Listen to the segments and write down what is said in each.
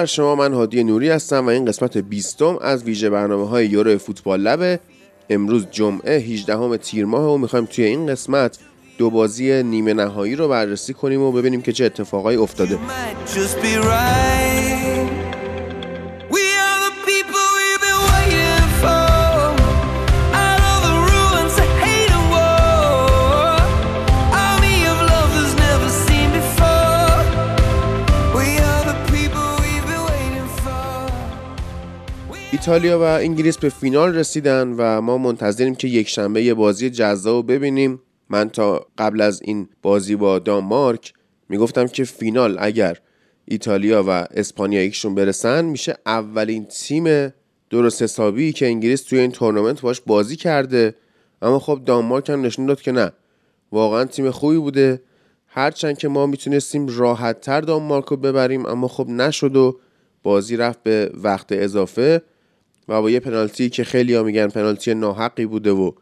بر شما من هادی نوری هستم و این قسمت بیستم از ویژه برنامه های یورو فوتبال لبه امروز جمعه 18 تیر ماه و می‌خوایم توی این قسمت دو بازی نیمه نهایی رو بررسی کنیم و ببینیم که چه اتفاقایی افتاده. ایتالیا و انگلیس به فینال رسیدن و ما منتظریم که یک شنبه یه بازی جذاب ببینیم. من تا قبل از این بازی با دانمارک می‌گفتم که فینال اگر ایتالیا و اسپانیا یکشون برسن میشه اولین تیم درست حسابی که انگلیس توی این تورنمنت باش بازی کرده. اما خب دانمارک هم نشون داد که نه واقعا تیم خوبی بوده. هرچند که ما می‌تونستیم راحت تر دانمارک رو ببریم اما خب نشد و بازی رفت به وقت اضافه. و با یه پنالتی که خیلی ها میگن پنالتی ناحقی بوده و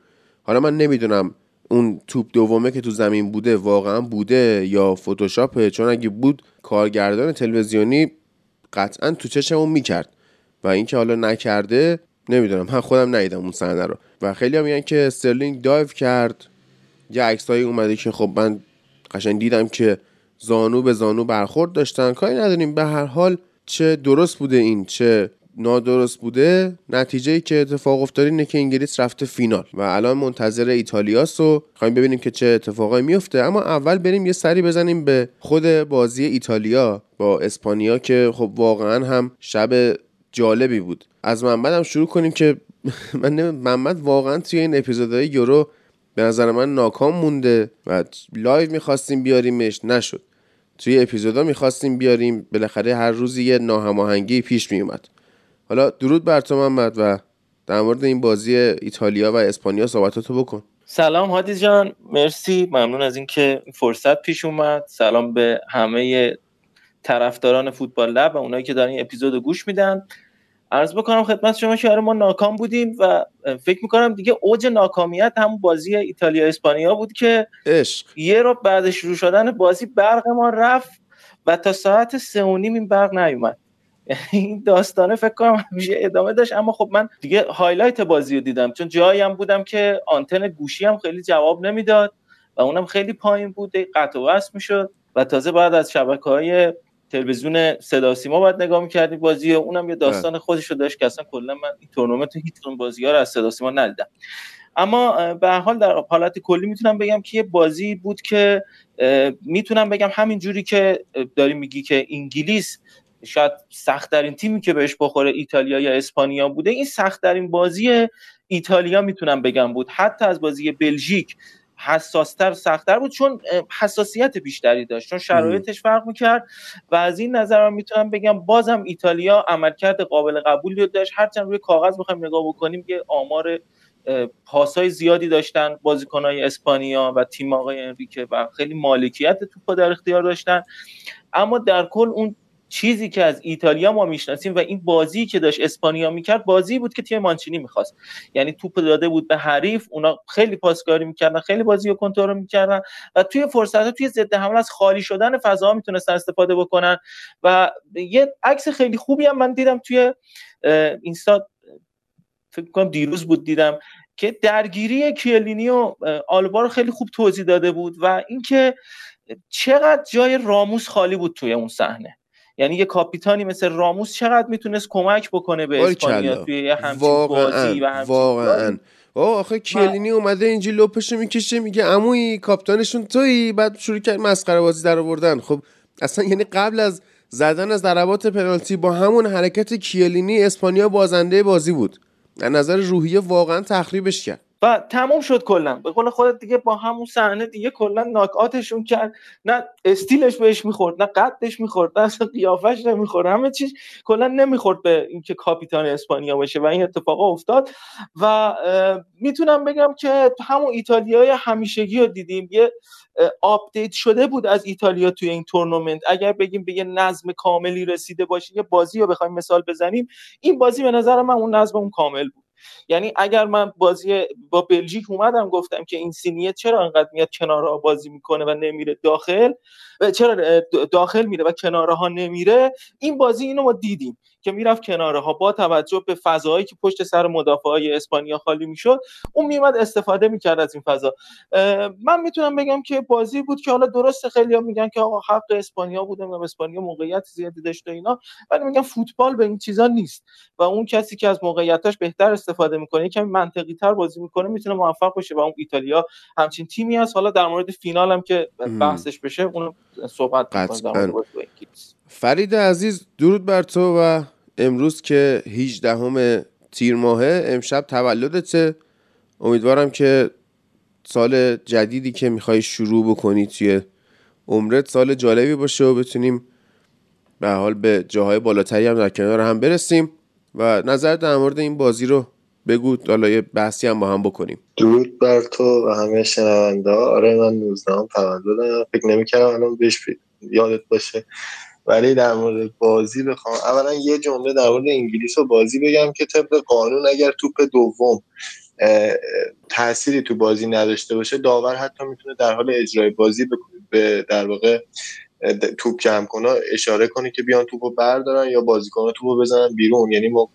حالا من نمی‌دونم اون توپ دومه که تو زمین بوده واقعا بوده یا فتوشاپه چون اگه بود کارگردان تلویزیونی قطعا تو چشمون می‌کرد و اینکه حالا نکرده نمی‌دونم. من خودم ندیدم اون صحنه رو. و خیلی ها میگن که استرلینگ دایو کرد. یه عکسایی اومده که خب من قشنگ دیدم که زانو به زانو برخورد داشتن. کاری نداریم. به هر حال چه درست بوده این چه نادرست بوده نتیجه ای که اتفاق افتاد اینه که انگلیس رفته فینال و الان منتظر ایتالیاست و خواهیم ببینیم که چه اتفاقایی میفته اما اول بریم یه سری بزنیم به خود بازی ایتالیا با اسپانیا که خب واقعا هم شب جالبی بود. از محمد شروع کنیم که من محمد واقعا توی این اپیزودهای یورو به نظر من ناکام مونده و live می‌خواستیم بیاریمش نشد. توی اپیزودا می‌خواستیم بیاریم بالاخره هر روزی یه ناهماهنگی پیش میومد حالا درود بر تو محمد و در مورد این بازی ایتالیا و اسپانیا صحبتاتو بکن. سلام هادی جان مرسی. ممنون از اینکه فرصت پیش اومد. سلام به همه طرفداران فوتبال لب و اونایی که دارن این اپیزود گوش میدن. عرض بکنم خدمت شما که آره ما ناکام بودیم و فکر می‌کنم دیگه اوج ناکامیت همون بازی ایتالیا اسپانیا بود که عشق. یه ربع بعد شروع شدن بازی برق ما رفت و تا ساعت سه و نیم این برق نیومد. این داستانه فکر کنم همیشه ادامه داشت اما خب من دیگه highlight بازی رو دیدم. چون جایی هم بودم که آنتن گوشی هم خیلی جواب نمی‌داد و اونم خیلی پایین بود قطع و وصل می‌شد. و تازه بعد از شبکه های تلویزیون صدا سیما باید نگاه می‌کردیم بازی اونم یه داستان خودش رو داشت که اصلا کلا من این تورنمنت هیچ بازی ها رو از صدا سیما ندیدم. اما به حال در حالت کلی می‌تونم بگم که یه بازی بود که می‌تونم بگم همین جوری که داری میگی که انگلیس شاید سختترین تیمی که بهش بخوره ایتالیا یا اسپانیا بوده این سختترین بازی ایتالیا می‌تونم بگم بود. حتی از بازی بلژیک حساستر سختتر بود چون حساسیت بیشتری داشت چون شرایطش فرق می‌کرد و از این نظر می‌تونم بگم بازم ایتالیا عملکرد قابل قبولی داشت. هرچند روی کاغذ بخوایم نگاه بکنیم که آمار پاسای زیادی داشتن بازیکنهای اسپانیا و تیم آقای انریکه و خیلی مالکیت توپ در اختیار داشتن. اما در کل اون چیزی که از ایتالیا ما می‌شناسیم و این بازی که داشت اسپانیا می‌کرد بازی بود که تیم مانچینی می‌خواست. یعنی توپ داده بود به حریف اونا خیلی پاسکاری می‌کردن خیلی بازی رو کنترل می‌کردن و توی فرصت توی ضد حمله از خالی شدن فضا می‌تونستن استفاده بکنن و یه عکس خیلی خوبی هم من دیدم توی اینستا فکر کنم دیروز بود دیدم که درگیری کیلینی و آلبا رو خیلی خوب توضیح داده بود و اینکه چقدر جای راموس خالی بود توی اون صحنه. یعنی یه کاپیتانی مثل راموس چقدر می‌تونست کمک بکنه به اسپانیا توی یه همچین بازی و همچین واقعا. آخه کلینی اومده اینجا لپشو می‌کشه میگه عمویی کاپیتانشون تویی. بعد شروع کرد مسخره بازی در آوردن. خب اصلا یعنی قبل از زدن از ضربات پنالتی با همون حرکت کیلینی اسپانیا بازنده بازی بود. از نظر روحیه واقعا تخریبش کرد. و تموم شد کلا. به قول خودت دیگه با همون صحنه دیگه کلا ناکاتشون کرد. نه استیلش بهش می‌خورد نه قدش می‌خورد نه اصلا قیافش نمی‌خورد. همه چیز کلا نمی‌خورد به اینکه کاپیتان اسپانیا بشه و این اتفاق افتاد. و می‌تونم بگم که همون ایتالیای همیشگی رو دیدیم. یه update شده بود از ایتالیا توی این تورنمنت. اگر بگیم به یه نظم کاملی رسیده باشه یه بازی رو بخوایم مثال بزنیم این بازی به نظر من اون نظم اون کامل بود. یعنی اگر من بازی با بلژیک اومدم گفتم که اینسینیه چرا انقدر میاد کنارها بازی می‌کنه و نمیره داخل؟ چرا داخل میره و کناره ها نمیره؟ این بازی اینو ما دیدیم. که می‌رفت کناره ها با توجه به فضاهایی که پشت سر مدافع های اسپانیا خالی می‌شد اون میومد استفاده می‌کرد از این فضا. من می‌تونم بگم که بازی بود که حالا درست خیلی ها میگن که آقا حق اسپانیا بوده و اسپانیا موقعیت زیادی داشته اینا ولی میگم فوتبال به این چیزا نیست. و اون کسی که از موقعیتاش بهتر استفاده می‌کنه کمی منطقی تر بازی می‌کنه می‌تونه موفق باشه و اون ایتالیا همچین تیمی هست. حالا در مورد فینال هم که بحثش بشه اون صحبت فرید عزیز درود بر تو و امروز که 18 همه تیر ماهه امشب تولدته امیدوارم که سال جدیدی که می‌خوای شروع بکنی توی عمرت سال جالبی باشه و بتونیم به حال به جاهای بالاتری هم در کنار هم برسیم و نظر در مورد این بازی رو بگو. حالا یه بحثی هم با هم بکنیم. درود بر تو و همه شنونده آره من 19 هم تولدم. فکر نمی‌کردم الان بهش یادت باشه. ولی در مورد بازی بخوام اولا یه جمله در مورد انگلیس و بازی بگم که طبق قانون اگر توپ دوم تأثیری تو بازی نداشته باشه داور حتی می‌تونه در حال اجرای بازی به در واقع توپ جمع کنه اشاره کنه که بیان توپو بردارن یا بازیکن‌ها توپو بزنن بیرون. یعنی ما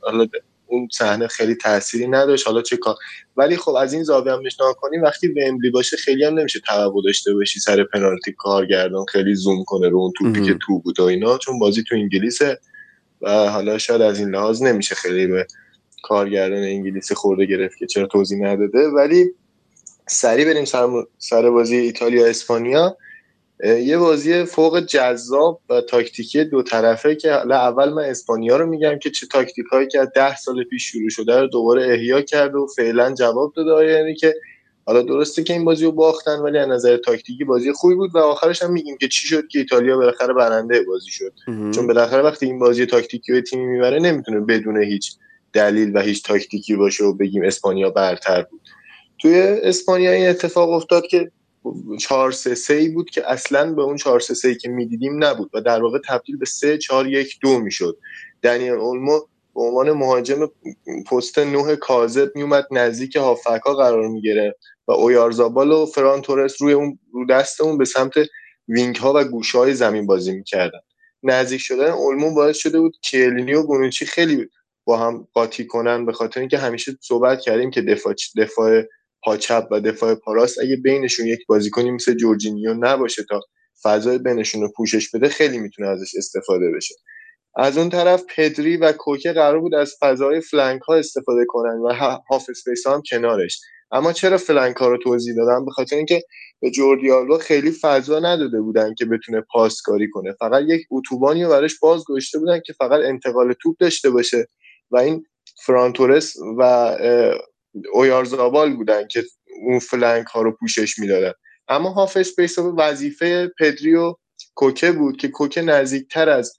اون صحنه خیلی تأثیری نداشت. حالا چه کار ولی خب از این زاویه هم نگاه کنیم وقتی ومبلی باشه خیلی هم نمیشه توقع داشته باشی سر پنالتی کارگردان خیلی زوم کنه رو اون توپی که تو بود و اینا چون بازی تو انگلیسه و حالا شاید از این لحاظ نمیشه خیلی به کارگردان انگلیسی خورده گرفت که چرا توضیح نداده. ولی سریع بریم سر, سر بازی ایتالیا اسپانیا یه بازی فوق جذاب و تاکتیکی دو طرفه که اول من اسپانیا رو میگم که چه تاکتیک هایی که ده سال پیش شروع شده رو دوباره احیا کرد و فعلا جواب داده یعنی که حالا درسته که این بازی رو باختن ولی از نظر تاکتیکی بازی خوبی بود و آخرش هم میگیم که چی شد که ایتالیا بالاخره برنده بازی شد. چون بالاخره وقتی این بازی تاکتیکی و تیمی می‌بره نمی‌تونه بدون هیچ دلیل و هیچ تاکتیکی باشه و بگیم اسپانیا برتر بود. توی اسپانیا این اتفاق افتاد که 4 3 3 بود که اصلا به اون 4 3 3 که می‌دیدیم نبود و در واقع تبدیل به 3 4 1 2 می‌شد. دنیل اولمو به عنوان مهاجم پست نه کاذب میومد نزدیک هافکا قرار می‌گیره و اویارزابال و فران تورس روی اون رو دستمون به سمت wing ها و گوشه های زمین بازی می‌کردن. نزدیک شدن اولمو باعث شده بود کیلینی و بونوچی خیلی با هم قاطی کنن به خاطر اینکه همیشه صحبت کردیم که دفاع دفاع پا چپ و دفاع پا راست اگه بینشون یک بازیکنی مثل جورجینیو نباشه تا فضای بینشون رو پوشش بده خیلی می‌تونه ازش استفاده بشه. از اون طرف پدری و کوکه قرار بود از فضای flank ها استفاده کنن و half space هم کنارش. اما چرا flank ها رو توضیح دادم به خاطر اینکه به جوردی آلبا خیلی فضا نداده بودن که بتونه پاسکاری کنه. فقط یک اتوبانی رو براش باز گذاشته بودن که فقط انتقال توپ داشته باشه و این فران تورس و اویارزابال بودن که اون flank ها رو پوشش می‌دادن. اما half space وظیفه پدری و کوکه بود که کوکه نزدیکتر از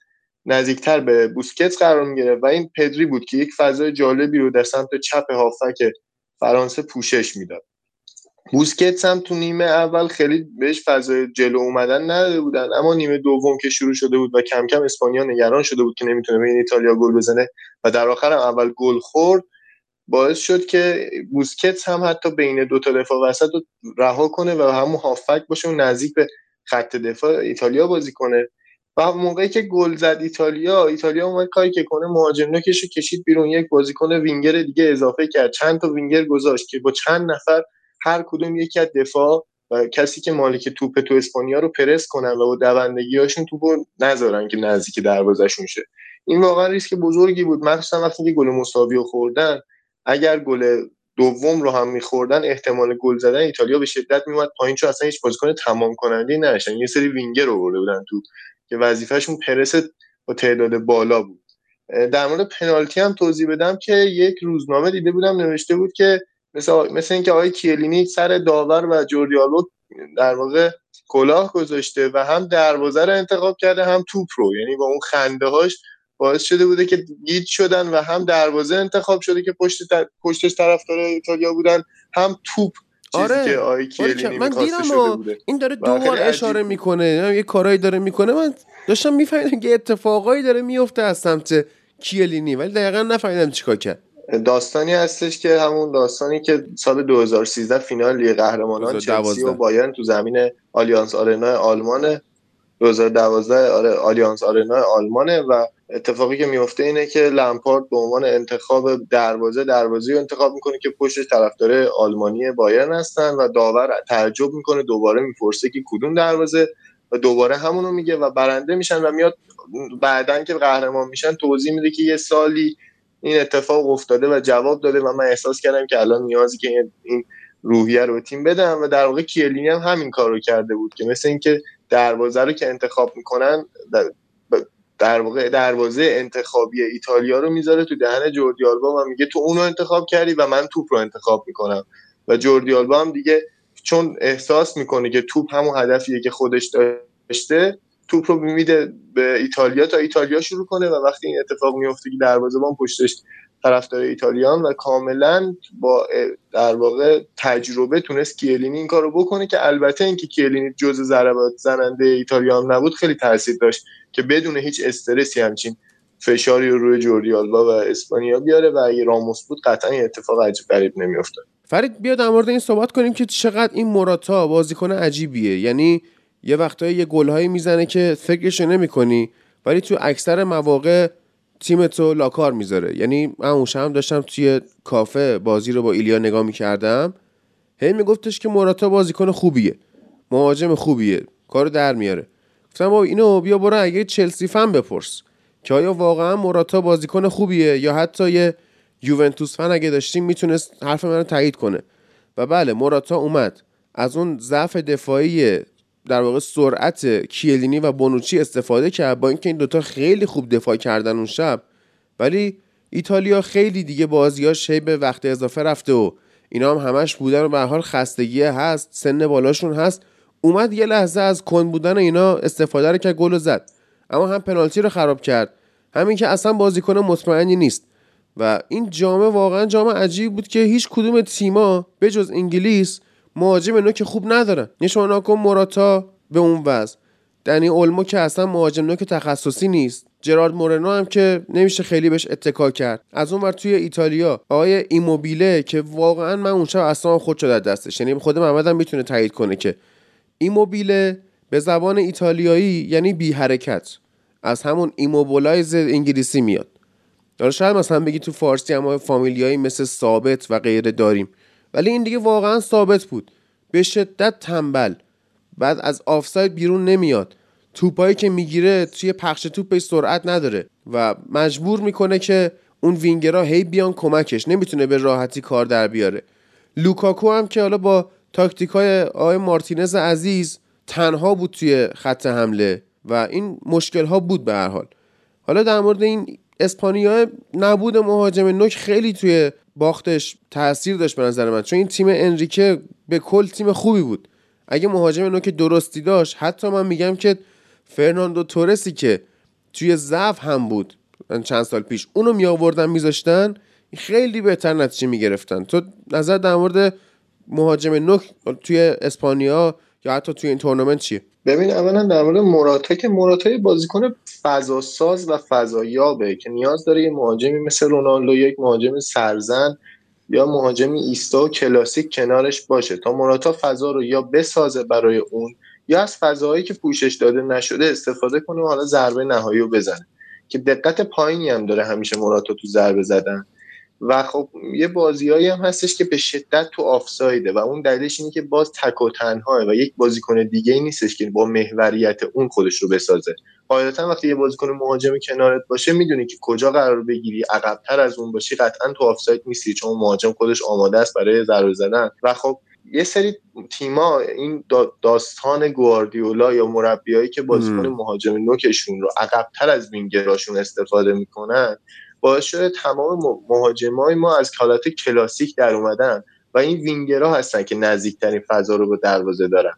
نزدیکتر به بوسکتس قرار می‌گیره و این پدری بود که یک فضای جالبی رو در سمت چپ هافک فرانسه پوشش می‌داد. بوسکتس هم تو نیمه اول خیلی بهش فضای جلو اومدن نداده بودن اما نیمه دوم که شروع شده بود و کم کم اسپانیا نگران شده بود که نمی‌تونه به این ایتالیا گل بزنه و در آخر هم اول گل خورد باعث شد که بوسکتس هم حتی بین دو تا دفاع وسط رو رها کنه و همون هافک باشه و نزدیک به خط دفاع ایتالیا بازی کنه. و موقعی که گل زد ایتالیا ایتالیا اومد کاری که کنه مهاجم نکش رو کشید بیرون یک بازیکن وینگر دیگه اضافه کرد. چند تا وینگر گذاشت که با چند نفر هر کدوم یکی از دفاع و کسی که مالک توپ تو اسپانیا رو پرس کنن و با دوندگیاشون توپو نذارن که نزدیک دروازهشون شه. این واقعا ریسک بزرگی بود. مخصوصا وقتی که گل مساوی خوردن. اگر گل دوم رو هم میخوردن احتمال گل زدن ایتالیا به شدت میومد پایین چون اصلا هیچ بازیکن تمام کننده نداشتن. یه سری وینگر رو برده بودن تو که وظیفهشون پرس با تعداد بالا بود. در مورد پنالتی هم توضیح بدم که یک روزنامه دیده بودم نوشته بود که مثل مثل اینکه آقای کیلینی سر داور و جوردیالو در واقع کلاه گذاشته و هم دروازه رو انتخاب کرده هم توپ رو. یعنی با اون خنده هاش باعث شده بوده که گیج شدن و هم دروازه انتخاب شده که پشت پشتش طرفدار ایتالیا بودن هم توپ آره, که آره من دیدم این داره دو بار اشاره می‌کنه یه کارایی داره می‌کنه. من داشتم میفهمیدم که اتفاقایی داره میفته از سمت کیلینی ولی دقیقا نفهمیدم چیکار کرد. داستانی هستش که همون داستانی که سال 2013 فینال لیگ قهرمانان چلسی و بایرن تو زمین آلیانس آرنا آلمان 2012 آره آلیانس آرنا آلمانه و اتفاقی که میفته اینه که لمپارد به عنوان انتخاب دروازه دروازه رو انتخاب می‌کنه که پشت طرفدار آلمانی بایرن هستن و داور تعجب می‌کنه دوباره می‌پرسه که کدوم دروازه و دوباره همونو میگه و برنده میشن و میاد بعدا که قهرمان میشن توضیح میده که یه سالی این اتفاق افتاده و جواب داده و من احساس کردم که الان نیازی که این روحیه رو تیم بدم و در واقع کیلینی هم همین کار رو کرده بود که مثل اینکه دروازه رو که انتخاب می‌کنن در واقع دروازه انتخابی ایتالیا رو می‌ذاره تو دهن جوردی آلبا و میگه تو اونو انتخاب کردی و من توپ رو انتخاب می‌کنم. و جوردی آلبا هم دیگه چون احساس می‌کنه که توپ همون هدفیه که خودش داشته توپ رو میده به ایتالیا تا ایتالیا شروع کنه و وقتی این اتفاق میفته که دروازه‌بان پشتش طرفدار ایتالیان و کاملا با در واقع تجربه تونست کیلینی این کارو بکنه که البته اینکه کیلینی جزء ضربات زننده ایتالیان نبود خیلی تاثیر داشت که بدون هیچ استرسی همچین فشاری رو روی جوردی آلبا و اسپانیا بیاره و اگه راموس بود قطعا این اتفاق عجیب غریب نمیافتاد. فرید بیا در مورد این صحبت کنیم که چقدر این موراتا بازیکن عجیبیه. یعنی یه وقتایی یه گلهایی می‌زنه که فکرش نمی‌کنی ولی تو اکثر مواقع تیم تو لاکار می‌ذاره. یعنی من اون هم داشتم توی کافه بازی رو با ایلیا نگاه می‌کردم. هی میگفتش که موراتا بازیکن خوبیه. مهاجم خوبیه. کارو در میاره. گفتم با اینو بیا برو اگه چلسی فن بپرس. که آیا واقعا موراتا بازیکن خوبیه یا حتی یه یوونتوس فن اگه داشتیم می‌تونست حرف منو تایید کنه. و بله موراتا اومد. از اون ضعف دفاعی در واقع سرعت کیلینی و بونوچی استفاده کرد با اینکه این دوتا خیلی خوب دفاع کردن اون شب. ولی ایتالیا خیلی دیگه بازیاش هی به وقت اضافه رفته و اینا هم همش بودن و به حال خستگی هست سن بالاشون هست. اومد یه لحظه از کن بودن اینا استفاده رو که گل زد. اما هم پنالتی رو خراب کرد. همین که اصلا بازیکن مطمئنی نیست. و این جامعه واقعا جامعه عجیب بود که هیچ کدوم تیما به جز انگلیس مهاجم نوک خوب ندارن. نشون کن موراتا به اون وضع. دنی اولمو که اصلا مهاجم نوک تخصصی نیست. جرارد مورنو هم که نمیشه خیلی بهش اتکا کرد. از اون ور توی ایتالیا آقای ایموبیله که واقعا من اون شب اصلا خود شده دستش. یعنی خود محمد هم می‌تونه تایید کنه که ایموبیله به زبان ایتالیایی یعنی بی حرکت. از همون immobilize انگلیسی میاد. داره شاید مثلا بگی تو فارسی اما فامیلیایی مثل ثابت و غیره داریم. ولی این دیگه واقعا ثابت بود. به شدت تنبل. بعد از آفساید بیرون نمیاد. توپایی که می‌گیره توی پخش توپ به سرعت نداره و مجبور می‌کنه که اون وینگرها هی بیان کمکش. نمی‌تونه به راحتی کار در بیاره. لوکاکو هم که حالا با تاکتیک های آقای مارتینز عزیز تنها بود توی خط حمله و این مشکل ها بود به هر حال. حالا در مورد این اسپانیا نبود مهاجم نوک خیلی توی باختش تاثیر داشت به نظر من. چون این تیم انریکه به کل تیم خوبی بود. اگه مهاجم نوک درستی داشت حتی من میگم که فرناندو تورسی که توی ضعف هم بود چند سال پیش اونو می آوردن میذاشتن خیلی بهتر نتیجه می‌گرفتن. تو نظر در مورد مهاجم نوک توی اسپانیا یا حتی توی این تورنمنت چیه؟ ببین اولا در مورد موراتا که موراتا بازیکن فضا ساز و فضایابه که نیاز داره یه مهاجمی مثل رونالدو یک مهاجم سرزن یا مهاجمی ایستا و کلاسیک کنارش باشه تا موراتا فضا رو یا بسازه برای اون یا از فضاهایی که پوشش داده نشده استفاده کنه و حالا ضربه نهایی رو بزنه. که دقت پایینی هم داره همیشه موراتا تو ضربه زدن. و خب یه بازیایی هم هستش که به شدت تو آفسایده و اون دلیلش اینه که باز تک و تنهاه و یک بازیکن دیگه ای نیستش که با محوریت اون خودش رو بسازه. قاعدتا وقتی یه بازیکن مهاجم کنارت باشه می‌دونی که کجا قرار بگیری عقبتر از اون باشی قطعا تو آفساید نیستی چون مهاجم خودش آماده است برای ضربه زدن. و خب یه سری تیما این داستان گواردیولا یا مربیایی که بازیکن مهاجم نوکشون رو عقبتر از وینگراشون استفاده می‌کنن باعث شده تمام مهاجمای ما از حالت کلاسیک در اومدن و این وینگرها هستن که نزدیکترین فضا رو به دروازه دارن.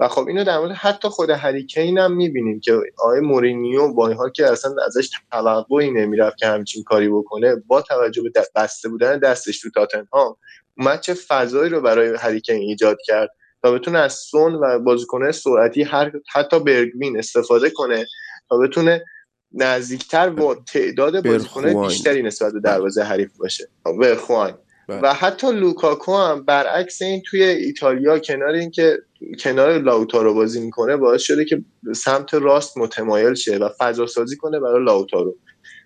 و خب اینو در مورد حتی خود هریکین هم می‌بینیم که آقای مورینیو با این حال که اصلا ازش توقعی نمی‌رفت که همچین کاری بکنه با توجه به بسته بودن دستش تو تاتنهام اومد چه فضایی رو برای هریکین ایجاد کرد تا بتونه از سون و بازیکنه سرعتی حتی برگوین استفاده کنه تا بتونه نزدیکتر با تعداد بازیکنان بیشتری نسبت به دروازه حریف باشه. برخوان. بله. و حتی لوکاکو هم برعکس این توی ایتالیا کنار اینکه کنار لاوتارو بازی می‌کنه باعث شده که سمت راست متمایل شه و فضا سازی کنه برای لاوتارو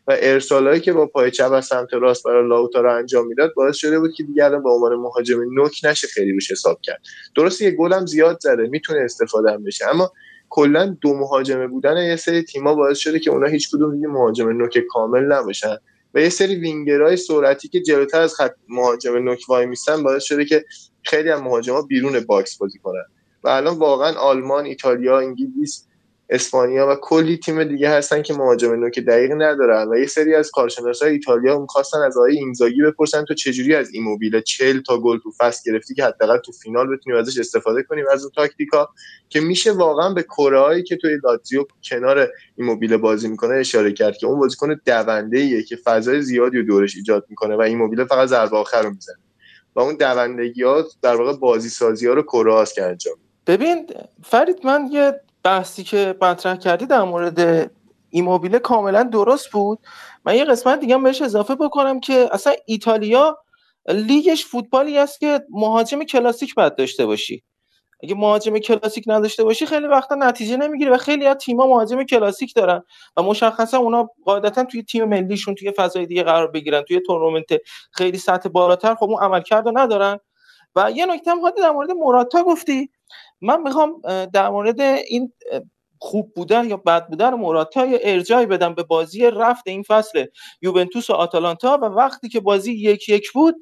و ارسالایی که با پای چپ از سمت راست برای لاوتارو انجام می‌داد باعث شده بود که دیگه به عنوان مهاجم نوک نشه خیلی روش حساب کرد. درسته یه گل هم زیاد زده می‌تونه استفاده هم بشه اما کلا دو مهاجمه بودن یه سری تیما باعث شده که اونا هیچ کدوم دیگه مهاجم نوک کامل نباشن. و یه سری وینگرهای سرعتی که جلوتر از خط مهاجم نوک وای میستن باعث شده که خیلی از مهاجما بیرون box بازی کنن. و الان واقعا آلمان، ایتالیا، انگلیس اسپانیا و کلی تیم دیگه هستن که مهاجم نوک دقیق ندارن و یه سری از کارشناسای ایتالیا می‌خواستن از آقای اینزاگی بپرسن تو چجوری از ایموبیل 40 تا گل تو فصل گرفتی که حداقل تو فینال بتونیم ازش استفاده کنیم از اون تاکتیکا که میشه واقعا به کره که توی لاتزیو کنار ایموبیل بازی می‌کنه اشاره کرد که اون بازیکن دونده ایه که فضای زیادی رو دورش ایجاد می‌کنه و ایموبیل فقط ضربه آخر رو می‌زنه. و اون دوندگی ها در واقع بازی سازی ها رو کره که ببین فرید من یه بحثی که مطرح کردی در مورد ایموبیله کاملا درست بود. من یه قسمت دیگه بهش اضافه بکنم که اصلا ایتالیا لیگش فوتبالی است که مهاجم کلاسیک باید داشته باشی. اگه مهاجم کلاسیک نداشته باشی خیلی وقتا نتیجه نمی‌گیری و خیلی از تیم‌ها مهاجم کلاسیک دارن و مشخصا اونا قاعدتا توی تیم ملیشون توی فضای دیگه قرار بگیرن توی تورنمنت خیلی سطح بالاتر خب اون عملکرد ندارن. و یه نکته هم در مورد موراتا گفتی. من می‌خوام در مورد این خوب بودن یا بد بودن موراتا یا ارجای بدم به بازی رفت این فصل یوونتوس و آتالانتا و وقتی که بازی یک یک بود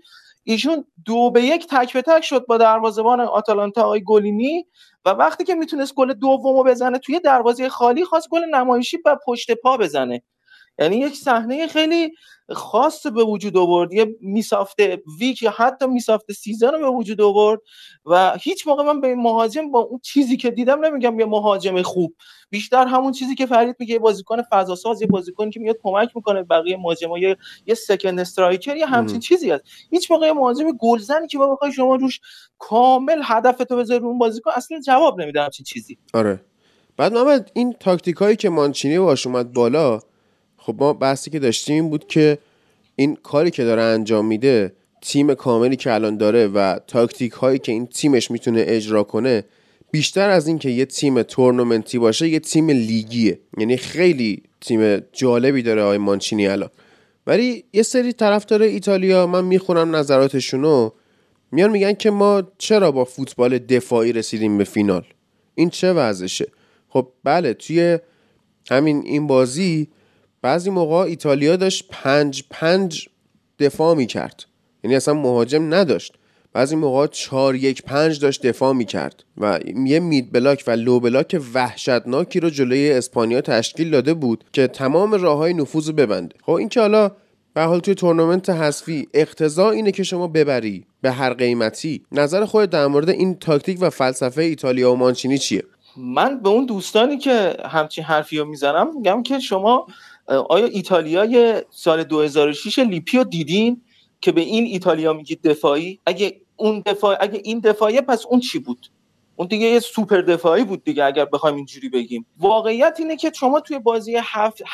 ایشون دو به یک تک به تک شد با دروازه‌بان آتالانتا آقای گلینی و وقتی که می‌تونست گل دومو بزنه توی دروازه خالی خواست گل نمایشی و پشت پا بزنه. یعنی یک صحنه خیلی خاص به وجود آورد. یه miss of the week یا حتی miss of the season رو به وجود آورد و هیچ موقع من به مهاجم با اون چیزی که دیدم نمیگم یه مهاجم خوب. بیشتر همون چیزی که فرید میگه یه بازیکن فضا ساز یه بازیکن که میاد کمک می‌کنه بقیه مهاجما یه یه second striker یا همچین چیزی هست. هیچ موقع یه مهاجم گلزنی که با بخوای شما روش کامل هدفتو بذاری اون بازیکن اصلا جواب نمیده همچین چیزی. آره. بعد محمد این تاکتیکایی که مانچینی باش اومد بالا خب ما بحثی که داشتیم این بود که این کاری که داره انجام میده تیم کاملی که الان داره و تاکتیک هایی که این تیمش می‌تونه اجرا کنه بیشتر از اینکه یه تیم تورنمنتی باشه یه تیم لیگیه. یعنی خیلی تیم جالبی داره آقای مانچینی الان. ولی یه سری طرفدار ایتالیا من می‌خونم نظراتشونو میان میگن که ما چرا با فوتبال دفاعی رسیدیم به فینال؟ این چه وضعشه؟ خب بله توی همین این بازی بعضی موقع ایتالیا داشت پنج پنج دفاع می کرد یعنی اصلا مهاجم نداشت. بعضی موقع چهار یک پنج داشت دفاع می کرد و یه مید بلاک و لو بلاک وحشتناکی رو جلوی اسپانیا تشکیل داده بود که تمام راه های نفوذ ببنده. خب این که حالا به حال توی تورنمنت حذفی اقتضا اینه که شما ببری به هر قیمتی نظر خود در مورد این تاکتیک و فلسفه ایتالیا و مانچینی چیه؟ من به اون دوستانی که همچین حرفی رو می‌زنن میگم که شما آیا ایتالیای سال 2006 لیپی رو دیدین که به این ایتالیا میگید دفاعی؟ اگه اون دفاع اگه این دفاعی پس اون چی بود؟ اون دیگه یه سوپر دفاعی بود دیگه اگر بخوایم اینجوری بگیم. واقعیت اینه که شما توی بازی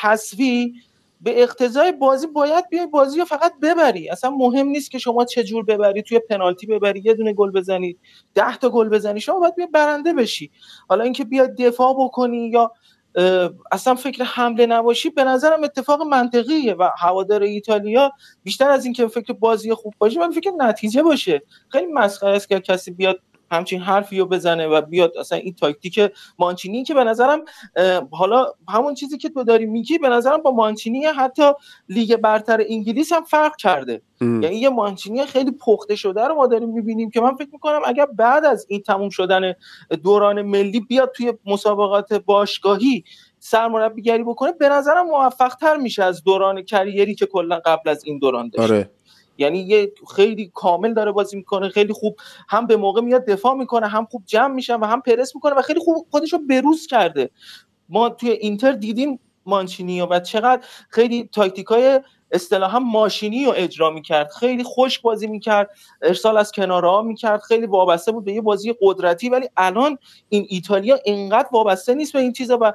حذفی به اقتضای بازی باید بیای بازی رو فقط ببری. اصلا مهم نیست که شما چه جور ببری توی پنالتی ببری یه دونه گل بزنید ده تا گل بزنی شما باید بیا برنده بشی. حالا اینکه بیاد دفاع بکنی یا اصلا فکر حمله نباشی به نظرم اتفاق منطقیه و هوادار ایتالیا بیشتر از اینکه فکر بازی خوب باشه من فکر نتیجه باشه. خیلی مسخره است که کسی بیاد همچین حرفی رو بزنه و بیاد اصلا این تاکتیک مانچینی که به نظرم حالا همون چیزی که تو داری میگی به نظرم با مانچینی حتی لیگ برتر انگلیس هم فرق کرده. یعنی یه مانچینی خیلی پخته شده رو ما داریم می‌بینیم که من فکر می‌کنم اگر بعد از این تموم شدن دوران ملی بیاد توی مسابقات باشگاهی سرمربیگری بکنه به نظرم موفق تر میشه از دوران کریری که کلا قبل از این دوران داشت. آره. یعنی یه خیلی کامل داره بازی می‌کنه خیلی خوب هم به موقع میاد دفاع می‌کنه هم خوب جمع میشن و هم پرس می‌کنه و خیلی خوب خودش رو بروز کرده. ما توی اینتر دیدیم مانچینی و چقدر خیلی تاکتیک های اصطلاحا ماشینی رو اجرا می‌کرد. خیلی خوش بازی می‌کرد. ارسال از کناره می‌کرد. خیلی وابسته بود به یه بازی قدرتی. ولی الان این ایتالیا اینقدر وابسته نیست به این چیزا و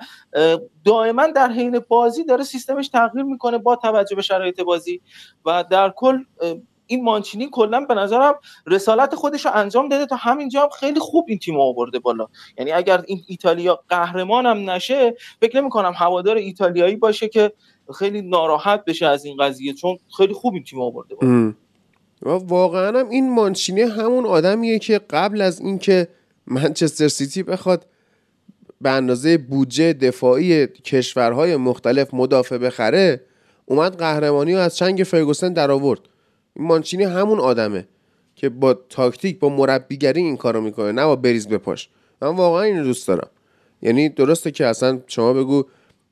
دائما در حین بازی داره سیستمش تغییر می‌کنه با توجه به شرایط بازی. و در کل این مانچینی کلا به نظرم رسالت خودش رو انجام داده تا همینجا هم خیلی خوب این تیم آورده بالا. یعنی اگر این ایتالیا قهرمان هم نشه فکر نمی کنم هوادار ایتالیایی باشه که خیلی ناراحت بشه از این قضیه چون خیلی خوب این تیم آورده بالا. و واقعا هم این مانچینی همون آدمیه که قبل از اینکه منچستر سیتی بخواد به اندازه بودجه دفاعی کشورهای مختلف مدافع بخره اومد قهرمانی رو از چنگ فرگوسن در آورد این مانچینی همون آدمه که با تاکتیک با مربیگری این کارو می‌کنه نه با بریز بپاش من واقعا این دوست دارم. یعنی درسته که اصلا شما بگو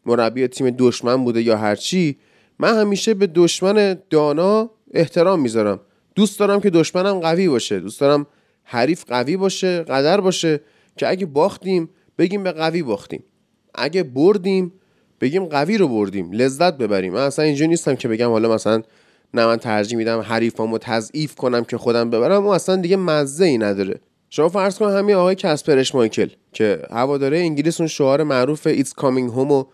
مربی تیم دشمن بوده یا هرچی من همیشه به دشمن دانا احترام می‌ذارم. دوست دارم که دشمنم قوی باشه. دوست دارم حریف قوی باشه قدر باشه که اگه باختیم بگیم به قوی باختیم. اگه بردیم بگیم قوی رو بردیم. لذت ببریم. من اصلا اینجا نیستم که بگم حالا مثلا نه من ترجیح میدم حریفامو تضعیف کنم که خودم ببرم. و اصلا دیگه مزه ای نداره. شما فرض کن همین آقای کسپرش مایکل که هواداره انگلیس اون شعار معروف It's coming home و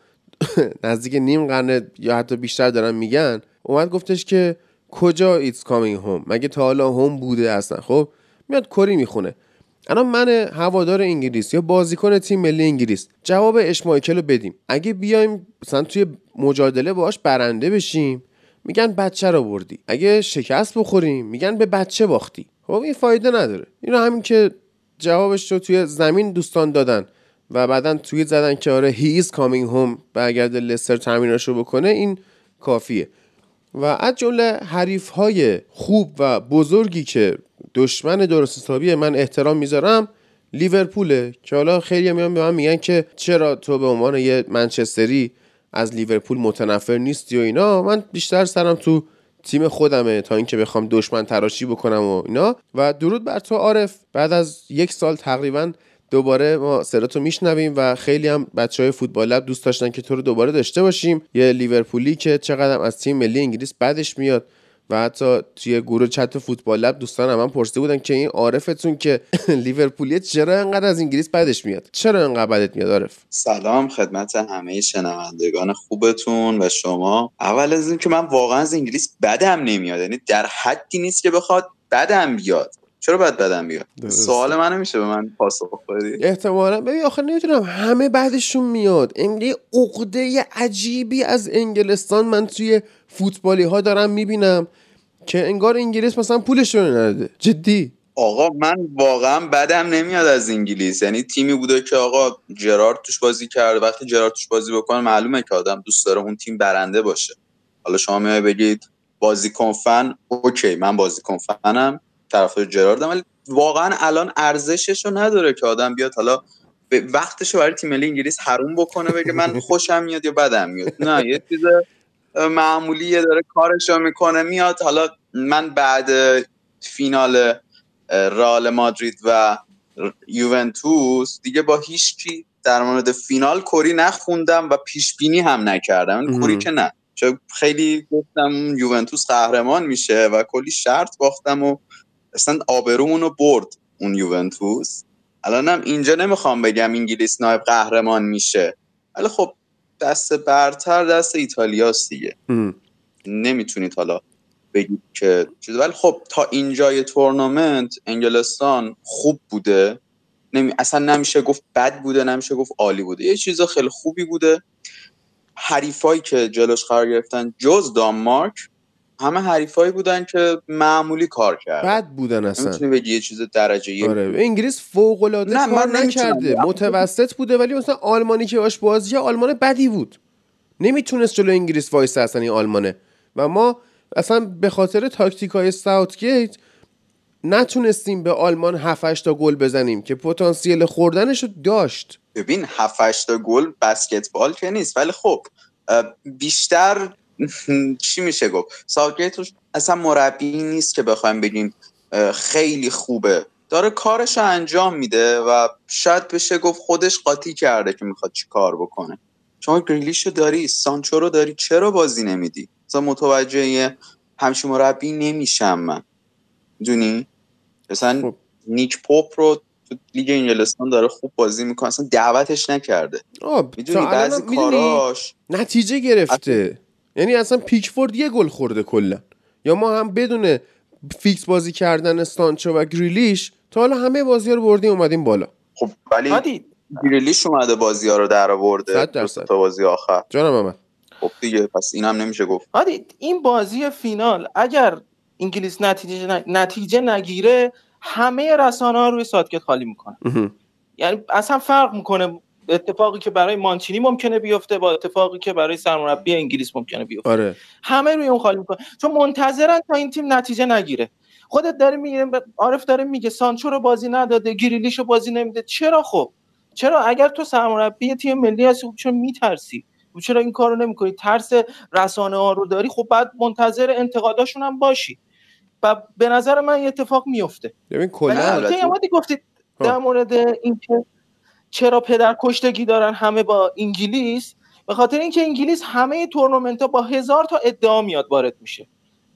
نزدیک نیم قرن یا حتی بیشتر دارن میگن اومد گفتش که کجا It's coming home مگه تا حالا هوم بوده اصلا؟ خب میاد کری می‌خونه. الان من هوادار انگلیس یا بازیکن تیم ملی انگلیس جواب اشمایکل رو بدیم. اگه بیایم مثلا توی مجادله باش برنده بشیم میگن بچه رو بردی. اگه شکست بخوریم میگن به بچه باختی. خب این فایده نداره. اینو همین که جوابش رو توی زمین دوستان دادن. و بعدا توی زدن که آره هی از کامینگ هوم برگرده لستر تامیناشو بکنه این کافیه. و از جمله حریف های خوب و بزرگی که دشمن درست حسابی من احترام می‌ذارم لیورپوله که حالا خیلی میان به من میگن که چرا تو به عنوان یه منچستری از لیورپول متنفر نیستی و اینا. من بیشتر سرم تو تیم خودمه تا اینکه بخوام دشمن تراشی بکنم و اینا. و درود بر تو عارف. بعد از یک سال تقریبا دوباره ما سراتو میشنویم و خیلی هم بچه های فوتبال لب دوست داشتن که تو رو دوباره داشته باشیم. یه لیورپولی که چقدر از تیم ملی انگلیس بعدش میاد و حتی توی گروه چت فوتبال لب دوستان هم, هم پرسیده بودن که این عارفتون که لیورپولیه چرا انقدر از انگلیس بعدش میاد؟ چرا انقدر بعدت میاد عارف؟ سلام خدمت همه شنوندگان خوبتون و شما. اول از اینکه من واقعا از انگلیس بدم نمیاد. یعنی در حدی نیست که بخواد بدم بیاد. چرا باید بدم بیاد؟ سوال منو میشه به من پاسخ بدی. احتمالا. ببین آخه نمی‌تونم همه بعدشون میاد. امری عقده عجیبی از انگلستان من توی فوتبالی ها دارم می‌بینم که انگار انگلیس مثلا پولش رو نداده. جدی. آقا من واقعا بدم نمیاد از انگلیس. یعنی تیمی بوده که آقا جرارد توش بازی کرده وقتی جرارد توش بازی بکنه معلومه که آدم دوست داره اون تیم برنده باشه. حالا شما میای بگید بازی فن اوکی من بازی فنم. طرفدار جراردم ولی واقعا الان ارزشش رو نداره که آدم بیاد حالا وقتش برای تیم ملی انگلیس حروم بکنه بگه من خوشم میاد یا بدم میاد. نه یه چیز معمولی داره کارش رو می‌کنه میاد. حالا من بعد فینال رال مادرید و یوونتوس دیگه با هیچ کی در مورد فینال کری نخوندم و پیش بینی هم نکردم. کری که نه. چون خیلی گفتم یوونتوس قهرمان میشه و کلی شرط باختم و اصلا آبرومون رو برد اون یوونتوس. الانم اینجا نمی‌خوام بگم انگلیس نایب قهرمان میشه. ولی خب دست برتر دست ایتالیاست دیگه. نمی‌تونید حالا بگید که چیز. ولی خب تا اینجای تورنمنت انگلستان خوب بوده. نمی... اصلا نمیشه گفت بد بوده نمیشه گفت عالی بوده. یه چیز خیلی خوبی بوده. حریفایی که جلوش قرار گرفتن جز دانمارک همه حریفایی بودن که معمولی کار کرد بد بودن اصلا. نمی‌تونی بگی یه چیز درجه یک. آره. انگلیس فوق العاده کار نکرده متوسط بوده ولی مثلا آلمانی که باش بازی آلمان بدی بود. نمی‌تونست جلو انگلیس وایسه اصلا این آلمانه. و ما اصلا به خاطر تاکتیک های ساوتگیت نتونستیم به آلمان 7 تا گل بزنیم که پتانسیل خوردنش رو داشت. ببین 7 تا گل بسکتبال که نیست. ولی خب بیشتر چی میشه گفت؟ ساوتگیت اصلا مربی نیست که بخوایم بگیم خیلی خوبه. داره کارش رو انجام میده و شاید بشه گفت خودش قاطی کرده که می‌خواد چی کار بکنه. شما گریلیشو داری سانچو رو داری چرا بازی نمیدی؟ مثلا متوجه همچین مربی نمیشم من. دونی مثلا خب. نیک پاپ رو تو لیگ انگلستان داره خوب بازی می‌کنه اصلا دعوتش نکرده. می‌دونی بعضی کاراش نتیجه گرفته. یعنی اصلا پیکفورد یه گل خورده کلا. یا ما هم بدون فیکس بازی کردن سانچو و گریلیش تا حالا همه بازی ها رو بردیم اومدیم بالا. خب ولی گریلیش اومده بازی ها رو در آورده. تا بازی آخر. جانم محمد خب دیگه پس اینم نمیشه گفت. هادی این بازی فینال اگر انگلیس نتیجه ن- نتیجه نگیره همه رسانه ها روی ساوتگیت خالی می‌کنه. یعنی اصلا فرق می‌کنه اتفاقی که برای مانچینی ممکنه بیفته با اتفاقی که برای سرمربی انگلیس ممکنه بیفته. آره. همه روی اون خالی می‌کنه. چون منتظرن تا این تیم نتیجه نگیره. خودت داره میگه عارف داره میگه سانچو رو بازی نداده گریلیش رو بازی نمیده. چرا خب؟ چرا اگر تو سرمربی تیم ملی هستی خب چرا میترسی؟ خب چرا این کارو نمی‌کنی؟ ترس رسانه ها رو داری؟ خب بعد منتظر انتقاداشون هم باشی. و به نظر من اتفاق میفته ببین کلا گفتید. در مورد اینکه چرا پدر کشتگی دارن همه با انگلیس؟ به خاطر اینکه انگلیس همه تورنمنت ها با هزار تا ادعا میاد وارد میشه.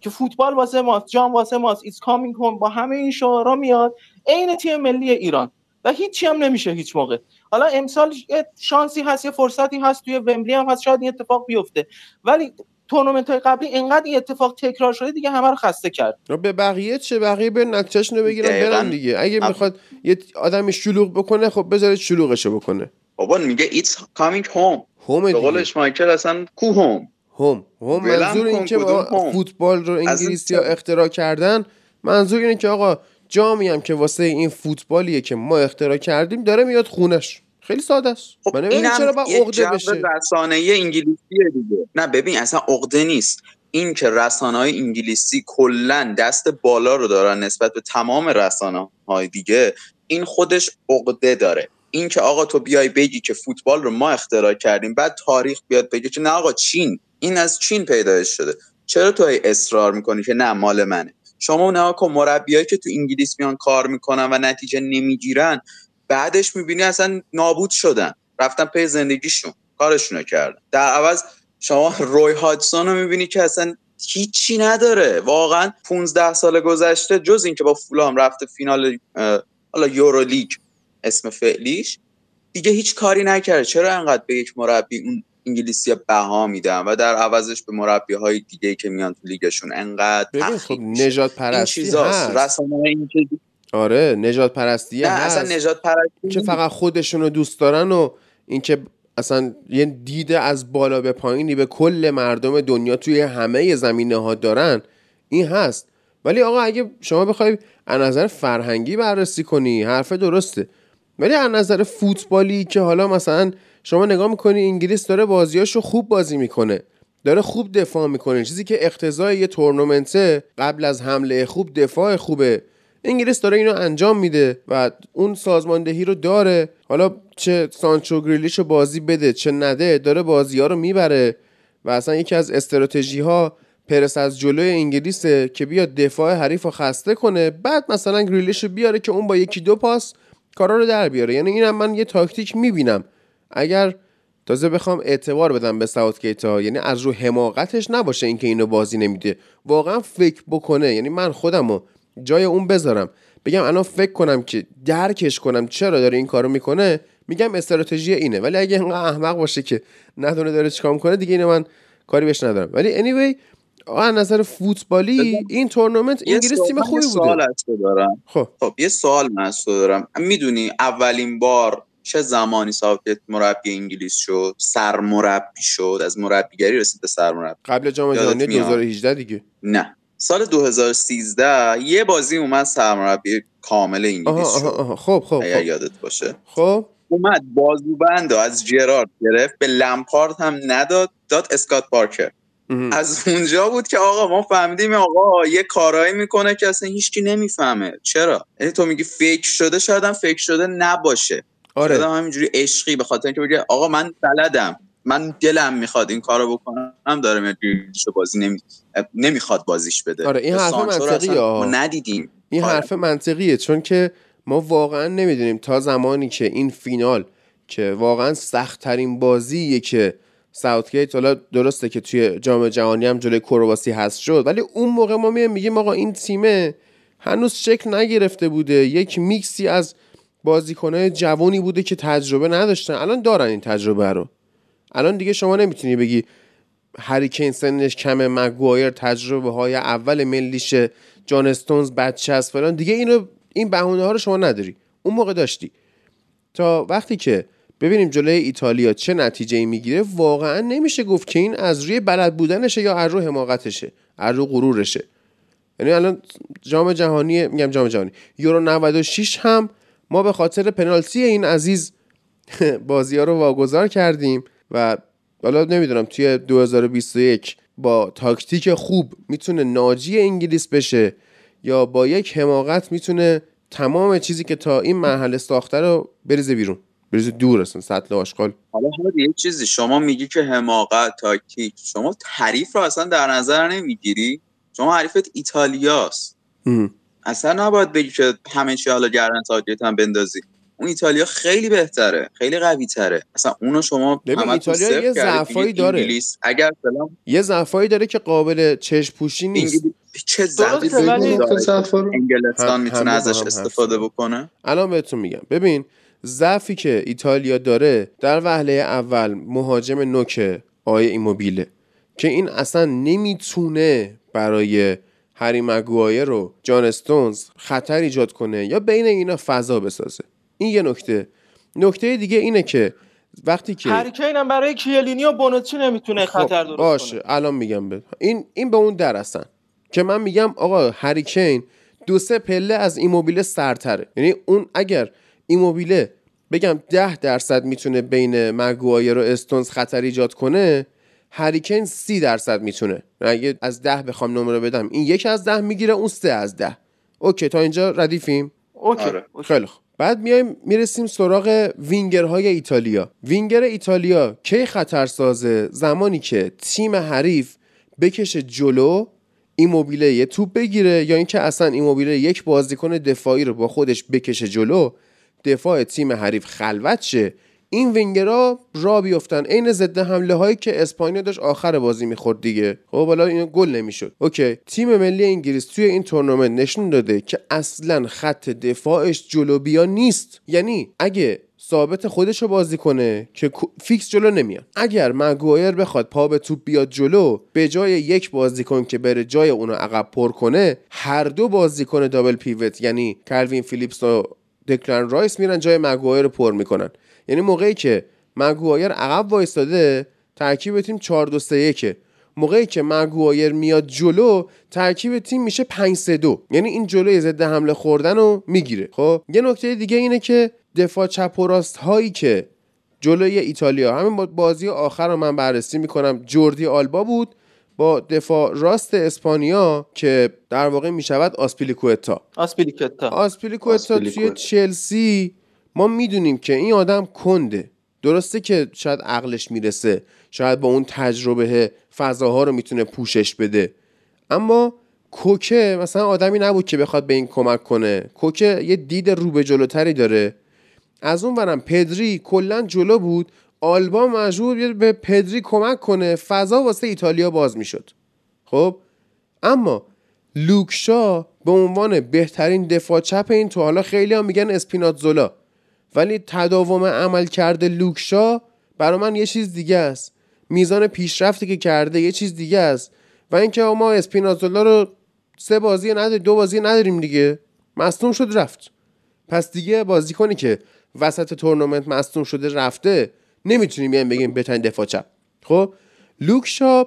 که فوتبال واسه ماست جام واسه ماست it's coming home با همه این شعارا میاد. عین تیم ملی ایران. و هیچی هم نمیشه هیچ موقع. حالا امسال شانسی هست یه فرصتی هست توی ومبلی هم هست شاید این اتفاق بیفته. ولی تورنمنت های قبلی انقدر این اتفاق تکرار شده دیگه همه رو خسته کرد. به بقیه چه؟ بقیه به نتیجهشون رو بگیرن. برن دیگه. اگه اب- می‌خواد یه آدمی شلوغ بکنه خب بذارید شلوغشو بکنه. بابا میگه ایتس کامینگ هوم هوم به قول دیگه. اشمایکل اصلا کو هوم هوم هوم منظور این که؟ فوتبال رو انگلیسی ها؟ اختراع کردن منظور اینه که آقا جامی هم که واسه این فوتبالیه که ما اختراع کردیم داره میاد خونش. خیلی ساده است. خب من نمی‌دونم چرا با عقده بشه. رسانه‌ای انگلیسیه دیگه. نه ببین اصلا عقده نیست. این که رسانه های انگلیسی کلا دست بالا رو دارن نسبت به تمام رسانه های دیگه این خودش عقده داره. این که آقا تو بیای بگی که فوتبال رو ما اختراع کردیم بعد تاریخ بیاد بگه که نه آقا چین. این از چین پیدایش شده. چرا تو هی اصرار می‌کنی که نه مال منه؟ شما نه کن مربیایی که تو انگلیس میان کار می‌کنن و نتیجه نمی‌گیرن بعدش می‌بینی اصلا نابود شدن. رفتن پی زندگیشون کارشونو کردن. در عوض شما روی هادسون رو می‌بینی که اصلا هیچی نداره. واقعا 15 سال گذشته جز اینکه با فولام رفته فینال حالا یورولیگ اسم فعلیش دیگه هیچ کاری نکرده. چرا انقدر به یک مربی اون انگلیسی بها میدن و در عوضش به مربی های دیگه که میان تو لیگشون انقدر خب. نجات این پرستی چیزاست. هست. رسانه این که آره نجات پرستی نه هست. اصلا نجات پرستی که فقط خودشون رو دوست دارن و اینکه اصلا یه دیده از بالا به پایینی به کل مردم دنیا توی همه زمینه ها دارن این هست. ولی آقا اگه شما بخوای از نظر فرهنگی بررسی کنی حرف درسته. ولی از نظر فوتبالی که حالا مثلا شما نگاه می‌کنی انگلیس داره بازیاشو خوب بازی می‌کنه. داره خوب دفاع می‌کنه. چیزی که اقتضای یه تورنمنته قبل از حمله خوب دفاع خوبه. انگلیس داره اینو انجام میده و اون سازماندهی رو داره. حالا چه سانچو گریلیش رو بازی بده چه نده داره بازی ها رو می‌بره و اصلا یکی از استراتژی ها پرس از جلوی انگلیسه که بیاد دفاع حریف رو خسته کنه. بعد مثلا گریلیش رو بیاره که اون با یکی دو پاس کارا رو در بیاره. یعنی اینم من یه تاکتیک می‌بینم. اگر تازه بخوام اعتبار بدم به ساوتگیت ها یعنی از رو حماقتش نباشه اینکه اینو بازی نمیده. واقعا فکر بکنه. یعنی من خودمو جای اون بذارم. بگم الان فکر کنم که درکش کنم چرا داره این کارو می‌کنه میگم استراتژی اینه. ولی اگه اینقدر احمق باشه که ندونه داره چیکار می‌کنه دیگه اینو من کاری بهش ندارم. ولی anyway از نظر فوتبالی این تورنمنت انگلیس سوال- تیم خوبی سوال بوده. از تو دارم. خب. خب یه سوال من از تو دارم. می‌دونی اولین بار چه زمانی ساوتگیت مربی انگلیس شد؟ سرمربی شد؟ از مربیگری رسید به سرمربی. قبل جام جهانی میاد؟ 2018 دیگه. نه. سال 2013 یه بازی اومد سرمربی کامل انگلیس شد. خب خب اگر خب. یادت باشه. خب. اومد بازوبند از جرارد گرفت به لمپارد هم نداد داد اسکات پارکر. از اونجا بود که آقا ما فهمیدیم آقا یه کارایی می‌کنه که اصلا هیچکی نمی‌فهمه. چرا؟ یعنی تو میگی فکر شده شاید هم فکر شده نباشه. آره. هم همینجوری عشقی به خاطر اینکه بگه آقا من بلدم. من دلم می‌خواد این کارو بکنم داره گریلیشو بازی نمی... نمی‌خواد بازیش بده آره، این حرف منطقیه،. ما ندیدیم این آره. حرف منطقیه چون که ما واقعا نمی‌دونیم تا زمانی که این فینال که واقعا سختترین بازیه که ساوتگیت حالا درسته که توی جام جهانی هم جلوی کرواسی هست شد ولی اون موقع ما میگیم آقا این تیمه هنوز شکل نگرفته بوده یک میکسی از بازیکنهای جوانی بوده که تجربه نداشتن الان دارن این تجربه رو الان دیگه شما نمی‌تونی بگی هریکین سنش کمه مگوایر تجربه های اول ملیشه جان استونز بچه است فلان. دیگه اینو این بهونه ها رو شما نداری. اون موقع داشتی. تا وقتی که ببینیم جلوی ایتالیا چه نتیجه ای می‌گیره واقعا نمیشه گفت که این از روی بلد بودنشه یا از روی حماقتشه از روی غرورشه. یعنی الان جام جهانی میگم جام جهانی یورو 96 هم ما به خاطر پنالتی این عزیز بازی ها رو واگذار کردیم. و حالا نمی‌دونم توی 2021 با تاکتیک خوب می‌تونه ناجی انگلیس بشه یا با یک حماقت می‌تونه تمام چیزی که تا این مرحله ساخته رو بریزه بیرون بریزه دور اصلا سطل آشغال. حالا یه چیزی شما میگی که حماقت تاکتیک شما تعریف رو اصلا در نظر نمی‌گیری؟ شما حریفت ایتالیاست. اصلا نباید بگی که همه چی حالا گردن تاکتیک هم بندازی. اون ایتالیا خیلی بهتره خیلی قوی تره اصلا اونو شما ببین ایتالیا یه ضعفایی داره. انگلیس اگر سلام یه ضعفایی داره که قابل چشم پوشی نیست. چه ضعفی انگلستان می‌تونه ازش استفاده. بکنه. الان بهتون میگم. ببین ضعفی که ایتالیا داره در وهله اول مهاجم نوک آقای ایموبیله که این اصلا نمی‌تونه برای هری مگوایر رو جان استونز خطر ایجاد کنه یا بین اینا فضا بسازه. این یه نکته. نکته دیگه اینه که وقتی که هریکین هم برای کیلینی و بونوچی نمی‌تونه خب، خطر درست باشه کنه الان میگم به این این به اون در هستن که من میگم آقا هریکین دو سه پله از ایموبیله سرتره. یعنی اون اگر ایموبیله بگم ده درصد می‌تونه بین مگوایر و استونز خطر ایجاد کنه هری کین سی درصد می‌تونه. اگه از ده بخوام نمره بدم این یک از ده می‌گیره اون سه از ده. OK تا اینجا ردیفیم؟ OK آره. OK. خیلی خوب. بعد میایم می‌رسیم سراغ وینگرهای ایتالیا. وینگر ایتالیا کی خطر سازه؟ زمانی که تیم حریف بکشه جلو ایموبیله یه توپ بگیره یا اینکه اصلا ایموبیله یک بازیکن دفاعی رو با خودش بکشه جلو دفاع تیم حریف خلوت شه. این وینگرها را بیفتن عین ضد حمله هایی که اسپانیا داشت آخر بازی می‌خورد دیگه. خب حالا اینو گل نمی‌شد. OK. تیم ملی انگلیس توی این تورنمنت نشون داده که اصلا خط دفاعش جلو بیا نیست. یعنی اگه ثابت خودش رو بازی کنه که فیکس جلو نمیاد. اگر مگوایر بخواد پا به توپ بیاد جلو به جای یک بازیکن که بره جای اونو عقب پر کنه هر دو بازیکن double pivot. یعنی کلوین فیلیپس و دکلن رایس میرن جای مگوایر رو پر می‌کنن. یعنی موقعی که مگوایر عقب وایستاده ترکیب تیم 4 2 3 1 موقعی که مگوایر میاد جلو ترکیب تیم میشه 5 3 2 یعنی این جلوی ضد حمله خوردن رو می‌گیره. خب؟ یه نکته دیگه اینه که دفاع چپ و راست هایی که جلوی ایتالیا همین با بازی آخر رو من بررسی می‌کنم جوردی آلبا بود با دفاع راست اسپانیا که در واقع می‌شود آسپیلیکوتا. آسپیلیکتا آسپیلیکوتا توی آسپیلیکوتا. چلسی ما می‌دونیم که این آدم کنده. درسته که شاید عقلش می‌رسه. شاید با اون تجربه فضاها رو می‌تونه پوشش بده. اما کوکه مثلا آدمی نبود که بخواد به این کمک کنه. کوکه یه دید رو به جلوتری داره. از اون ورم پدری کلا جلو بود. آلبا مجبور به پدری کمک کنه. فضا واسه ایتالیا باز می‌شد. خب؟ اما لوکشا به عنوان بهترین دفاع چپ این تو حالا خیلی هم میگن اسپیناتزولا. ولی تداوم عمل کرده لوکشا برا من یه چیز دیگه است. میزان پیشرفتی که کرده یه چیز دیگه است. و اینکه ما اسپیناتزولا رو سه بازی نداریم دو بازی نداریم دیگه. مصدوم شد رفت. پس دیگه بازیکنی که وسط تورنمنت مصدوم شده رفته نمی‌تونیم بیایم بگیم بهترین دفاع چپ. خب؟ لوکشا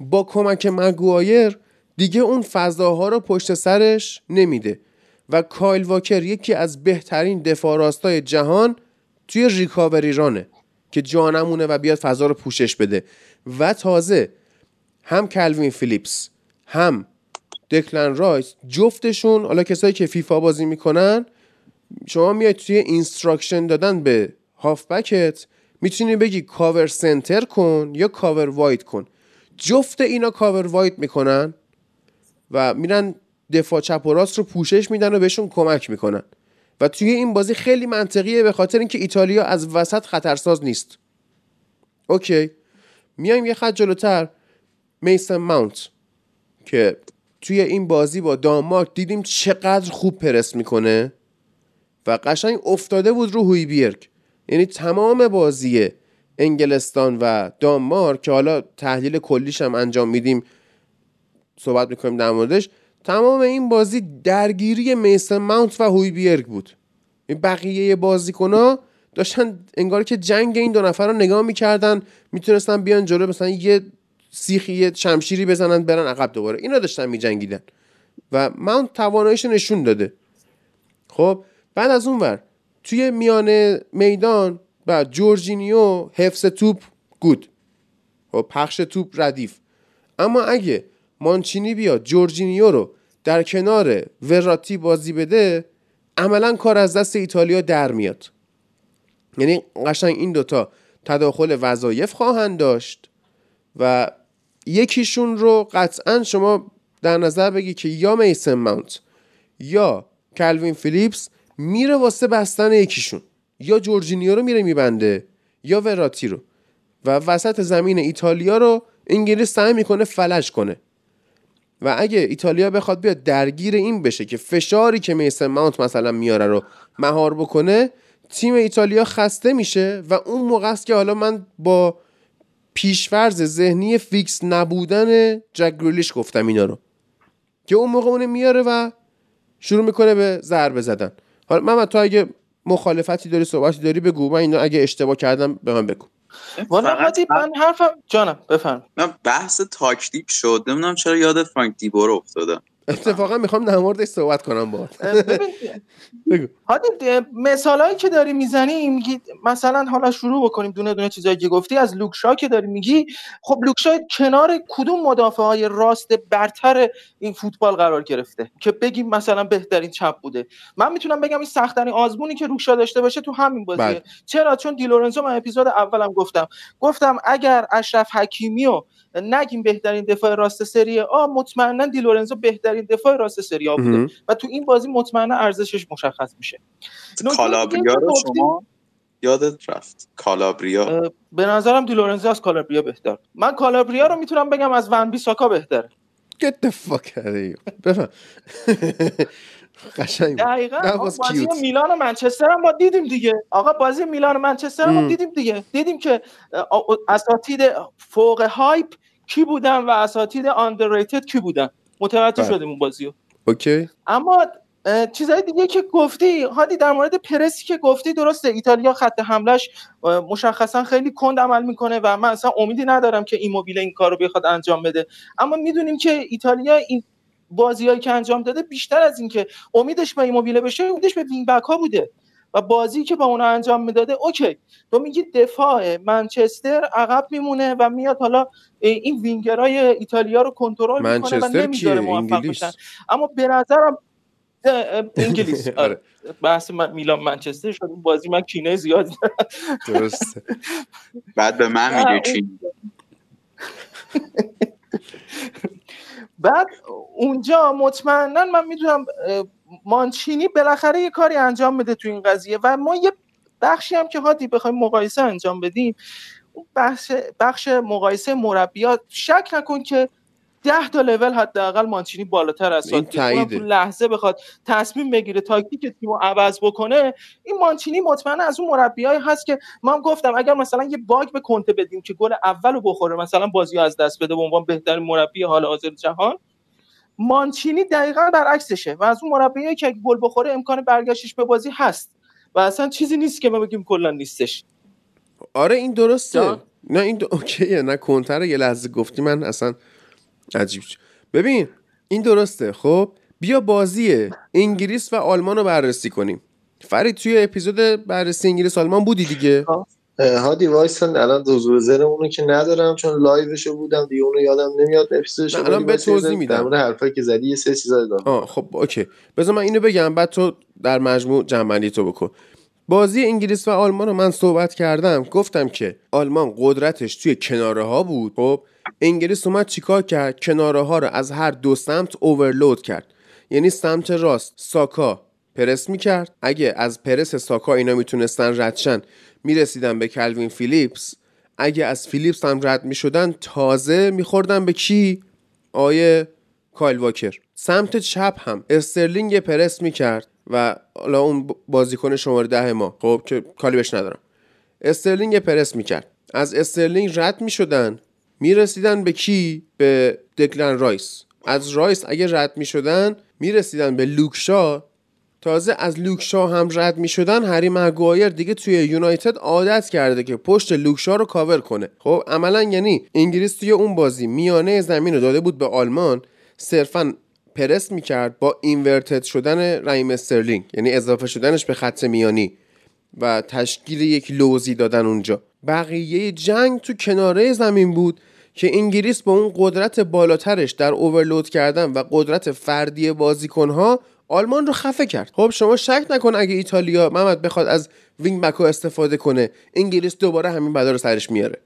با کمک مگوایر دیگه اون فضاها رو پشت سرش نمیده. و کایل واکر یکی از بهترین دفاع راستای جهان توی recovery run ه که جانمونه و بیاد فضا رو پوشش بده. و تازه هم کلوین فیلیپس هم دکلن رایس جفتشون حالا کسایی که فیفا بازی می‌کنن شما میاد توی instruction دادن به هافبکت می‌تونی بگی cover center کن یا cover wide کن. جفت اینا cover wide می‌کنن و میرن دفاع چپ و راست رو پوشش میدن و بهشون کمک می‌کنن. و توی این بازی خیلی منطقیه به خاطر اینکه ایتالیا از وسط خطرساز نیست. اوکی. میایم یه خط جلوتر. میسن ماونت که توی این بازی با دانمارک دیدیم چقدر خوب پرس می‌کنه و قشنگ افتاده بود رو هویبیرگ یعنی تمام بازی انگلستان و دانمارک که حالا تحلیل کلیش هم انجام میدیم صحبت می‌کنیم در موردش تمام این بازی درگیری میسن ماونت و هویبیرگ بود. این بقیه بازیکن داشتن انگار که جنگ این دو نفر رو نگاه می‌کردن می‌تونستن بیان جلو مثلا یه سیخی یه شمشیری بزنن برن عقب دوباره. اینا داشتن میجنگیدن. و ماونت تواناییش نشون داده. خب بعد از اون ور توی میان میدان و جورجینیو حفظ توپ گود. خب پخش توپ ردیف. اما اگه مانچینی بیاد جورجینیو رو در کنار وراتی بازی بده عملا کار از دست ایتالیا در میاد. یعنی قشنگ این دوتا تداخل وظایف خواهند داشت و یکیشون رو قطعا شما در نظر بگی که یا میسن ماونت یا کلوین فیلیپس میره واسه بستن یکیشون یا جورجینیو رو میره میبنده یا وراتی رو. و وسط زمین ایتالیا رو انگلیس سعی می‌کنه فلج کنه. و اگه ایتالیا بخواد بیاد درگیر این بشه که فشاری که میسن ماونت مثلا میاره رو مهار بکنه تیم ایتالیا خسته میشه و اون موقع است که حالا من با پیش‌فرض ذهنی فیکس نبودن جک گریلیش گفتم اینا رو. که اون موقع اون میاره و شروع می‌کنه به ضربه زدن. حالا من تو اگه مخالفتی داری صحبتی داری بگو. من اینا اگه اشتباه کردم به من بگو. والا من حرفم جانم بفهم من بحث تاکتیک شد. نمی‌دونم چرا یاد فرانک دیبور افتادم اتفاقا می‌خوام در موردش صحبت کنم با. مثال هایی که داری می‌زنی میگی مثلا حالا شروع بکنیم دونه دونه چیزایی که گفتی از لوکشا که داری میگی خب لوکشا کنار کدوم مدافع های راست برتر این فوتبال قرار گرفته که بگیم مثلا بهترین چپ بوده؟ من می‌تونم بگم این سختترین آزمونی که لوکشا داشته باشه تو همین بازیه. بله. چرا؟ چون دیلورنزو من اپیزود اولم گفتم. گفتم اگر اشرف حکیمی و نگیم بهترین دفاع راست سری آ مطمئنا دی لورنزو بهترین دفاع راست سری آ بوده و تو این بازی مطمئنا ارزشش مشخص میشه. کالابریا رو شما یادت رفت. کالابریا. به نظرم دی لورنزو از کالابریا بهتر. من کالابریا رو می‌تونم بگم از ون بیساکا بهتره. Get the fuck out of here. قشنگ دقیقاً. بازی میلان و منچستر هم ما دیدیم دیگه. آقا بازی میلان و منچستر هم دیدیم دیگه. دیدیم که اساتید فوق hype کی بودن و اساتید underrated کی بودن؟ متوجه بله. شدیم اون بازی رو OK. اما چیزهای دیگه که گفتی هادی در مورد پرسی که گفتی درسته ایتالیا خط حملش مشخصا خیلی کند عمل می‌کنه و من اصلا امیدی ندارم که ایموبیله این کار رو بخواد انجام بده. اما می‌دونیم که ایتالیا این بازیایی که انجام داده بیشتر از اینکه امیدش به ایموبیله بشه امیدش به wing back ها بوده. و بازی که با اونا انجام می‌داده OK. تو میگی دفاع منچستر عقب میمونه و میاد حالا این وینگرای ایتالیا رو کنترل می‌کنه و نمی‌ذاره موفق بشن. اما به نظرم انگلیس. آره. آره. بحث من میلان منچستر شد. بازی من کینه زیاد درسته. بعد به من میگه چی بعد اونجا مطمئنا من می‌دونم مانچینی بالاخره یه کاری انجام بده تو این قضیه و ما یه بخشی هم که هادی بخوایم مقایسه انجام بدیم اون بخش بخش مقایسه مربیات شک نکن که ده تا لول حداقل مانچینی بالاتر از این تو لحظه بخواد تصمیم بگیره تاکتیک تیمو عوض بکنه این مانچینی مطمئن از اون مربیایی هست که من گفتم اگر مثلا یه باگ به کنته بدیم که گل اولو بخوره مثلا بازی از دست بده به عنوان بهترین مربی حال حاضر جهان مانچینی دقیقا برعکسشه و از اون مربیایی که گل بخوره امکان برگشتش به بازی هست و اصلا چیزی نیست که ما بگیم کلا نیستش. آره این درسته. نه این اوکیه نه کنتر یه لحظه گفتی من اصلا عجیب ببین این درسته. خب بیا بازی انگلیس و آلمان رو بررسی کنیم. فرید توی اپیزود بررسی انگلیس آلمان بودی دیگه؟ هادی وایسن الان حضور ذهنمو که ندارم چون live شو بودم دیگه اونو یادم نمیاد اپیزودش الان به توضیح میدم. مورد حرفایی که زدی یه سری چیزا دارم. خب OK. بذار من اینو بگم بعد تو در مجموع جمع‌بندی تو بکن. بازی انگلیس و آلمان رو من صحبت کردم. گفتم که آلمان قدرتش توی کناره ها بود. خب انگلیس اومد چیکار کرد؟ کناره ها رو از هر دو سمت overload کرد. یعنی سمت راست ساکا پرس می‌کرد. اگه از پرس ساکا اینا می‌تونستن رد شن می‌رسیدن به کلوین فیلیپس. اگه از فیلیپس هم رد می‌شدن تازه میخوردن به کی؟ آیه کایل واکر. سمت چپ هم استرلینگ پرس می‌کرد و حالا اون بازیکن شماره ده ما. خب که کاری بهش ندارم. استرلینگ پرس می‌کرد. از استرلینگ رد می‌شدن می‌رسیدن به کی؟ به دکلن رایس. از رایس اگه رد می‌شدن می‌رسیدن به لوک شا تازه از لوک شا هم رد می شدن هری مگوایر دیگه توی یونایتد عادت کرده که پشت لوک شا رو کاور کنه. خب عملا یعنی انگلیس توی اون بازی میانه زمین رو داده بود به آلمان صرفا پرس می‌کرد با inverted شدن رحیم استرلینگ یعنی اضافه شدنش به خط میانی و تشکیل یک لوزی دادن اونجا. بقیه جنگ تو کناره زمین بود که انگلیس با اون قدرت بالاترش در overload کردن و قدرت فردی بازیکنها آلمان رو خفه کرد. خب شما شک نکن اگه ایتالیا محمد بخواد از wing back استفاده کنه انگلیس دوباره همین بلا رو سرش میاره.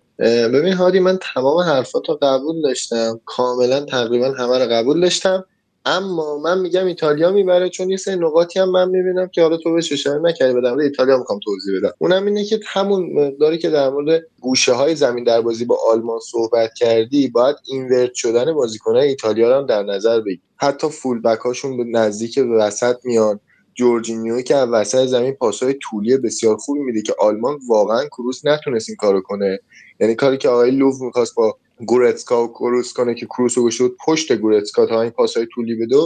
ببین هادی من تمام حرفات رو قبول داشتم. کاملا تقریبا همه رو قبول داشتم. اما من میگم ایتالیا می‌بره چون یه سری نقاطی هم من می‌بینم که حالا تو بهش اشاره نکردی بدم ایتالیا می‌خوام توضیح بدم. اونم اینه که همون داری که در مورد گوشه های زمین در بازی با آلمان صحبت کردی باید invert شدن بازیکنهای ایتالیا رو در نظر بگیر. حتی full back هاشون به نزدیک به وسط میان. جورجینیو که از وسط زمین پاسهای طولی بسیار خوبی میده که آلمان واقعا کروس نتونست این کارو کنه. یعنی کاری که آقای لوف می‌خواست با گورتسکا و کروس کنه که کروس رو شد پشت گورتسکا تا این پاسهای طولی بده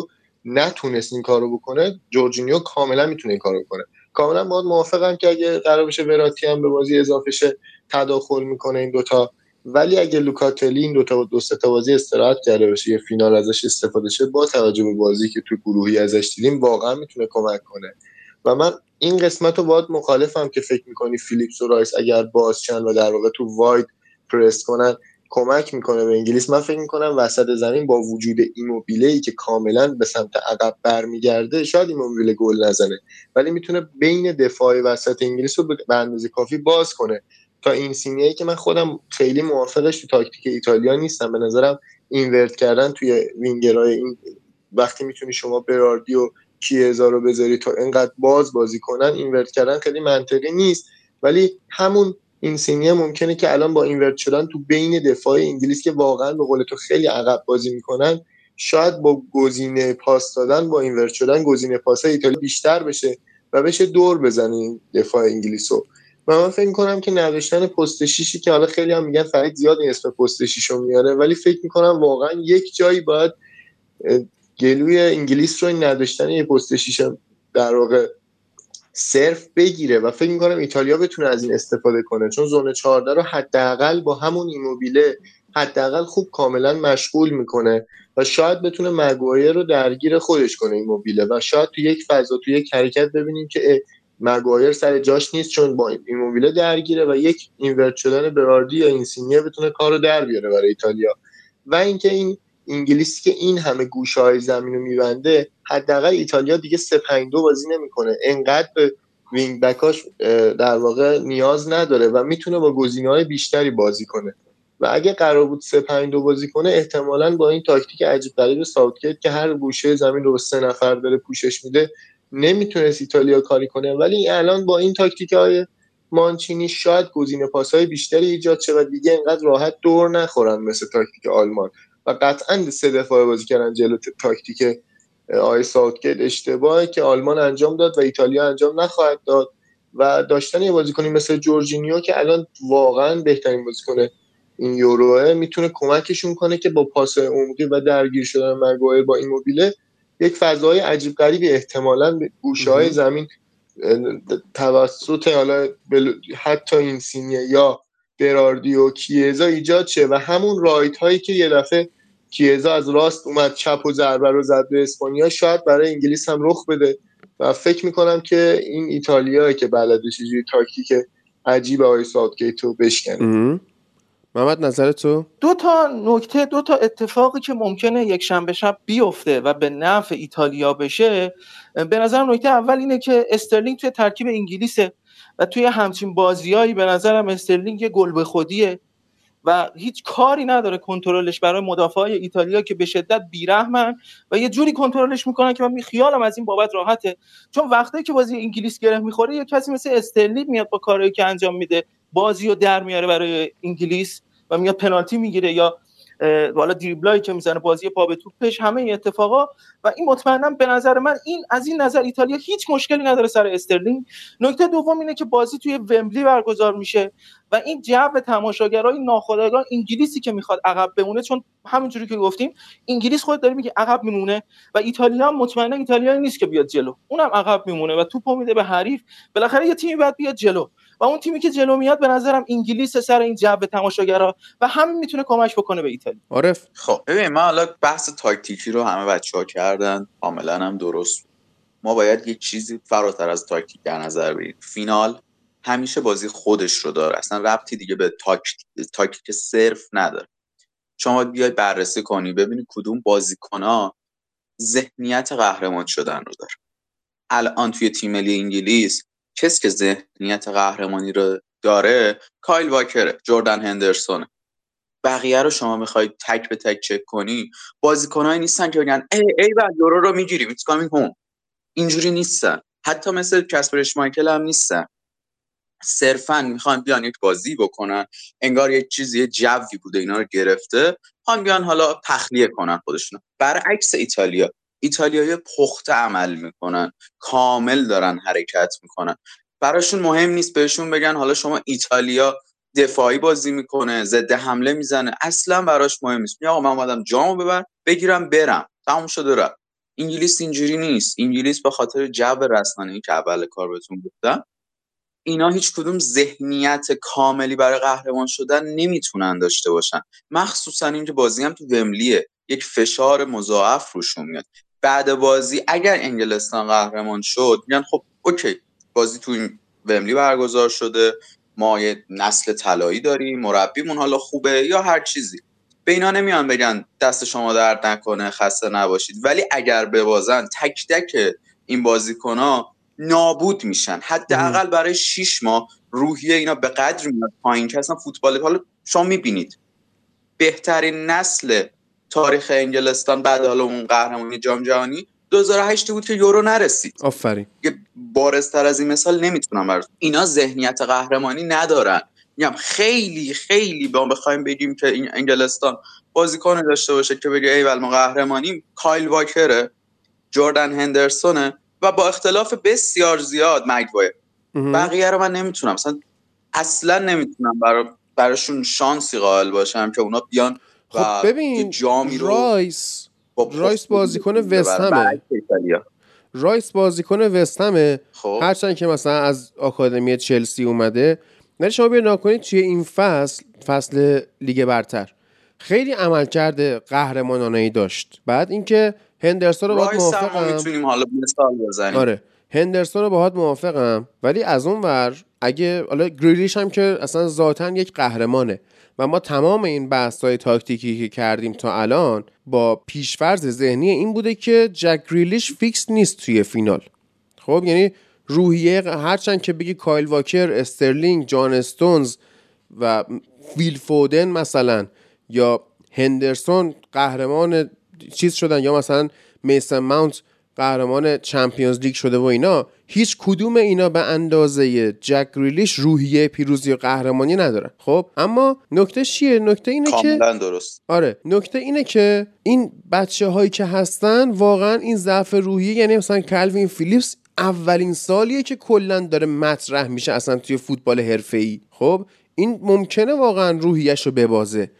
نتونست این کارو بکنه جورجینیو کاملا می‌تونه این کارو بکنه. کاملا باید موافقم که اگه قرار بشه وراتی هم به بازی اضافه شه تداخل می‌کنه این دوتا. ولی اگه لوکاتلی این دوتا دو تا بازی استراحت کرده باشه یه فینال ازش استفاده شه با توجه به بازی که تو گروهی ازش دیدیم واقعا می‌تونه کمک کنه. و من این قسمت رو باید مخالفم که فکر می‌کنی فیلیپس و رایس اگر باز شن و در واقع تو wide پرس کنن کمک می‌کنه به انگلیس. من فکر می‌کنم وسط زمین با وجود ایموبیله ای که کاملا به سمت عقب برمیگرده شاید ایموبیله گل نزنه. ولی می‌تونه بین دفاع وسط انگلیس رو به اندازه کافی باز کنه. تا اینسینیه که من خودم خیلی موافقش تو تاکتیک ایتالیا نیستم. به نظرم invert کردن توی وینگرای این وقتی می‌تونی شما براردی و کیزا رو بذاری تا اینقدر باز بازی کنن اینورت کردن خیلی منطقی نیست. ولی همون این سینیه ممکنه که الان با اینورت شدن تو بین دفاع انگلیس که واقعا به قول تو خیلی عقب بازی می‌کنن شاید با گزینه پاس دادن با اینورت شدن گزینه پاس ایتالیا بیشتر بشه و بشه دور بزنیم دفاع انگلیسو و من فکر کنم که نداشتن پست شیشی که حالا خیلی هم میگن فرید زیاد این اسم پست شیشو میاره ولی فکر می‌کنم واقعا یک جایی باید گلوی انگلیس رو این نداشتن یه پست شیش در واقع صرف بگیره و فکر می‌کنم ایتالیا بتونه از این استفاده کنه چون زون 14 رو حداقل با همون ایموبیله حداقل خوب کاملا مشغول می‌کنه و شاید بتونه مگوایر رو درگیر خودش کنه ایموبیله و شاید تو یک فضا تو یک حرکت ببینیم که مگوایر سر جاش نیست چون با ایموبیله درگیره و یک اینورت شدن براردی یا اینسینیه بتونه کارو در بیاره برای ایتالیا. و اینکه این انگلیسی که این همه گوشه های زمین رو میبنده حداقل ایتالیا دیگه 3 5 2 بازی نمی‌کنه. انقدر به wing back اش در واقع نیاز نداره و می‌تونه با گزینه های بیشتری بازی کنه. و اگه قرار بود 3 5 2 بازی کنه احتمالا با این تاکتیک عجیب غریب ساوتگیت که هر گوشه زمین رو به سه نفر داره پوشش میده نمی‌تونست ایتالیا کاری کنه. ولی الان با این تاکتیک های مانچینی شاید گزینه پاسهای بیشتری ایجاد شه و دیگه اینقدر راحت دور نخورن مثل تاکتیک آلمان. و قطعا سه دفاعه بازی کردن جلو تاکتیک آقای ساوتگیت اشتباهی که آلمان انجام داد و ایتالیا انجام نخواهد داد. و داشتن یه بازیکنی مثل جورجینیو که الان واقعا بهترین بازیکن این یوروه می‌تونه کمکشون کنه که با پاس عمقی و درگیر شدن مگوایر با ایموبیله یک فضای عجیب غریبی احتمالا به گوشه های زمین توسط حالا حتی اینسینیه یا براردی و کیزا ایجاد شه و همون رایت هایی که یه دفعه کیزا از راست اومد چپ و ضربه رو زد به اسپانیا شاید برای انگلیس هم رخ بده و فکر می‌کنم که این ایتالیا که بلده یه تاکتیک عجیب آقای ساوتگیت رو بشکنه. محمد نظر تو؟ دو تا نکته دو تا اتفاقی که ممکنه یک شنبه شب بیفته و به نفع ایتالیا بشه به نظرم نکته اول اینه که استرلینگ توی ترکیب انگلیسه و توی همچین بازیایی به نظرم استرلینگ یه گل به خودیه و هیچ کاری نداره کنترلش برای مدافع ایتالیا که به شدت بیرحمن و یه جوری کنترلش می‌کنن که من خیالم از این بابت راحته. چون وقتی که بازی انگلیس گره می‌خوره یه کسی مثل استرلینگ میاد با کاری که انجام میده. بازی رو در میاره برای انگلیس و میاد پنالتی می‌گیره یا حالا دریبلایی که می‌زنه بازی پا به توپش همه این اتفاقا. و این مطمئنا به نظر من این از این نظر ایتالیا هیچ مشکلی نداره سر استرلینگ. نکته دوم اینه که بازی توی ومبلی برگزار میشه و این جو تماشاگرای ناخودآگاه انگلیسی که می‌خواد عقب بمونه چون همینجوری که گفتیم انگلیس خود داره میگه عقب میمونه و ایتالیا مطمئنا ایتالیا نیست که بیاد جلو. اونم عقب میمونه و توپو میده به حریف. بالاخره یه تیمی باید بیاد جلو. و اون تیمی که جلو میاد به نظرم انگلیس سر این جو تماشاگرا و همین می‌تونه کمک بکنه به ایتالیا عارف. خب ببین من حالا بحث تاکتیکی رو همه بچه ها کردن کاملا هم درست. ما باید یه چیزی فراتر از تاکتیک در نظر بگیریم. فینال همیشه بازی خودش رو داره. اصلا ربطی دیگه به تاکتیک صرف نداره. شما بیای بررسی کنی ببینی کدوم بازیکنها ذهنیت قهرمان شدن رو داره. الان توی تیم ملی انگلیس کسی که ذهنیت قهرمانی رو داره کایل واکره جردن هندرسونه. بقیه رو شما می‌خواید تک به تک چک کنی بازیکنایی نیستن که بگن ای ای بعد یورو رو می‌گیریم ایتس کامینگ هوم اینجوری نیستن. حتی مثل کسپرش مایکل هم نیستن. صرفا می‌خوان بیان یک بازی بکنن انگار یک چیزی جوی بوده اینا رو گرفته. خان بیان حالا تخلیه کنن خودشون برعکس ایتالیا. ایتالیایی پخته عمل می‌کنن کامل دارن حرکت می‌کنن. براشون مهم نیست بهشون بگن حالا شما ایتالیا دفاعی بازی می‌کنه ضد حمله می‌زنه. اصلا براش مهم نیست. آقا من اومدم جامو ببر بگیرم برم. تموم شده رفت. انگلیس اینجوری نیست. انگلیس به خاطر جو رسانه‌ای که اول کار بهتون گفتم اینا هیچ کدوم ذهنیت کاملی برای قهرمان شدن نمی‌تونن داشته باشن. مخصوصا اینکه بازی هم تو وملیه. یک فشار مضاعف روشون میاد. بعد بازی اگر انگلستان قهرمان شد میگن خب اوکی بازی تو این وملی برگزار شده ما یه نسل طلایی داریم مربیمون حالا خوبه یا هر چیزی. به اینا نمیان بگن دست شما درد نکنه خسته نباشید. ولی اگر ببازن تک تک این بازیکن نابود میشن. حداقل برای 6 ماه روحیه اینا به قدر میاد پایین که اصلا فوتبال حالا شما می‌بینید. بهترین نسل تاریخ انگلستان بعد حالا اون قهرمانی جام جهانی 2008 بود که یورو نرسید. آفرین. یه بارزتر از این مثال نمی‌تونم برات اینا ذهنیت قهرمانی ندارن. میگم خیلی خیلی با بخوایم بگیم که این انگلستان بازیکن داشته باشه که بگه ای ما قهرمانیم کایل واکره جردن هندرسونه و با اختلاف بسیار زیاد مگوایر بقیه رو من نمی‌تونم. مثلا اصلا نمی‌تونم برای براشون شانسی قائل باشم که اونا بیان خب ببین جامی رو رایس رایس بازیکن وستهمه. رایس بازیکن وستهمه. خب. هرچند که مثلا از آکادمی چلسی اومده. ولی شما نگاه نکنید توی این فصل فصل لیگ برتر. خیلی عمل کرده قهرمانانه ای داشت. بعد اینکه هندرسون رو باهات موافقم. می‌تونیم حالا مثال بزنیم. آره. هندرسون رو باهات موافقم. ولی از اون ور اگه حالا گریلیش هم که اصلا ذاتا یک قهرمانه. و ما تمام این بحث های تاکتیکی که کردیم تا الان با پیشفرض ذهنی این بوده که جک گریلیش فیکس نیست توی فینال. خب یعنی روحیه هرچند که بگی کایل واکر استرلینگ جان استونز و فیل فودن مثلا یا هندرسون قهرمان چیز شدن یا مثلا میسن ماونت قهرمان چمپیونز لیگ شده و اینا هیچ کدوم اینا به اندازه جک گریلیش روحیه پیروزی و قهرمانی ندارن. خب اما نکته چیه؟ نکته اینه که درست. آره نکته اینه که این بچه هایی که هستن واقعا این ضعف روحیه یعنی مثلا کلوین فیلیپس اولین سالیه که کلا داره مطرح میشه اصلا توی فوتبال حرفه‌ای. خب این ممکنه واقعا روحیش رو ببازه.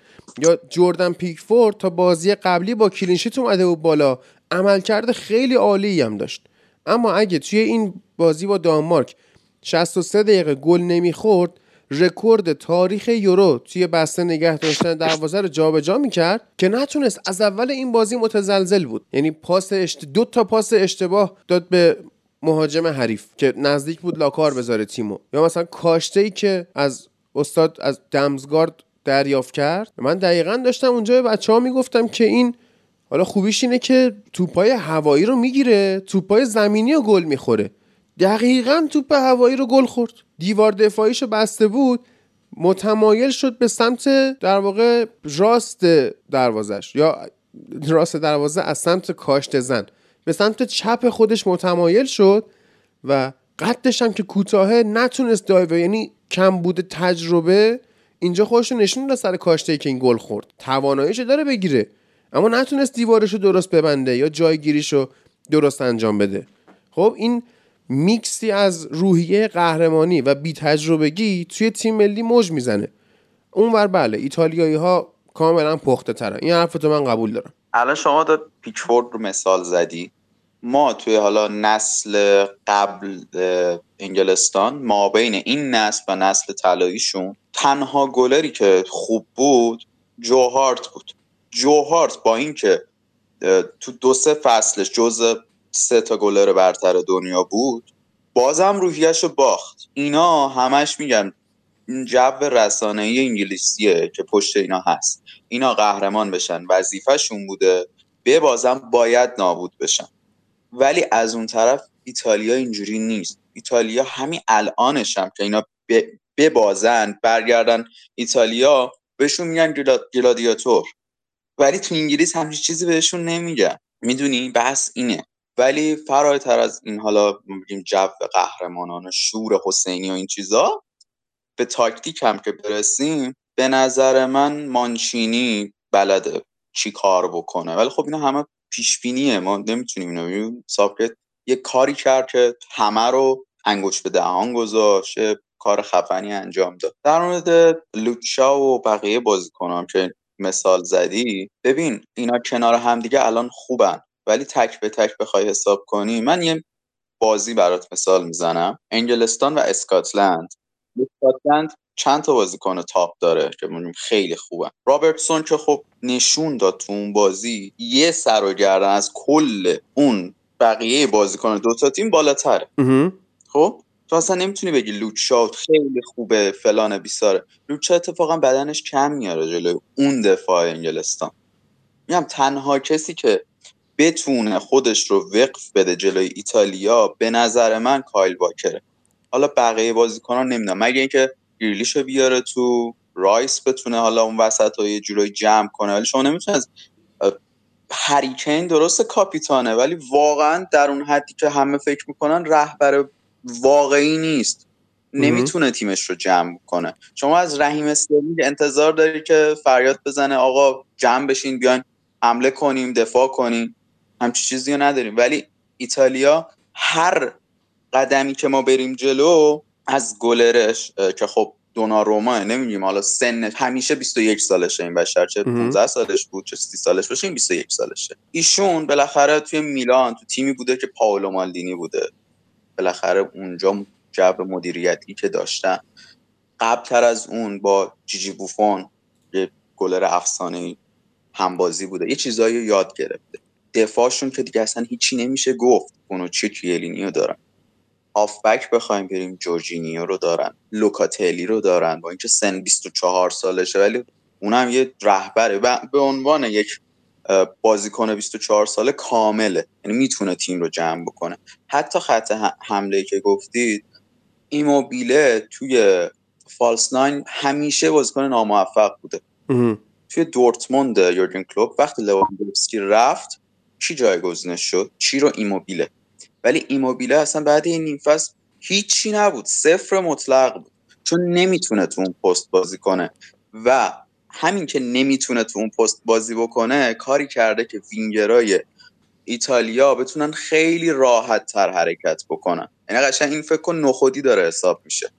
یا جردن پیکفورد تا بازی قبلی با clean sheet اومده و بالا عملکرد خیلی عالی هم داشت. اما اگه توی این بازی با دانمارک 63 دقیقه گل نمی‌خورد رکورد تاریخ یورو تو بسته نگه داشتن دروازه رو جابجا می‌کرد که نتونست از اول این بازی متزلزل بود. یعنی پاس اشت... دو تا پاس اشتباه داد به مهاجم حریف که نزدیک بود لای کار بذاره تیمو. یا مثلا کاشته ای که از استاد از دمزگارد دریافت کرد. من دقیقا داشتم اونجا به بچه ها می‌گفتم که این حالا خوبیش اینه که توپای هوایی رو می‌گیره توپای زمینی رو گل می‌خوره. دقیقا توپ هوایی رو گل خورد. دیوار دفاعیشو بسته بود. متمایل شد به سمت در واقع راست دروازش یا راست دروازه از سمت کاشت زن. به سمت چپ خودش متمایل شد و قدش هم که کوتاهه نتونست دایو یعنی کم بوده تجربه اینجا خودش نشون داد سر کاشته که این گل خورد. تواناییشو داره بگیره. اما نتونست دیوارشو درست ببنده یا جایگیریشو درست انجام بده. خب این میکسی از روحیه قهرمانی و بی تجربگی توی تیم ملی موج می‌زنه. اونور بله ایتالیایی ها کاملا پخته ترن این حرفتو من قبول دارم. الان شما داد پیکفورد رو مثال زدی. ما توی حالا نسل قبل انگلستان ما بین این نسل و نسل طلاییشون تنها گلری که خوب بود جوهارت بود. جوهارت با اینکه تو دو سه فصلش جز سه تا گلر برتر دنیا بود بازم روحیش رو باخت. اینا همش میگن جو رسانه انگلیسیه که پشت اینا هست. اینا قهرمان بشن وظیفهشون بوده به بازم باید نابود بشن. ولی از اون طرف ایتالیا اینجوری نیست. ایتالیا همین الانش هم که اینا ببازن برگردن ایتالیا بهشون میگن گلادیاتور ولی تو انگلیس همچین چیزی بهشون نمیگن. می‌دونی؟ بحث اینه. ولی فراتر از این حالا بگیم جو قهرمانان شور حسینی و این چیزا به تاکتیک هم که برسیم به نظر من مانچینی بلده چی کار بکنه. ولی خب اینا همه پیش بینیه ما نمی‌تونیم اینو ساکت یه کاری کرد که همه رو انگوش به دهان گذاشت کار خفنی انجام داد. در مورد لوچا و بقیه بازیکنان که مثال زدی ببین اینا کنار همدیگه الان خوبن ولی تک به تک بخوای حساب کنی من یه بازی برات مثال می‌زنم انگلستان و اسکاتلند. اسکاتلند چند تا بازیکن تاپ داره که خیلی خوبه رابرتسون که خب نشون داد تو اون بازی یه سر و گردن از کل اون بقیه بازیکن دو تا تیم بالاتره. خب؟ تو اصلا نمی‌تونی بگی لوچا خیلی خوبه فلان بیساره لوچا اتفاقا بدنش کم میاره جلوی اون دفاع انگلستان. میگم تنها کسی که بتونه خودش رو وقف بده جلوی ایتالیا به نظر من کایل واکره. حالا بقیه بازیکنان نمی‌دونم. مگه اینکه گریلیش رو بیاره تو رایس بتونه حالا اون وسط رو یه جورایی جمع کنه. ولی شما نمی‌تونه از هری کین درست کاپیتانه ولی واقعا در اون حدی که همه فکر می‌کنن رهبر واقعی نیست. نمی‌تونه تیمش رو جمع کنه. شما از رحیم استرلینگ انتظار داری که فریاد بزنه آقا جمع بشین بیاین حمله کنیم دفاع کنیم. همچی چیزی رو نداریم. ولی ایتالیا هر قدمی که ما بریم جلو از گلرش که خب روما نمیگیم حالا سن همیشه 21 سالشه این بشر چه 15 سالش بود چه 30 سالش باشه این 21 سالشه. ایشون بالاخره توی میلان تو تیمی بوده که پاولو مالدینی بوده. بالاخره اونجا جو مدیریتی که داشتن. قبلتر از اون با جیجی بوفون یه گلر افسانه همبازی بوده. یه چیزایی یاد گرفته. دفاعشون که دیگه اصلا هیچی نمیشه گفت. بونوچی کیلینیو دارن. هافبک بخوایم بریم جورجینیو رو دارن. لوکاتلی رو دارن. با اینکه سن 24 سالشه ولی اونم یه رهبره. به عنوان یک بازیکن 24 ساله کامله. یعنی می‌تونه تیم رو جمع بکنه. حتی خط حمله که گفتید ایموبیله توی فالس ناین همیشه بازیکن ناموفق بوده. توی دورتموند یورگن کلوب وقتی لواندوفسکی رفت چی جایگزینش شد؟ چی رو ایموبیله؟ ولی ایموبیله اصلا بعد این نیم فصل هیچی نبود. صفر مطلق بود. چون نمی‌تونه تو اون پست بازی کنه. و همین که نمی‌تونه تو اون پست بازی بکنه کاری کرده که وینگرای ایتالیا بتونن خیلی راحت تر حرکت بکنن. یعنی قشنگ این فکر کن نخودی داره حساب میشه.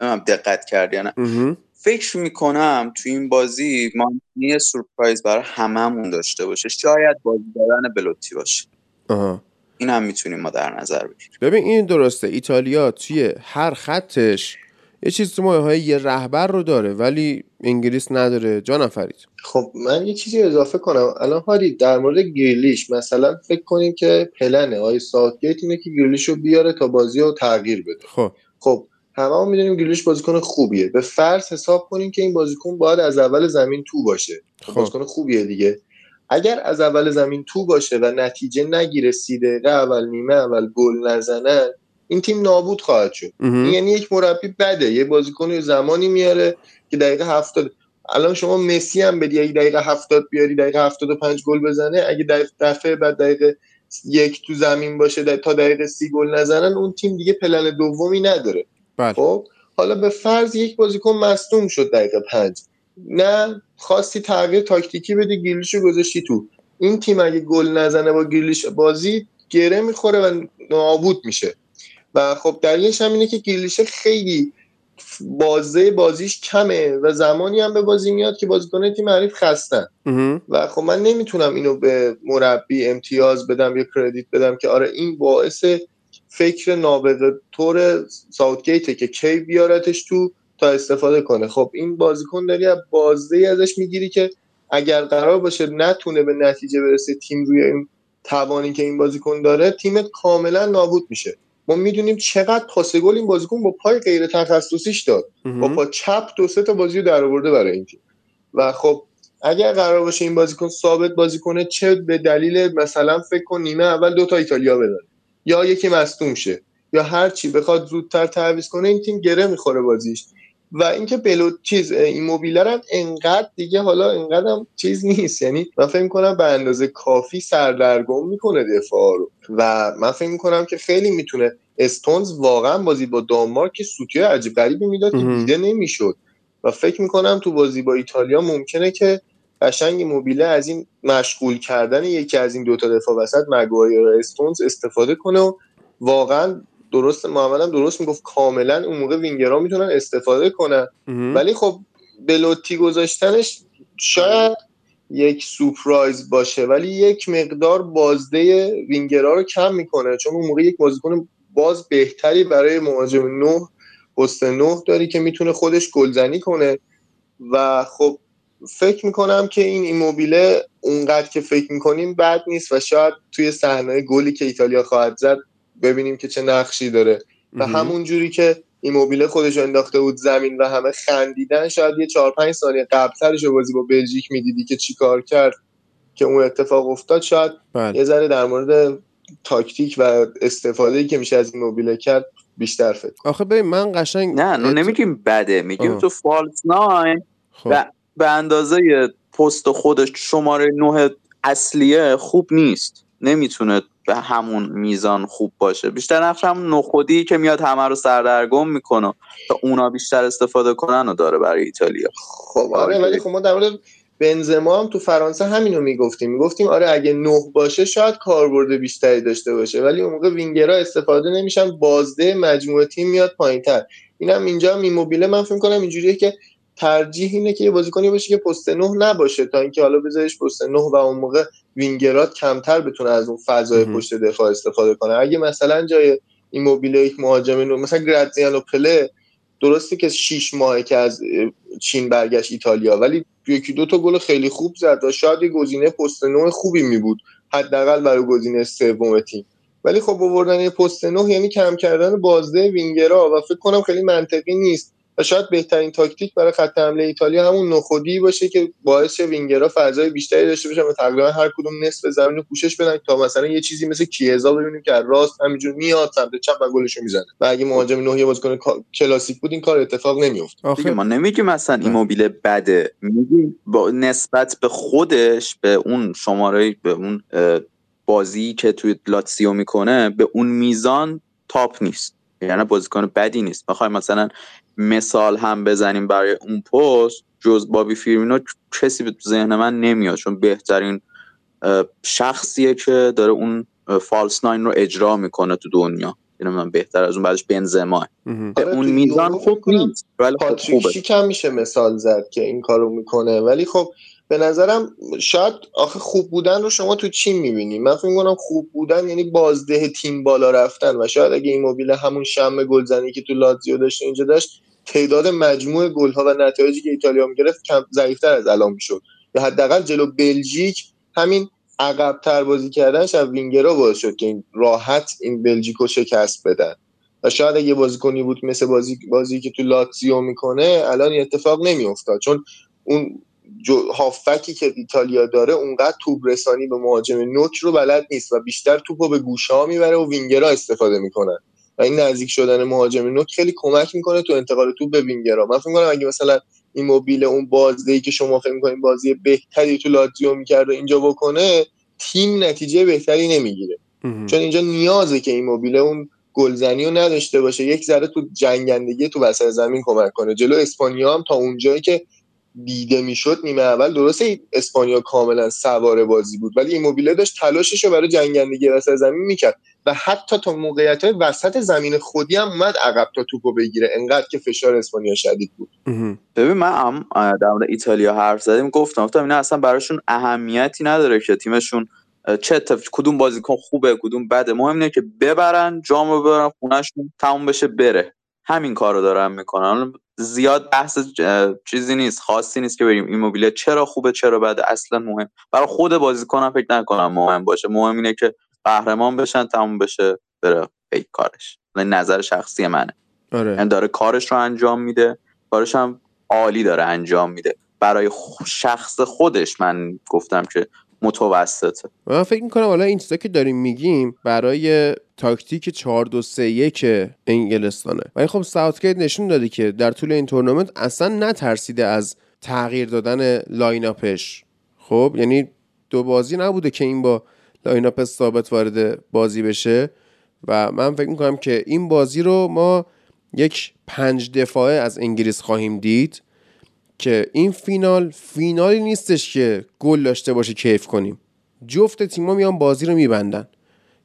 دقت کردی نه. فکر می‌کنم تو این بازی ما یه سورپرایز برای هممون داشته باشه. شاید بازی دارن بلوتی باشه. این هم می‌تونیم ما در نظر بگیریم. ببین این درسته. ایتالیا توی هر خطش یه چیز تو مایه یه رهبر رو داره ولی انگلیس نداره. جا نفرید. خب من یه چیزی اضافه کنم. الان هاری در مورد گیرلیش مثلا فکر کنیم که پلنه. آی ساوتگیت اینه که گیرلیش رو بیاره تا بازی رو تغییر بده. خب. خب همه هم می‌دونیم گیرلیش بازیکن خوبیه. به فرض حساب کنیم که این بازیکن باید از اول زمین تو باشه. خب. بازیکن خوبیه دیگه. اگر از اول زمین تو باشه و نتیجه نگیره سی دقیقه اول نیمه اول گل نزنن این تیم نابود خواهد شد. یعنی یک مربی بده. یه بازیکن زمانی میاره که دقیقه هفتاد الان شما مسی هم بدی. اگه دقیقه هفتاد بیاری دقیقه هفتاد و پنج گل بزنه. اگه دفعه بعد دقیقه یک تو زمین باشه تا دقیقه سی گل نزنن اون تیم دیگه پلن دومی نداره. بله. خب؟ حالا به فرض یک بازیکن مصدوم شد دقیقه پنج. نه خواستی تغییر تاکتیکی بده گیلیشو گذاشتی تو. این تیم اگه گل نزنه با گیلیش بازی گره می‌خوره و نابود میشه. و خب دلیلش هم اینه که گیلیشه خیلی بازه بازیش کمه و زمانی هم به بازی میاد که بازیکن تیم حریف خستن. و خب من نمی‌تونم اینو به مربی امتیاز بدم یا کردیت بدم که آره این باعث فکر نابغه طور ساوتگیته که کی بیارتش تو تا استفاده کنه. خب این بازیکن داری از بازه ازش می‌گیری که اگر قرار باشه نتونه به نتیجه برسه تیم روی این توانی که این بازیکن داره تیمت کاملا نابود میشه. ما می‌دونیم چقدر پاس گل این بازیکن با پای غیر تخصصیش داد. با پا چپ دو سه تا بازی رو در آورده برای این تیم. و خب اگر قرار باشه این بازیکن ثابت بازی کنه چه به دلیل مثلا فکر کن نیمه اول دو تا ایتالیا بدن. یا یکی مصدوم شه یا هر چی بخواد زودتر تعویض کنه این تیم گره می‌خوره بازیش. و اینکه بلو چیز این موبیلر هم انقدر دیگه حالا انقدر هم چیز نیست. یعنی من فکر کنم به اندازه کافی سردرگم می‌کنه دفاع رو. و من فکر می‌کنم که خیلی می‌تونه استونز واقعا بازی با دانمارک سوتی عجیب غریبی می‌داد که دیده نمی‌شد. و فکر می‌کنم تو بازی با ایتالیا ممکنه که قشنگ موبیله از این مشغول کردن یکی از این دوتا دفاع وسط مگوایر استونز استفاده کنه و واقعا درست محمد هم درست می‌گفت. کاملا اون موقع وینگرها می‌تونن استفاده کنن. ولی خب بلوتی گذاشتنش شاید یک سورپرایز باشه ولی یک مقدار بازده وینگرها رو کم می‌کنه. چون اون موقع یک بازیکن باز بهتری برای مهاجم نه پست نه داری که می‌تونه خودش گلزنی کنه. و خب فکر می‌کنم که این ایموبیله اونقدر که فکر می‌کنیم بد نیست و شاید توی صحنه گلی که ایتالیا خواهد زد ببینیم که چه نقشی داره و همون جوری که ایموبیله خودش انداخته بود زمین و همه خندیدن شاید یه چهار پنج ثانیه قبلترش بازی با بلژیک می‌دیدی که چیکار کرد که اون اتفاق افتاد شاید بله. یه ذره در مورد تاکتیک و استفاده که میشه از این موبیله کرد بیشتر فکر آخه ببین من قشنگ نه نه نمیگیم بده میگیم آه. تو فالس ناین خب. و به اندازه پست خودش شماره نه اصلیه خوب نیست نمی‌تونه به همون میزان خوب باشه. بیشتر نقش همون نخودی که میاد همه رو سردرگم می‌کنه تا اونا بیشتر استفاده کنن و داره برای ایتالیا. خب آره ولی خب ما در مورد بنزما هم تو فرانسه همینو می‌گفتیم. می‌گفتیم آره اگه نه باشه شاید کاربرد بیشتری داشته باشه ولی اون موقع وینگرها استفاده نمیشن بازده مجموعه تیم میاد پایینتر. اینم اینجا میموبیله من فکر کنم اینجوریه که ترجیح اینه که یه بازیکنی باشه که پست نه نباشه تا اینکه حالا بذارش پست نه و اون موقع وینگرات کمتر بتونه از اون فضای پشت دفاع استفاده کنه. اگه مثلا جای این موبیله یک مهاجم نو مثلا گراتزیانو پله درسته که 6 ماهه که از چین برگشت ایتالیا ولی یکی دو تا گل خیلی خوب زد و شاید یه گزینه پست نه خوبی می بود حداقل برای گزینه سوم تیم. ولی خب آوردن یه پست نه یعنی کم کردن بازده وینگرا و فکر کنم خیلی منطقی نیست. و شاید بهترین تاکتیک برای خط حمله ایتالیا همون نخودی باشه که باعث شه وینگرها فضای بیشتری داشته باشن و تقریبا هر کدوم نصف زمین رو پوشش بدن تا مثلا یه چیزی مثل کیزا ببینیم که راست همینجور میاد سمت چپ و گلشو می‌زنه. و اگه مهاجم نه یه بازیکن کلاسیک بود این کار اتفاق نمیافت. دیگه ما نمیگیم مثلا ایموبیل بده. میگیم با نسبت به خودش به اون شماره به اون بازی که توی لاتسیو می‌کنه به اون میزان تاپ نیست. یعنی بازیکن بدی نیست. بخوای مثلا مثال هم بزنیم برای اون پست جز بابی فیرمینو کسی به ذهن من نمیاد چون بهترین شخصیه که داره اون فالس ناین رو اجرا می‌کنه تو دنیا. یعنی من بهتر از اون بعدش بنزما آره اون میزان خوب نیست ولی خب خوبه. کم میشه مثال زد که این کارو می‌کنه. ولی خب به نظرم شاید آخه خوب بودن رو شما تو چین می‌بینی؟ من فکر می‌کنم خوب بودن یعنی بازده تیم بالا رفتن و شاید اگه این موبیل همون شم گلزنی که تو لاتزیو داشته اینجا داشت تعداد مجموع گلها و نتایجی که ایتالیا می‌گرفت کم ضعیفتر از الان می‌شد. یا حداقل جلو بلژیک همین عقبتر بازی کردنش از وینگرها باعث شد که این راحت این بلژیک رو شکست بدن. و شاید اگه بازیکنی بود مثل بازی بازی که تو لاتزیو می‌کنه الان اتفاق نمیافتاد. چون اون هافکی که ایتالیا داره اونقدر توپ رسانی به مهاجم نوک رو بلد نیست و بیشتر توپ رو به گوشه ها می‌بره و وینگرها استفاده می‌کنن. و این نزدیک شدن مهاجم نوک خیلی کمک می‌کنه تو انتقال تو به وینگرها من فکر می‌کنم اگه مثلا این موبیل اون بازدهی که شما فکر می‌کنین بازی بهتری تو لاتزیو می‌کرد اینجا بکنه تیم نتیجه بهتری نمی‌گیره. چون اینجا نیازه که این موبیل اون گلزنی رو نداشته باشه. یک ذره تو جنگندگی تو وسط زمین کمک کنه. جلو اسپانیا هم تا اونجایی که دیده می‌شد نیمه اول. درسته اسپانیا کاملا سوار بازی بود ولی ایموبیله داشت تلاشش رو برای جنگندگی وسط زمین می‌کرد و حتی تا موقعیت های وسط زمین خودی هم اومد عقب تا توپو بگیره. انقدر که فشار اسپانیا شدید بود. ببین من هم در مورد ایتالیا حرف زدیم گفتم گفتم اینا اصلا براشون اهمیتی نداره که تیمشون چه کدوم بازیکن خوبه کدوم بده. مهم اینه که ببرن جام رو ببرن خونهشون تموم بشه بره. همین کار رو دارن می‌کنن. زیاد بحث چیزی نیست خاصی نیست که بریم ایموبیله چرا خوبه چرا بده؟ اصلا مهم. برای خود بازیکنم فکر نکنم مهم باشه. مهم اینه که قهرمان بشن تموم بشه بره. فکر کارش. نظر شخصی منه. آره. یعنی داره کارش رو انجام میده. کارش هم عالی داره انجام میده. برای شخص خودش من گفتم که متوسطه. من فکر می‌کنم حالا این چیزا که داریم میگیم برای تاکتیک 4 2 3 1 انگلستانه. ولی خب ساوتگیت نشون داده که در طول این تورنمنت اصلا نترسیده از تغییر دادن line-up ش خب یعنی دو بازی نبوده که این با line-up ثابت وارد بازی بشه و من فکر می‌کنم که این بازی رو ما یک پنج دفاعه از انگلیس خواهیم دید. که این فینال فینالی نیستش که گل داشته باشه کیف کنیم. جفت تیما میان بازی رو میبندن.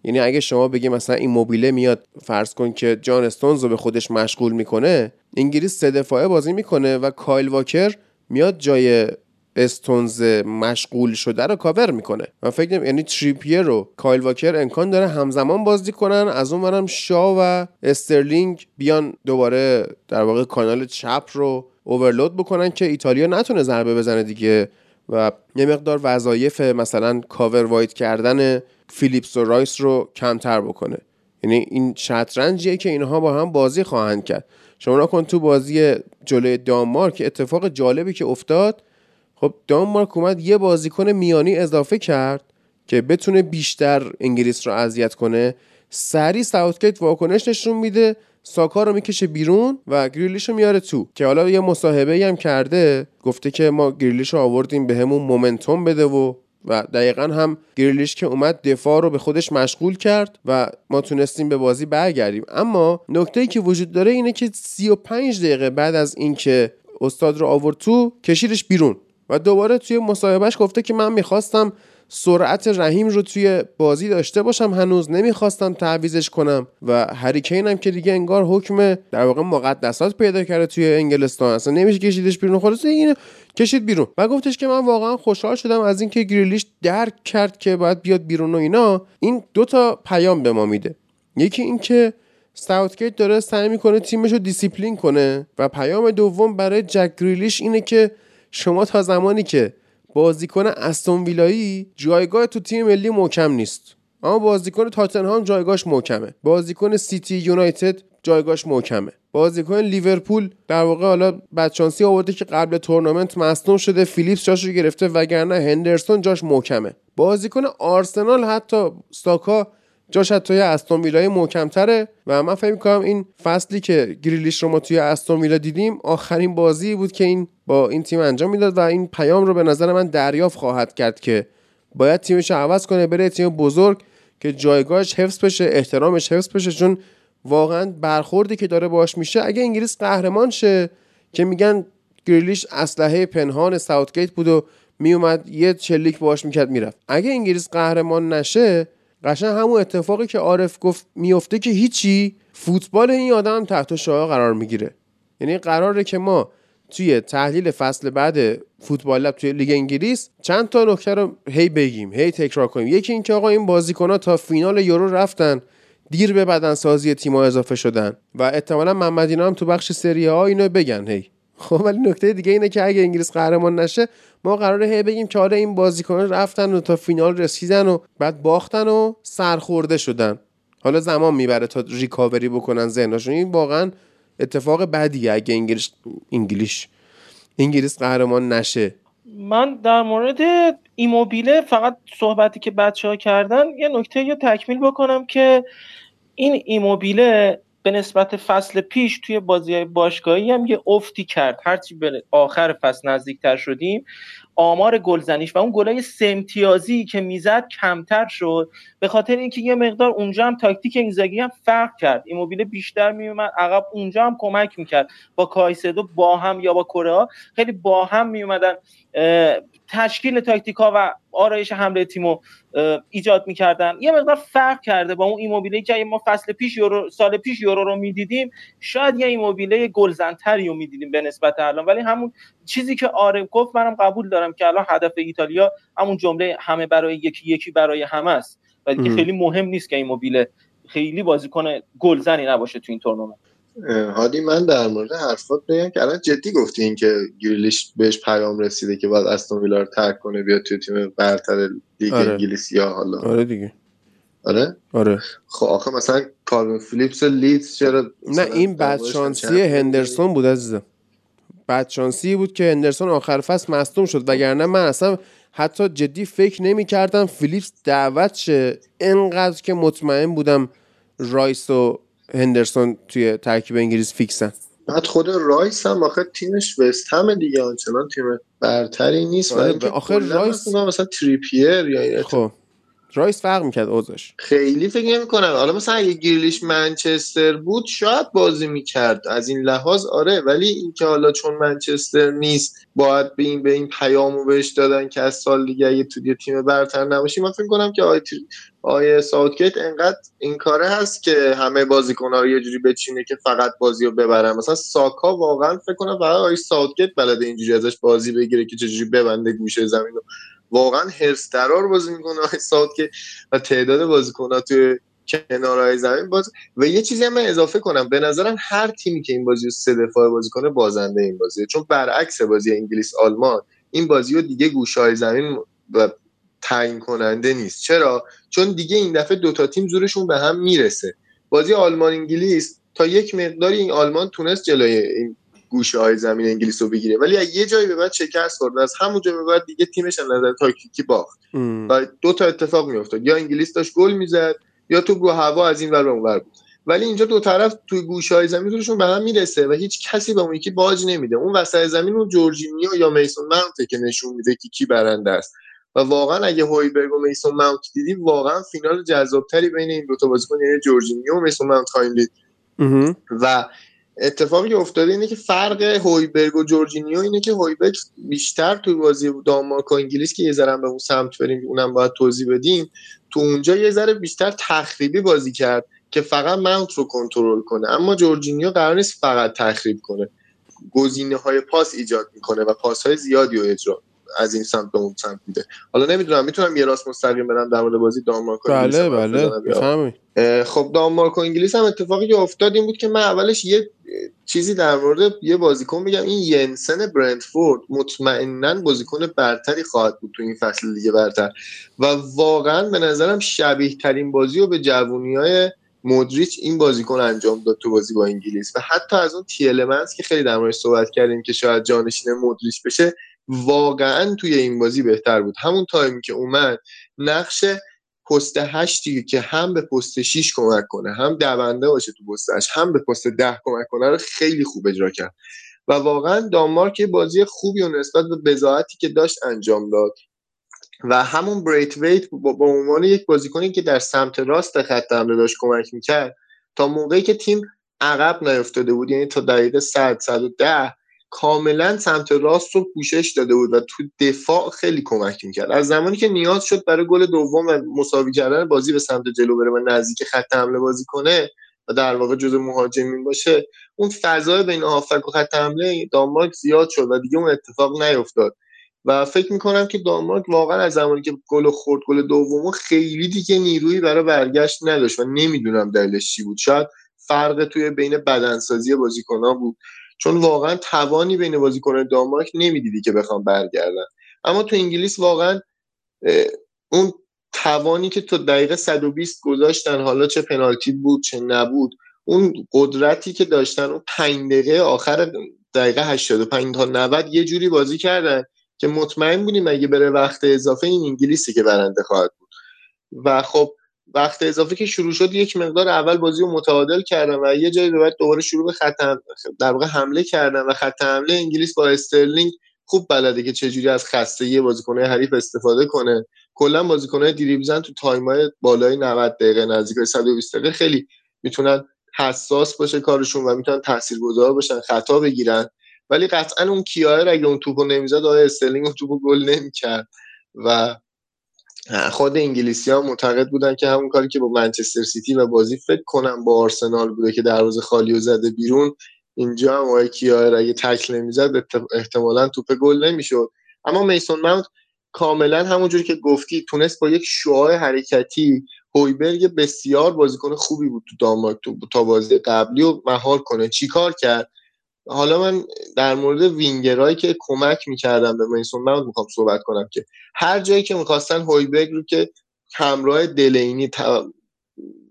یعنی اگه شما بگی مثلا ایموبیله میاد فرض کن که جان استونز رو به خودش مشغول می‌کنه انگلیس سه دفاعه بازی می‌کنه و کایل واکر میاد جای استونز مشغول شده رو کاور می‌کنه. من فکر نمی یعنی تریپیر رو کایل واکر امکان داره همزمان بازی کنن از اون ورم شا و استرلینگ بیان دوباره در واقع کانال چپ رو overload بکنن که ایتالیا نتونه ضربه بزنه دیگه. و یه مقدار وظایف مثلا cover wide کردن فیلیپس و رایس رو کمتر بکنه. یعنی این شطرنجیه که اینها با هم بازی خواهند کرد. شما کن تو بازی جلوی دانمارک اتفاق جالبی که افتاد. خب دانمارک اومد یه بازیکن میانی اضافه کرد که بتونه بیشتر انگلیس رو اذیت کنه. سری ساوتگیت واکنش نشون میده. ساکا رو می‌کشه بیرون و گریلیش رو میاره تو که حالا یه مصاحبه هم کرده گفته که ما گریلیش رو آوردیم به همون momentum بده و و دقیقا هم گریلیش که اومد دفاع رو به خودش مشغول کرد و ما تونستیم به بازی برگردیم. اما نکته که وجود داره اینه که 35 دقیقه بعد از اینکه استاد رو آورد تو کشیدش بیرون و دوباره توی مصاحبهش گفته که من می‌خواستم سرعت رحیم رو توی بازی داشته باشم. هنوز نمی‌خواستم تعویزش کنم و هریکین هم که دیگه انگار حکم در واقع مقدسات پیدا کرده توی انگلستان. اصلا نمیشه کشیدش بیرون. خلاص این کشید بیرون. و گفتش که من واقعا خوشحال شدم از اینکه گریلیش درک کرد که باید بیاد بیرون و اینا. این دو تا پیام به ما میده. یکی اینکه ساوتگیت داره سعی می‌کنه تیمش رو دیسیپلین کنه و پیام دوم برای جک گریلیش اینه که شما تا زمانی که بازیکن استون ویلایی جایگاه تو تیم ملی محکم نیست. اما بازیکن تاتنهام جایگاهش محکمه. بازیکن سیتی یونایتد جایگاهش محکمه. بازیکن لیورپول در واقع حالا بدشانسی آورده که قبل تورنمنت مصدوم شده فیلیپس جاش رو گرفته وگرنه هندرسون جاش محکمه. بازیکن آرسنال حتی ساکا جاش توی استون ویلای محکمتره و من فکر می‌کنم این فصلی که گریلیش رو ما توی استون ویلا دیدیم آخرین بازی بود که این با این تیم انجام می‌داد و این پیام رو به نظر من دریافت خواهد کرد که باید تیمش عوض کنه بره تیم بزرگ که جایگاهش حفظ بشه احترامش حفظ بشه چون واقعا برخوردی که داره باش میشه. اگه انگلیس قهرمان شه که میگن گریلیش اسلحه پنهان ساوتگیت بود و میومد یه چلیک باش می‌کرد می‌رفت. اگه انگلیس قهرمان نشه قشنگ همون اتفاقی که عارف گفت میفته که هیچی فوتبال این آدم تحت شعار قرار می‌گیره. یعنی قراره که ما توی تحلیل فصل بعد فوتبال لب توی لیگ انگلیس چند تا نکته رو هی بگیم هی تکرار کنیم. یکی اینکه آقا این بازیکن‌ها تا فینال یورو رفتن دیر به بدن سازی تیم‌ها اضافه شدن و احتمالا محمد هم تو بخش سری ها اینو بگن هی. خب ولی نکته دیگه اینه که اگه انگلیس قهرمان نشه ما قراره هی بگیم که آره این بازیکنان رفتن و تا فینال رسیدن و بعد باختن و سرخورده شدن. حالا زمان می‌بره تا ریکاوری بکنن ذهنشون. این واقعا اتفاق بدیه اگه انگلیس انگلیش انگلیس قهرمان نشه. من در مورد ایموبیله فقط صحبتی که بچه ها کردن یه نکته یا تکمیل بکنم که این ایموبیله به نسبت فصل پیش توی بازی های باشگاهی هم یه افتی کرد. هرچی به آخر فصل نزدیکتر شدیم آمار گلزنیش و اون گلای سمتیازی که می‌زد کمتر شد. به خاطر اینکه یه مقدار اونجا هم تاکتیک اینزاگی هم فرق کرد. ایموبیله بیشتر میومد عقب اونجا هم کمک می‌کرد. با کایسدو با هم یا با کوره‌آ خیلی با هم میومدن تشکیل تاکتیک ها و آرایش حمله تیمو ایجاد می‌کردن. یه مقدار فرق کرده با اون ایموبیله که ما فصل پیش یورو سال پیش یورو رو می‌دیدیم شاید یه ایموبیله گلزنتری رو می‌دیدیم به نسبت الان. ولی همون چیزی که آره گفت منم قبول دارم که الان هدف ایتالیا همون جمله همه برای یکی یکی برای همه است. و دیگه خیلی مهم نیست که ایموبیله خیلی بازیکن گلزنی نباشه تو این تورنمنت. هادی من در مورد حرفات بگم که الان جدی گفتی این که گریلیش بهش پیام رسیده که باید استون ویلا رو ترک کنه بیاد توی تیم برتر لیگ آره. انگلیس یا حالا. آره دیگه. آره؟ آره. خب آخه مثلا کالوین فیلیپس لیدز چرا نه این بدشانسی هندرسون بود عزیزم. بدشانسی بود که هندرسون آخر فصل مصدوم شد وگرنه من اصلا حتی جدی فکر نمی کردم فیلیپس دعوت شه. انقدر که مطمئن بودم رایس و هندرسون توی ترکیب انگلیس fix ن. بعد خود رایس هم آخه تیمش وست هم دیگه آنچنان تیم برتری نیست آره و آخه رایس مثلا تریپیر یا خب. رایس فرق می‌کرد اوضاعش. خیلی فکر نمی کنم حالا مثلا اگه گریلیش منچستر بود شاید بازی می‌کرد. از این لحاظ آره. ولی اینکه حالا چون منچستر نیست باید به این به این پیامو بهش دادن که از سال دیگه اگه تو تیم برتر نباشی من فکر کنم که آیه آیه ساوتگیت انقدر این کاره هست که همه بازیکن‌ها رو یه جوری بچینه که فقط بازی رو ببرن. مثلا ساکا واقعا فکر کنم فقط آیه ساوتگیت بلده اینجوری ازش بازی بگیره که چجوری ببنده گوشه زمین رو. واقعا هرس درار بازی می‌کنه ساعت که و تعداد بازیکن‌ها توی کنارهای زمین باز و یه چیزی هم من اضافه کنم. به نظرم هر تیمی که این بازی رو سه دفاعه بازی کنه بازنده این بازی چون برعکس بازی انگلیس آلمان این بازی رو دیگه گوشهای زمین و تعیین کننده نیست. چرا؟ چون دیگه این دفعه دوتا تیم زورشون به هم می‌رسه. بازی آلمان انگلیس تا یک مقداری این آلمان تونست جلوی این گوشه های زمین انگلیس رو بگیره. ولی یه جایی به بعد شکست خورد از همونجا به بعد دیگه تیمش از نظر تاکتیکی باخت. و دو تا اتفاق میافتاد. یا انگلیس داشت گل می‌زد یا تو رو هوا از این ور به اونور بود. ولی اینجا دو طرف توی گوشه های زمین روشون به هم می‌رسه و هیچ کسی به اون یکی باج نمیده. اون وسط زمین اون جورجینیو یا میسون ماونت که نشون میده که کی برنده است. و واقعا اگه هویبرگ و میسون ماونت دیدی واقعا فینال جذابتری بین این دو تا بازیکن یعنی جورجینیو و میسون ماونت خواهیم دید. و اتفاقی افتاده اینه که فرق هویبرگ و جورجینیو اینه که هویبرگ بیشتر توی بازی دانمارک و انگلیس که یه ذره به اون سمت بریم اونم باید توضیح بدیم تو اونجا یه ذره بیشتر تخریبی بازی کرد که فقط ماونت رو کنترل کنه. اما جورجینیو قرار نیست فقط تخریب کنه. گزینه های پاس ایجاد می‌کنه و پاس های زیادی رو اجرا از این سمت به اون سمت میده. حالا نمی‌دونم می‌تونم یه راست مستقیم برم در مورد بازی دانمارک بله بله خب دانمارک و انگلیس هم اتفاقی که افتاد این بود که من اولش یه چیزی در مورد یه بازیکن بگم این ینسن برندفورد مطمئنا بازیکن برتری خواهد بود تو این فصل دیگه برتر. و واقعا به نظرم شبیه ترین بازی رو به جوونی های مودریچ این بازیکن انجام داد تو بازی با انگلیس. و حتی از اون تیلمنس که خیلی در موردش صحبت کردیم که شاید جانشین مودریچ بشه واقعا توی این بازی بهتر بود. همون تایمی که اومد نقش پست هشتی که هم به پست 6 کمک کنه هم دونده باشه تو پست هم به پست ده کمک کنه رو خیلی خوب اجرا کرد. و واقعا دانمارک بازی خوبی و نسبت به بزاعتی که داشت انجام داد. و همون بریت ویت با عنوان یک بازیکنی که در سمت راست خط حمله داشت کمک می‌کرد تا موقعی که تیم عقب نیفتاده بود یعنی تا دقیقه 100 110 کاملا سمت راست رو پوشش داده بود و تو دفاع خیلی کمک می‌کرد. از زمانی که نیاز شد برای گل دوم و مساوی کردن بازی به سمت جلو بره و نزدیک خط حمله بازی کنه و در واقع جزء مهاجمین باشه اون فضای بین هافک و خط حمله دانمارک زیاد شد و دیگه اون اتفاق نیفتاد. و فکر می‌کنم که دانمارک واقعا از زمانی که گل خورد گل دوم خیلی دیگه نیرویی برای برگشت نداشت و نمی‌دونم دلیلش چی بود. شاید فرق توی بین بدنسازی بازیکنها بود. چون واقعا توانی بین بازیکن دانمارک نمی‌دیدی که بخوام برگردن. اما تو انگلیس واقعا اون توانی که تو دقیقه 120 گذاشتن حالا چه پنالتی بود چه نبود اون قدرتی که داشتن اون 5 دقیقه آخر دقیقه 85 تا 90 یه جوری بازی کردن که مطمئن بودیم اگه بره وقت اضافه این انگلیسی که برنده خواهد بود. و خب وقت اضافه که شروع شد یک مقدار اول بازی رو متعادل کردن و یه جایی به بعد دوباره شروع به خط در واقع حمله کردن و خط حمله انگلیس با استرلینگ خوب بلده که چجوری از خستگی بازیکنهای حریف استفاده کنه. کلا بازیکنهای دریبزن تو تایمای بالای 90 دقیقه نزدیک 120 دقیقه خیلی می‌تونن حساس باشه کارشون و می‌تونن تاثیرگذار باشن خطا بگیرن. ولی قطعا اون کیایر اگه اون توپو نمی‌زد آقای استرلینگ اون توپو گل نمی‌کرد؟ و خود انگلیسی ها معتقد بودن که همون کاری که با منچستر سیتی و بازی فکر کنم با آرسنال بوده که دروازه خالی و زده بیرون اینجا هم آقای کیایر اگه تکل نمی‌زد احتمالا توپ گل نمی‌شد. اما میسون ماونت کاملا همونجوری که گفتی تونست با یک شعاع حرکتی هویبرگ بسیار بازیکن خوبی بود تو دانمارک تو تا بازی قبلی و مهار کنه. چیکار کرد؟ حالا من در مورد وینگرهایی که کمک می‌کردم به میسون ماونت می‌خوام صحبت کنم که هر جایی که می‌خواستن هویبرگ رو که همراه دلانی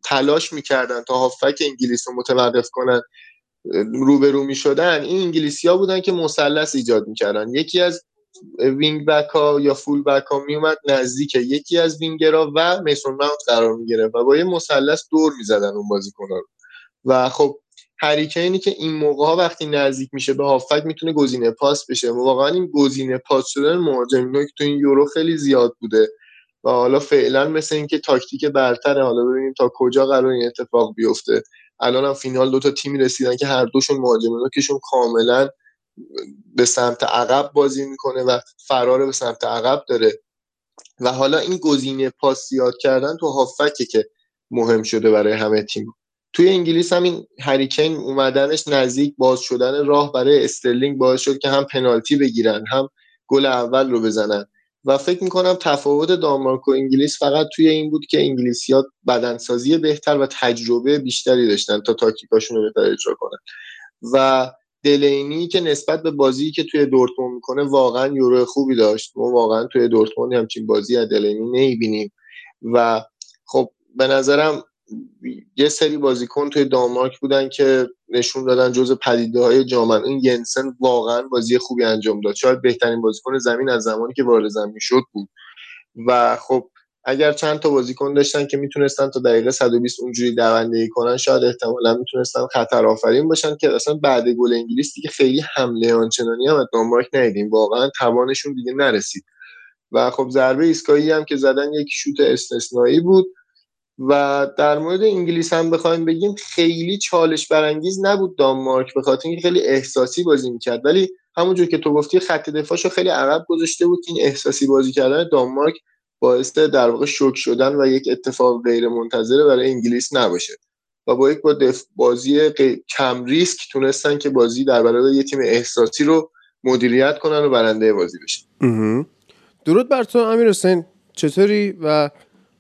تلاش می‌کردن تا هافبک انگلیس رو متوقف کنن روبرو می‌شدن این انگلیسی ها بودن که مثلث ایجاد می‌کردن. یکی از wing-back ها یا full-back ها میومد نزدیک یکی از وینگرها و میسون ماونت قرار می‌گرفت و با یه مثلث دور می‌زدن اون بازیکن رو. و خب هریکینی که این موقع ها وقتی نزدیک میشه به هافک می‌تونه گزینه پاس بشه. واقعا این گزینه پاس شدن مهاجمینو که تو این یورو خیلی زیاد بوده. و حالا فعلا مثل اینکه تاکتیک برتره حالا ببینیم تا کجا قرار این اتفاق بیفته. الان هم فینال دو تا تیمی رسیدن که هر دوشون مهاجمینو کهشون کاملا به سمت عقب بازی می‌کنه و فرار به سمت عقب داره. و حالا این گزینه پاس زیاد کردن تو هافکه که مهم شده برای همه تیم. توی انگلیس هم این هریکین اومدنش نزدیک باز شدن راه برای استرلینگ باعث شد که هم پنالتی بگیرن هم گل اول رو بزنن. و فکر می‌کنم تفاوت دانمارک و انگلیس فقط توی این بود که انگلیسیات بدنسازی بهتر و تجربه بیشتری داشتن تا تاکتیکاشون رو بهتر اجرا کنن. و دلینی که نسبت به بازی که توی دورتموند می‌کنه واقعا یورو خوبی داشت. ما واقعا توی دورتموند همچین بازی از دلینی نمی‌بینیم. و خب به نظرم یه سری بازیکن توی دانمارک بودن که نشون دادن جز پدیده های جامن این ینسن واقعا بازی خوبی انجام داد. شاید بهترین بازیکن زمین از زمانی که وارد زمین شد بود. و خب اگر چند تا بازیکن داشتن که می‌تونستن تا دقیقه 120 اونجوری دوندگی کنن شاید احتمالا می‌تونستن خطر آفرین باشن که اصلا بعد گل انگلیس دیگه خیلی حمله آنچنانی هم از دانمارک ندیدیم. واقعا توانشون دیگه نرسید. و خب ضربه ایستگاهی هم که زدن یک شوت استثنایی بود. و در مورد انگلیس هم بخوایم بگیم خیلی چالش برانگیز نبود دانمارک به خاطر اینکه خیلی احساسی بازی می‌کرد. ولی همونجور که تو گفتی خط دفاعشو خیلی عقب گذاشته بود این احساسی بازی کردن دانمارک باعث در واقع شوک شدن و یک اتفاق غیر منتظره برای انگلیس نباشه و با یک با بازی کم ریسک تونستن که بازی در برابر یه تیم احساسی رو مدیریت کنن و برنده بازی بشن درود بر تو امیر حسین. چطوری و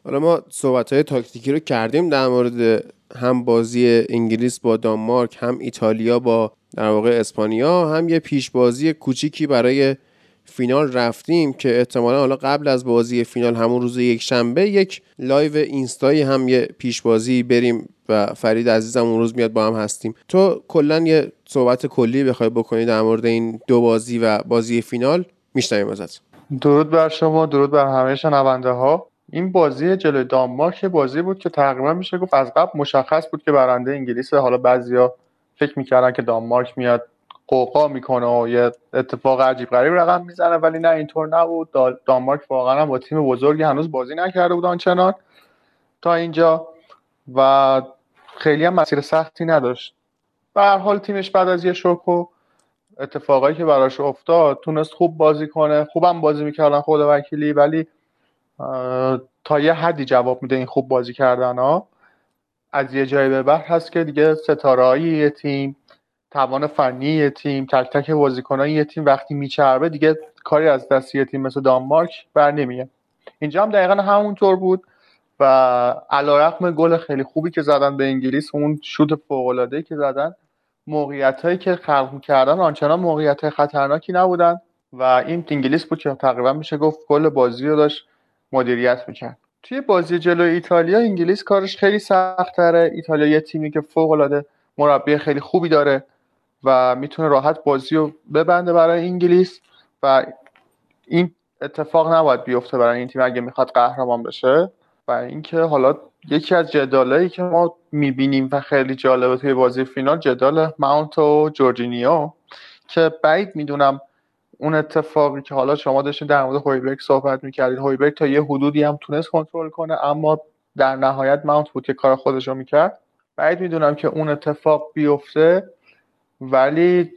حالا ما صحبت های تاکتیکی رو کردیم در مورد هم بازی انگلیس با دانمارک هم ایتالیا با در واقع اسپانیا هم یه پیش بازی کوچیکی برای فینال رفتیم که احتمالا حالا قبل از بازی فینال همون روز یک شنبه یک live اینستایی هم یه پیش بازی بریم و فرید عزیزم اون روز میاد با هم هستیم. تو کلا یه صحبت کلی بخوای بکنی در مورد این دو بازی و بازی فینال میشنویم ازت. درود بر شما درود بر همه شنونده ها این بازی جلوی دانمارک بازی بود که تقریبا میشه گفت از قبل مشخص بود که برنده انگلیس. حالا بعضیا فکر می‌کردن که دانمارک میاد قوقا می‌کنه و یه اتفاق عجیب غریب رقم می‌زنه ولی نه اینطور نبود. دانمارک واقعا با تیم بزرگی هنوز بازی نکرده بود آنچنان تا اینجا و خیلی هم مسیر سختی نداشت. به هر حال تیمش بعد از یه شوک و اتفاقایی که براش افتاد تونست خوب بازی کنه. خوبم بازی می‌کردن خود وکیلی ولی تا یه حدی جواب میده این خوب بازی کردن ها. از یه جایی به بعد هست که دیگه ستاره یه تیم توان فنی یه تیم تک تک بازیکنان یه تیم وقتی میچربه دیگه کاری از دست یه تیم مثل دانمارک بر نمیه. اینجا هم دقیقا همونطور بود و علیرغم گل خیلی خوبی که زدن به انگلیس اون شوت فوق که زدن موقعیت هایی که خلق کردن آنچنان موقعیت خطرناکی نبودن و این انگلیس بود که تقریبا میشه گفت کل بازی رو داشت. مدیریت می‌کرد. توی بازی جلو ایتالیا انگلیس کارش خیلی سخت تره ایتالیا یه تیمی که فوق العاده مربی خیلی خوبی داره و می‌تونه راحت بازی رو ببنده برای انگلیس و این اتفاق نباید بیفته برای این تیم اگه می‌خواد قهرمان بشه. و اینکه حالا یکی از جدالایی که ما می‌بینیم و خیلی جالبه توی بازی فینال جدال ماونت و جورجینیو که بعید می‌دونم اون اتفاقی که حالا شما داشتین در مورد هویبرگ صحبت می‌کردید. هویبرگ تا یه حدودی هم تونست کنترل کنه اما در نهایت ماونت بود که کار خودش رو می‌کرد. بعید می‌دونم که اون اتفاق بیفته ولی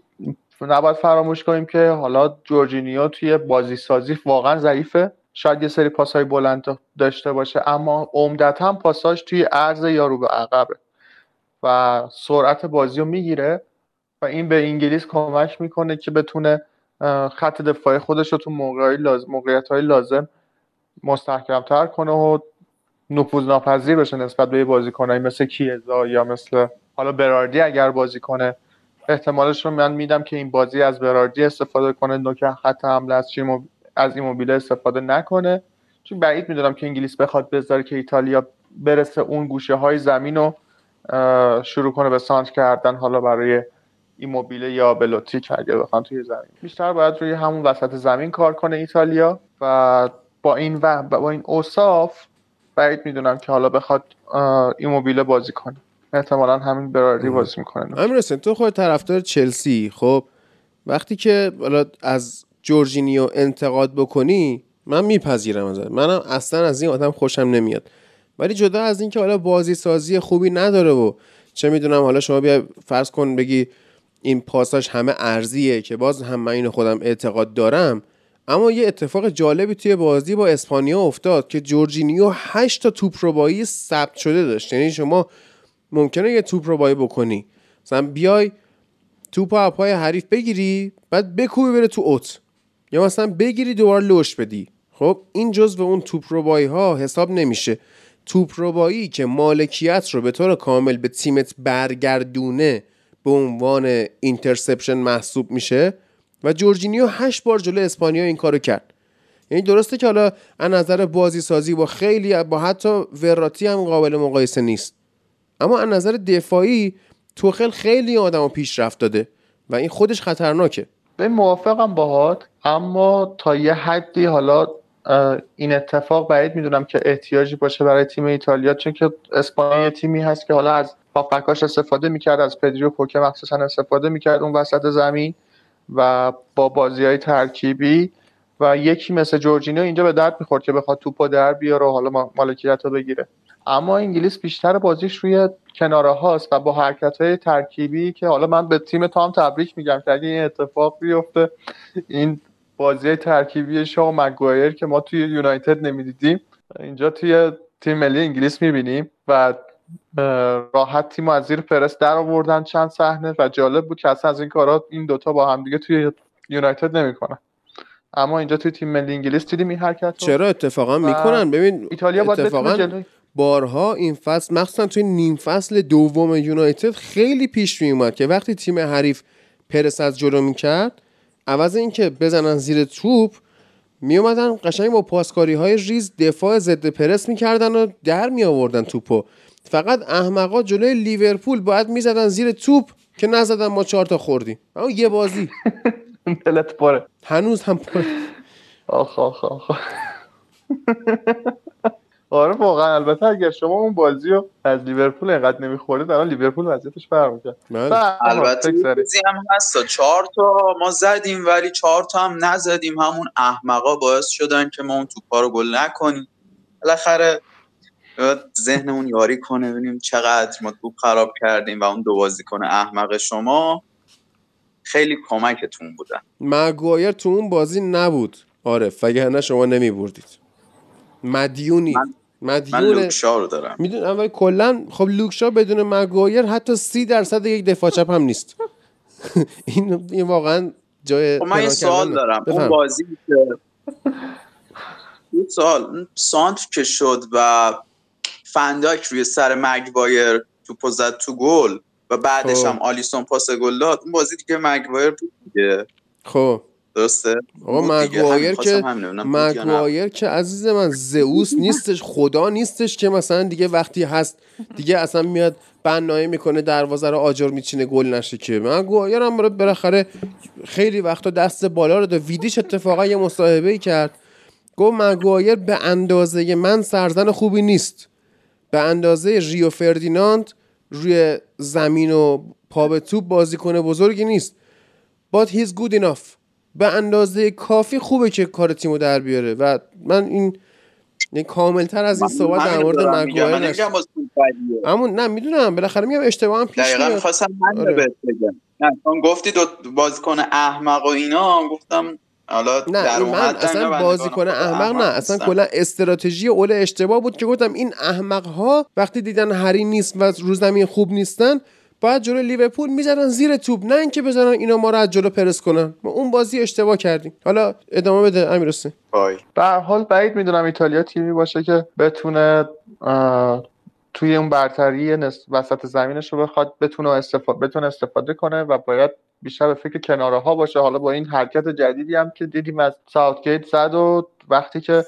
نباید فراموش کنیم که حالا جورجینیو توی بازی سازی واقعا ضعیفه. شاید یه سری پاسای بلند داشته باشه اما عمدتا پاساش توی عرض یا رو به عقبه و سرعت بازی رو می‌گیره و این به انگلیس کمک می‌کنه که بتونه خط دفاعی خودش رو تو موقعیت های لازم مستحکم تر کنه و نفوذ ناپذیر بشه نسبت به بازیکنایی مثل کیزا یا مثل حالا براردی اگر بازی کنه. احتمالش رو من میدم که این بازی از براردی استفاده کنه نوک خط حمله از از این موبیله استفاده نکنه. چون بعید می‌دونم که انگلیس بخواد بذاره که ایتالیا برسه اون گوشه های زمین رو شروع کنه به سانت کردن حالا برای این موبیله یا بلوتی که اگه بخوان توی زمین. بیشتر باید روی همون وسط زمین کار کنه ایتالیا و با این و با این اوصاف بعید می‌دونم که حالا بخواد این موبیله بازی کنه. احتمالا همین براردی بازی می‌کنه. امیر تو خود طرفدار چلسی خب؟ وقتی که از جورجینیو انتقاد بکنی من میپذیرم ازت. منم اصلا از این آدم خوشم نمیاد. ولی جدا از اینکه حالا بازی سازی خوبی نداره و چه می‌دونم حالا شما بیا فرض کن بگی این پاساش همه ارزیه که باز هم من اینو خودم اعتقاد دارم. اما یه اتفاق جالبی توی بازی با اسپانیا افتاد که جورجینیو 8 تا توپ ربایی ثبت شده داشت. یعنی شما ممکنه یه توپ ربایی بکنی. مثلا بیای توپ از پای حریف بگیری بعد بکوبی بره تو اوت. یا مثلا بگیری دوباره لوش بدی. خب این جزو اون توپ ربایی ها حساب نمیشه. توپ ربایی که مالکیت رو به طور کامل به تیمت برگردونه به عنوان interception محسوب میشه و جورجینیو هشت بار جلو اسپانیا این کارو کرد. یعنی درسته که حالا از نظر بازی سازی با خیلی با حتی وراتی هم قابل مقایسه نیست. اما از نظر دفاعی توخل خیلی اونم پیشرفت داده و این خودش خطرناکه. به موافقم باهات اما تا یه حدی حالا این اتفاق بعید می‌دونم که احتیاجی باشه برای تیم ایتالیا چون که اسپانیا تیمی هست که حالا از پاپکاش استفاده می‌کرد از پدریو پوکه مخصوصا استفاده می‌کرد اون وسط زمین و با بازی های ترکیبی و یکی مثل جورجینیو اینجا به درد می‌خورد که بخواد توپو در بیاره و حالا مالکیت رو بگیره. اما انگلیس بیشتر بازیش روی کناره هاست و با حرکت های ترکیبی که حالا من به تیم تام تبریک میگم که اگه این اتفاق بیفته این بازی ترکیبی شاه مگوایر که ما توی یونایتد نمی‌دیدیم اینجا توی تیم ملی انگلیس می‌بینیم و راحت تیم از زیر پرس در آوردن چند صحنه و جالب بود که اصلا از این کارا این دوتا با هم دیگه توی یونایتد نمی‌کنن. اما اینجا توی تیم ملی انگلیس دیدیم این حرکت چرا اتفاقا می‌کنن؟ ببین ایتالیا اتفاقا بارها این فصل مخصوصا توی نیم فصل دوم یونایتد خیلی پیش می اومد که وقتی تیم حریف پرس از جلو می‌کرد عوض اینکه بزنن زیر توپ می اومدن قشنگ با پاسکاری های ریز دفاع ضد پرس می‌کردن و در می آوردن توپو. فقط احمقا جلوی لیورپول باید می‌زدن زیر توپ که نزدن ما چهار تا خوردیم. اما یه بازی. دلت پاره هنوز هم پاره آخ آخ آخ. آره واقعا البته اگر شما اون بازی رو از لیورپول اینقدر نمی‌خورید الان لیورپول وضعیتش فرق می‌کنه. بله. البته بازی هم هست چهار تا ما زدیم ولی چهار تا هم نزدیم. همون احمقا باعث شدن که ما اون توپا رو گل نکنیم. بالاخره ذهنمون یاری کنه ببینیم چقدر ما توپ خراب کردیم و اون دو بازیکن احمق شما خیلی کمکتون بودن مگوایر تو اون بازی نبود. آره وگرنه شما نمی بردید مدیونی. من, من لوکشا رو دارم. می‌دونم ولی کلا خب لوکشا بدون مگوایر حتی سی درصد یک دفاع چپ هم نیست. این این واقعا جای خب من یه سوال دارم. اون بازی که سوال. سانت که شد و فنداک روی سر مگوایر تو زد تو گل و بعدش خب. هم آلیسون پاس گل داد. اون بازی دیگه مگوایر بود دیگه. خب. درسته؟ آقا مگوایر که مگوایر که عزیز من زئوس نیستش خدا نیستش که مثلا دیگه وقتی هست دیگه اصلا میاد بنایی می‌کنه دروازه رو آجر میچینه گل نشه که. مگوایر هم بالاخره خیلی وقتا دست بالا رو ده ویدیش اتفاقا یه مصاحبه کرد. گفت مگوایر به اندازه من سرزن خوبی نیست. به اندازه ریو فردیناند روی زمین و پا به توپ بازیکن بزرگی نیست. But he's good enough. به اندازه کافی خوبه که کار تیمو در بیاره و من این یعنی کاملتر از این صحبت در مورد مگوایر بدیه. اما نه می‌دونم بالاخره میگم اشتباه هم پیش دقیقا میاد. می‌خواستم من آره. بگم. نه گفتی دو بازیکن احمق و اینا گفتم حالا نه در من اصلا بازیکن خود احمق نه اصلا. کلا استراتژی اول اشتباه بود که گفتم این احمق ها وقتی دیدن هری نیست و رو زمین خوب نیستن باید جلو لیورپول می‌زدن زیر توپ نه اینکه بزنن اینا ما رو از جلو پرس کنن ما اون بازی اشتباه کردیم حالا ادامه بده امیر حسین. به هر حال بعید می‌دونم ایتالیا تیمی باشه که بتونه توی اون برتری وسط زمینش رو بخواد بتونه استفاده بتونه استفاده کنه و باید بیشتر به فکر کناره ها باشه. حالا با این حرکت جدیدی هم که دیدیم از ساوتگیت زد و وقتی که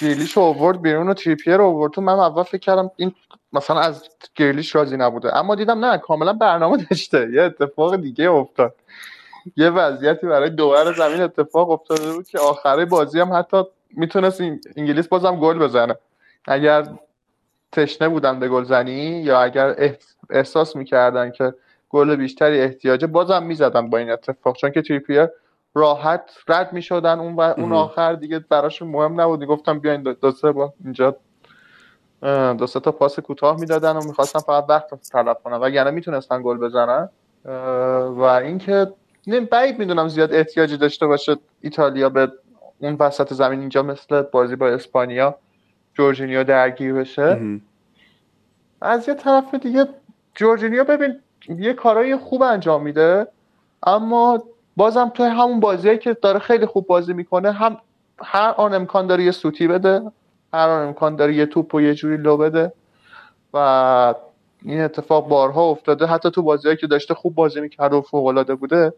گریلیش رو آورد بیرون و تریپیر رو آورد تو من اول فکر کردم این مثلا از گریلیش راضی نبوده. اما دیدم نه کاملا برنامه داشته. یه اتفاق دیگه افتاد. یه وضعیتی برای دوور زمین اتفاق افتاده بود که آخره بازی هم حتی می‌تونست انگلیس بازم گل بزنه. اگر تشنه بودن به گلزنی یا اگر اح- احساس می‌کردن که گل بیشتری احتیاجه. بازم می‌زدن با این اتفاق چون که تریپیر راحت رد می‌شدن. اون و اون. آخر دیگه براشون مهم نبود گفتم بیاین دو- سه با اینجا دو سه تا پاس کوتاه می‌دادن و می‌خواستن فقط وقت تلف کنن. وگرنه می‌تونستن گل بزنن. و اینکه نه بعید می‌دونم زیاد احتیاجی داشته باشه ایتالیا به اون وسط زمین اینجا مثل بازی با اسپانیا جورجینیو درگیر بشه. از یه طرف دیگه جورجینیو ببین یه کارای خوب انجام میده اما بازم توی همون بازیایی که داره خیلی خوب بازی می‌کنه هم هر آن امکان داره یه سوتی بده هر آن امکان داره یه توپ و یه جوری لو بده و این اتفاق بارها افتاده. حتی تو بازیایی که داشته خوب بازی می‌کرده و فوق العاده بوده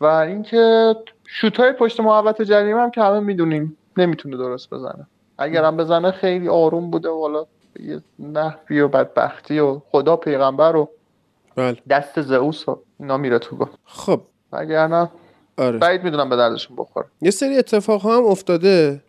و اینکه شوتای پشت محوط جریمه هم که همه می‌دونیم نمی‌تونه درست بزنه. اگر هم بزنه خیلی آروم بوده و حالا یه نحوی و بدبختی و خدا پیغمبر و بله. دست زئوس و اینا میره تو گل خب. وگرنه آره. بعید می‌دونم به دردشون بخوره. یه سری اتفاق هم افتاده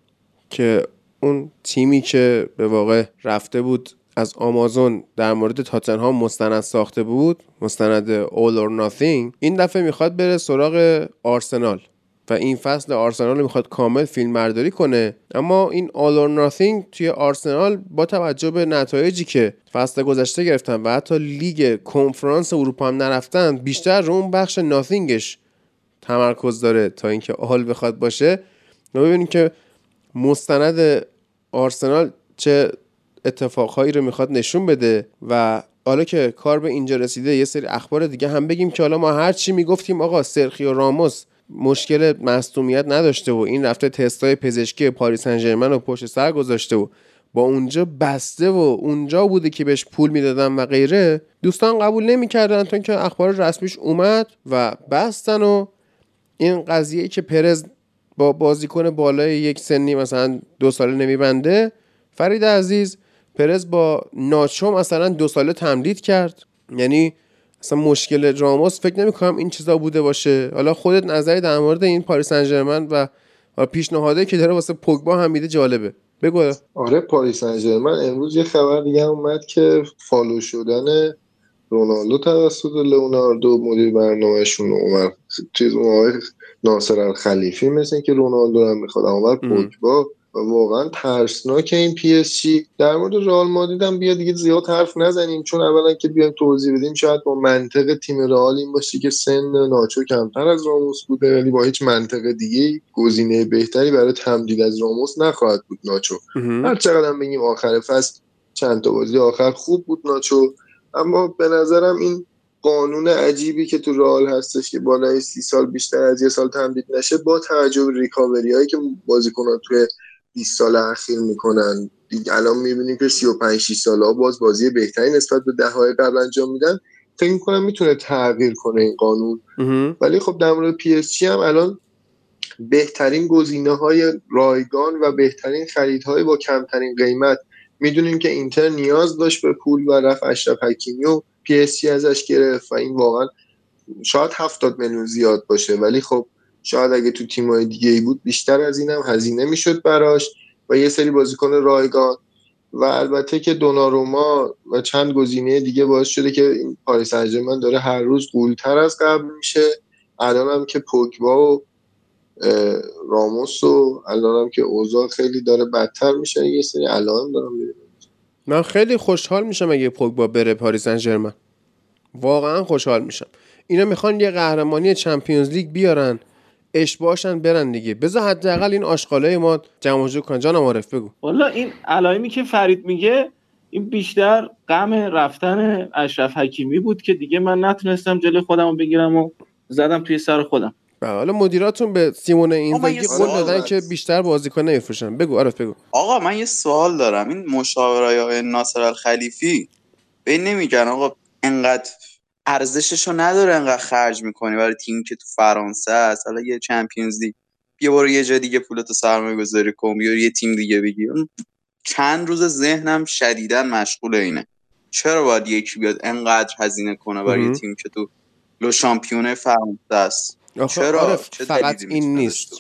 که اون تیمی که به واقع رفته بود از آمازون در مورد تاتنهام مستند ساخته بود مستند All or Nothing این دفعه می‌خواد بره سراغ آرسنال. و این فصل آرسنال می‌خواد کامل فیلم برداری کنه. اما این All or Nothing توی آرسنال با توجه به نتایجی که فصل گذشته گرفتن و حتی لیگ کنفرانس اروپا هم نرفتن بیشتر رو اون بخش ناثینگش تمرکز داره تا اینکه آل بخواد باشه. ما ببینیم که مستند آرسنال چه اتفاقهایی رو می‌خواد نشون بده و حالا که کار به اینجا رسیده یه سری اخبار دیگه هم بگیم که حالا ما هر چی می‌گفتیم آقا سرخیو راموس مشکل مصدومیت نداشته و این رفته تستای پزشکی پاریس سن رو پشت سر گذاشته و با اونجا بسته و اونجا بوده که بهش پول می‌دادن و غیره دوستان قبول نمی‌کردن تا اینکه اخبار رسمیش اومد و بستن و این قضیه که پرز با بازیکن بالای یک سنی مثلا دو ساله نمیبنده فرید عزیز پرز با ناچو مثلا دو ساله تمدید کرد. یعنی اصلا مشکل راموس فکر نمی کنم این چیزا بوده باشه. حالا خودت نظری در مورد این پاریس سن و پیشنهادی که داره واسه پوگبا هم میده جالبه. بگو. آره پاریس سن امروز یه خبر دیگه هم اومد که follow شدن رونالدو توسط لئوناردو مدیر برنامهشون اومد. چیز اون آقای ناصر الخلیفی مثل اینکه رونالدو هم می‌خواد. اومد. پوگبا واقعا ترسناک این پی اس جی در مورد رئال مادرید هم بیا دیگه زیاد حرف نزنیم چون اولا که بیایم توضیح بدیم شاید با منطق تیم رئال این باشه که سن ناچو کمتر از راموس بوده ولی با هیچ منطق دیگه گزینه بهتری برای تمدید از راموس نخواهد بود ناچو. هر چقدر هم بگیم آخر فصل چند تا بازی آخر خوب بود ناچو اما به نظرم این قانون عجیبی که تو رئال هستش که بالای سی سال بیشتر از یه سال تمدید نشه با توجه به ریکاوری هایی که بازیکنان توی 20 سال اخیر می‌کنن. دیگه الان می‌بینیم که 35 6 ساله ها باز بازی بهتری نسبت به دهه‌های قبل انجام میدن. فکر می‌کنم می‌تونه تغییر کنه این قانون. ولی خب در مورد پی اس جی هم الان بهترین گزینه های رایگان و بهترین خریدهای با کمترین قیمت. می‌دونیم که اینتر نیاز داشت به پول و رفت اشرف حکیمی و پی اس جی ازش گرفت و این واقعا شاید 70 میلیون زیاد باشه. ولی خب شاید اگه تو تیمای دیگه ای بود بیشتر از اینم هزینه می‌شد براش و یه سری بازیکن رایگان و البته که دوناروما و چند گزینه دیگه باعث شده که این پاریس سن داره هر روز غول‌تر از قبل میشه. الان هم که پوگبا و راموس و الان هم که اوضاع خیلی داره بدتر میشه. یه سری الان دارم من خیلی خوشحال میشم اگه پوگبا بره پاریس سن واقعا خوشحال میشم. اینا می‌خوان یه قهرمانی چمپیونز لیگ بیارن. اشباشن برن دیگه. بذار حداقل این آشغالای ما جمع جو کن جانم عارف بگو. والا این علائمی که فرید میگه این بیشتر غم رفتن اشرف حکیمی بود که دیگه من نتونستم جلوی خودم بگیرم و زدم توی سر خودم. بله، حالا مدیراتون به سیمون این قول دادن که بیشتر بازیکن نمیفروشن بگو عارف بگو. آقا من یه سوال دارم. این مشاورای ناصر الخلیفی به نمیگن آقا انقدر ارزششو نداره انقدر خرج می‌کنی برای تیمی که تو فرانسه است. حالا یه چمپیونز لیگ بیا برو یه جای دیگه پولتو سرمایه گذاری کن بیا یه تیم دیگه بگیر چند روز ذهنم شدیدا مشغول اینه. چرا باید یکی بیاد انقدر هزینه کنه برای یه تیم که تو لو شامپیون فرانسه است؟ چرا؟ فقط این نیست.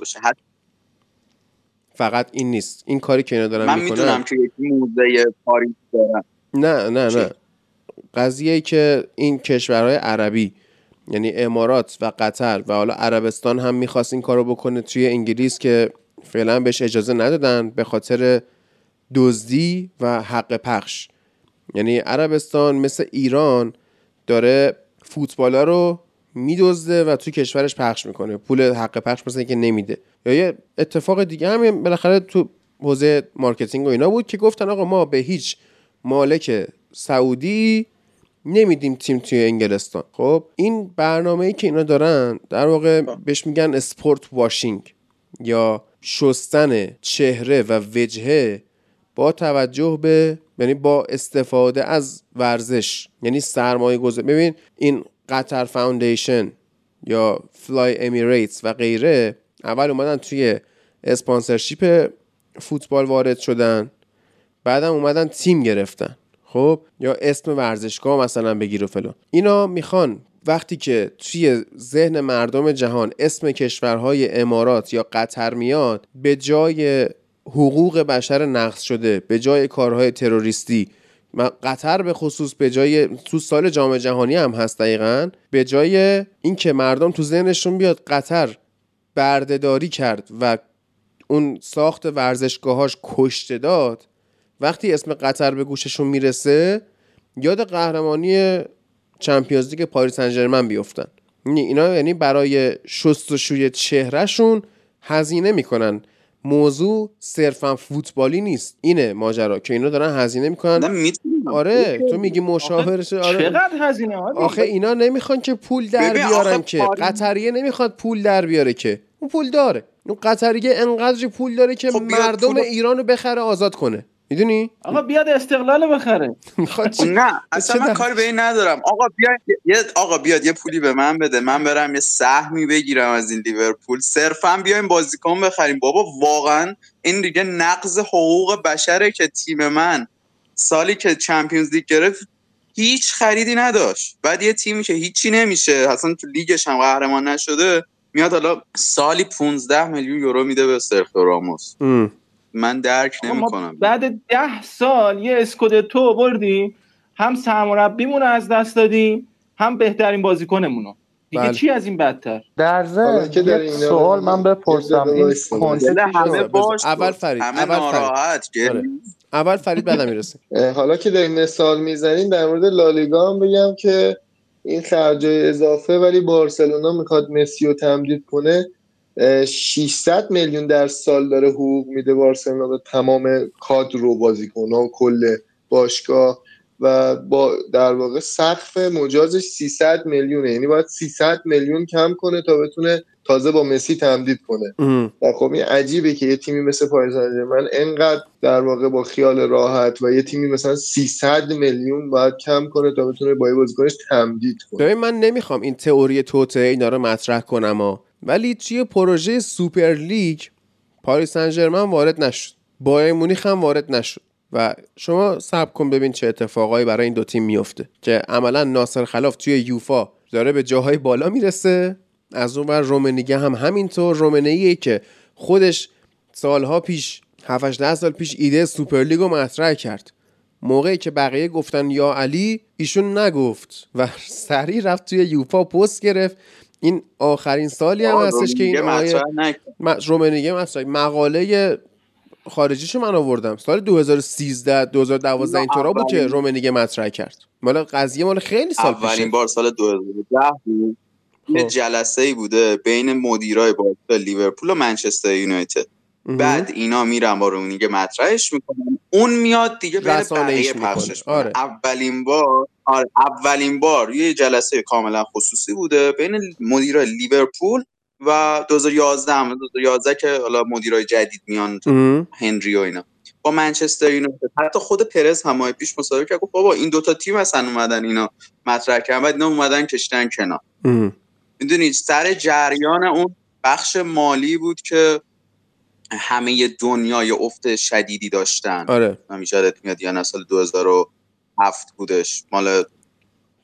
فقط این نیست. این کاری که اینا دارن من می‌دونم که یکی موزه پاریس دارن نه نه نه. قضیه که این کشورهای عربی یعنی امارات و قطر و حالا عربستان هم می‌خواست این کارو بکنه توی انگلیس که فعلا بهش اجازه ندادن به خاطر دزدی و حق پخش. یعنی عربستان مثل ایران داره فوتبالا رو میدزده و توی کشورش پخش می‌کنه. پول حق پخش مثل که نمیده. یا یه اتفاق دیگه هم بالاخره تو حوزه marketing و اینا بود که گفتن آقا ما به هیچ مالک سعودی نمیدیم تیم توی انگلستان. خب این برنامه ای که اینا دارن در واقع بهش میگن sportwashing یا شستن چهره و وجهه با توجه به یعنی با استفاده از ورزش یعنی سرمایه گذاری. ببین این قطر فاوندیشن یا فلای امیریتس و غیره اول اومدن توی sponsorship فوتبال وارد شدن بعدم اومدن تیم گرفتن. خب؟ یا اسم ورزشگاه مثلا بگیر و فلان. اینا می‌خوان وقتی که توی ذهن مردم جهان اسم کشورهای امارات یا قطر میاد به جای حقوق بشر نقض شده به جای کارهای تروریستی قطر به خصوص به جای تو سال جام جهانی هم هست دقیقا به جای اینکه مردم تو ذهنشون بیاد قطر بردهداری کرد و اون ساخت ورزشگاهاش کشته داد وقتی اسم قطر به گوششون می‌رسه یاد قهرمانی چمپیونز لیگ پاریس سن بیفتن. یعنی اینا یعنی برای شستشوی چهرهشون هزینه می‌کنن. موضوع صرفا فوتبالی نیست. اینه ماجرا که اینا دارن هزینه می‌کنن. آره تو میگی مشاور آره. چقدر هزینه آخه اینا نمی‌خوان که پول در بیارن که. قطریه نمی‌خواد پول در بیاره که. اون پول داره. اون قطریه انقدر پول داره که خب مردم ایران رو بخره آزاد کنه. می‌دونی؟ آقا بیاد استقلال بخره. نه اصلا من کاری به این ندارم. آقا بیاد آقا بیاد یه پولی به من بده. من برم یه سهمی بگیرم از این لیورپول. صرفا بیایم بازیکن بخریم. بابا واقعا این دیگه نقض حقوق بشره که تیم من سالی که چمپیونز لیگ گرفت هیچ خریدی نداشت. بعد یه تیمی که هیچی نمیشه اصلا تو لیگش هم قهرمان نشده میاد حالا سالی 15 میلیون یورو میده به سرخیو راموس. من درک نمی‌کنم. بعد ده سال یه اسکودتو بردیم هم سرمربیمون از دست دادیم هم بهترین بازیکنمونو دیگه بله. چی از این بدتر؟ در ضمن سوال من بپرسم. این همه باش اول فرید اول فرید. آره. اول فرید بعد می‌رسه حالا که داریم مثال می‌زنیم در مورد لالیگا هم بگم که این خرجای اضافه ولی بارسلونا می‌خواد مسی رو تمدید کنه. 600 میلیون در سال داره حقوق میده بارسلونا به تمام کادر و بازیکن‌ها و کل باشگاه و با در واقع سقف مجازش 300 میلیونه. یعنی باید 300 میلیون کم کنه تا بتونه تازه با مسی تمدید کنه. و خب این عجیبه که یه تیمی مثل پاریس من انقدر در واقع با خیال راحت و یه تیمی مثلا 300 میلیون باید کم کنه تا بتونه با بازیکنش تمدید کنه. من نمی‌خوام این تئوری توطئه اینا رو مطرح کنم ولی توی پروژه سوپر لیگ پاریس سن وارد نشد. بایر مونیخ هم وارد نشد. و شما صبر کن ببین چه اتفاقایی برای این دو تیم میفته که عملا ناصر خلیفی توی یوفا داره به جاهای بالا می‌رسه. از اون ور رومنیگه هم همینطور. رومنیگه که خودش سالها پیش 7 ده سال پیش ایده سوپرلیگ رو مطرح کرد. موقعی که بقیه گفتن یا علی ایشون نگفت و سریع رفت توی یوفا پست گرفت. این آخرین سالی هم هستش که این آیه رومنیگه مطرح مقاله خارجیشو من آوردم. سال 2013 2012 اینطورا بود که رومنیگه مطرح کرد. مال قضیه مال خیلی سال پیشه. اولین بار سال 2010 بود. یه خب. جلسه ای بوده بین مدیرای باشگاه لیورپول و منچستر یونایتد. بعد اینا میرن با رونیگه مطرحش می‌کنن. اون میاد دیگه بین بقیه پخشش آره. اولین بار آره اولین بار یه جلسه کاملا خصوصی بوده بین مدیرای لیورپول و 2011 هم. 2011 که حالا مدیرای جدید میان هنری و اینا. با منچستر یونایتد. حتی خود پرز همای پیش مصاحبه کرد. گفت بابا این دوتا تیم اصلا اومدن اینا مطرح کردن. بعد اینا اومدن کشتن کنار. می‌دونید سر جریان اون بخش مالی بود که همه دنیا افت شدیدی داشتن. آره. همیشه میاد یا سال 2007 بودش. مال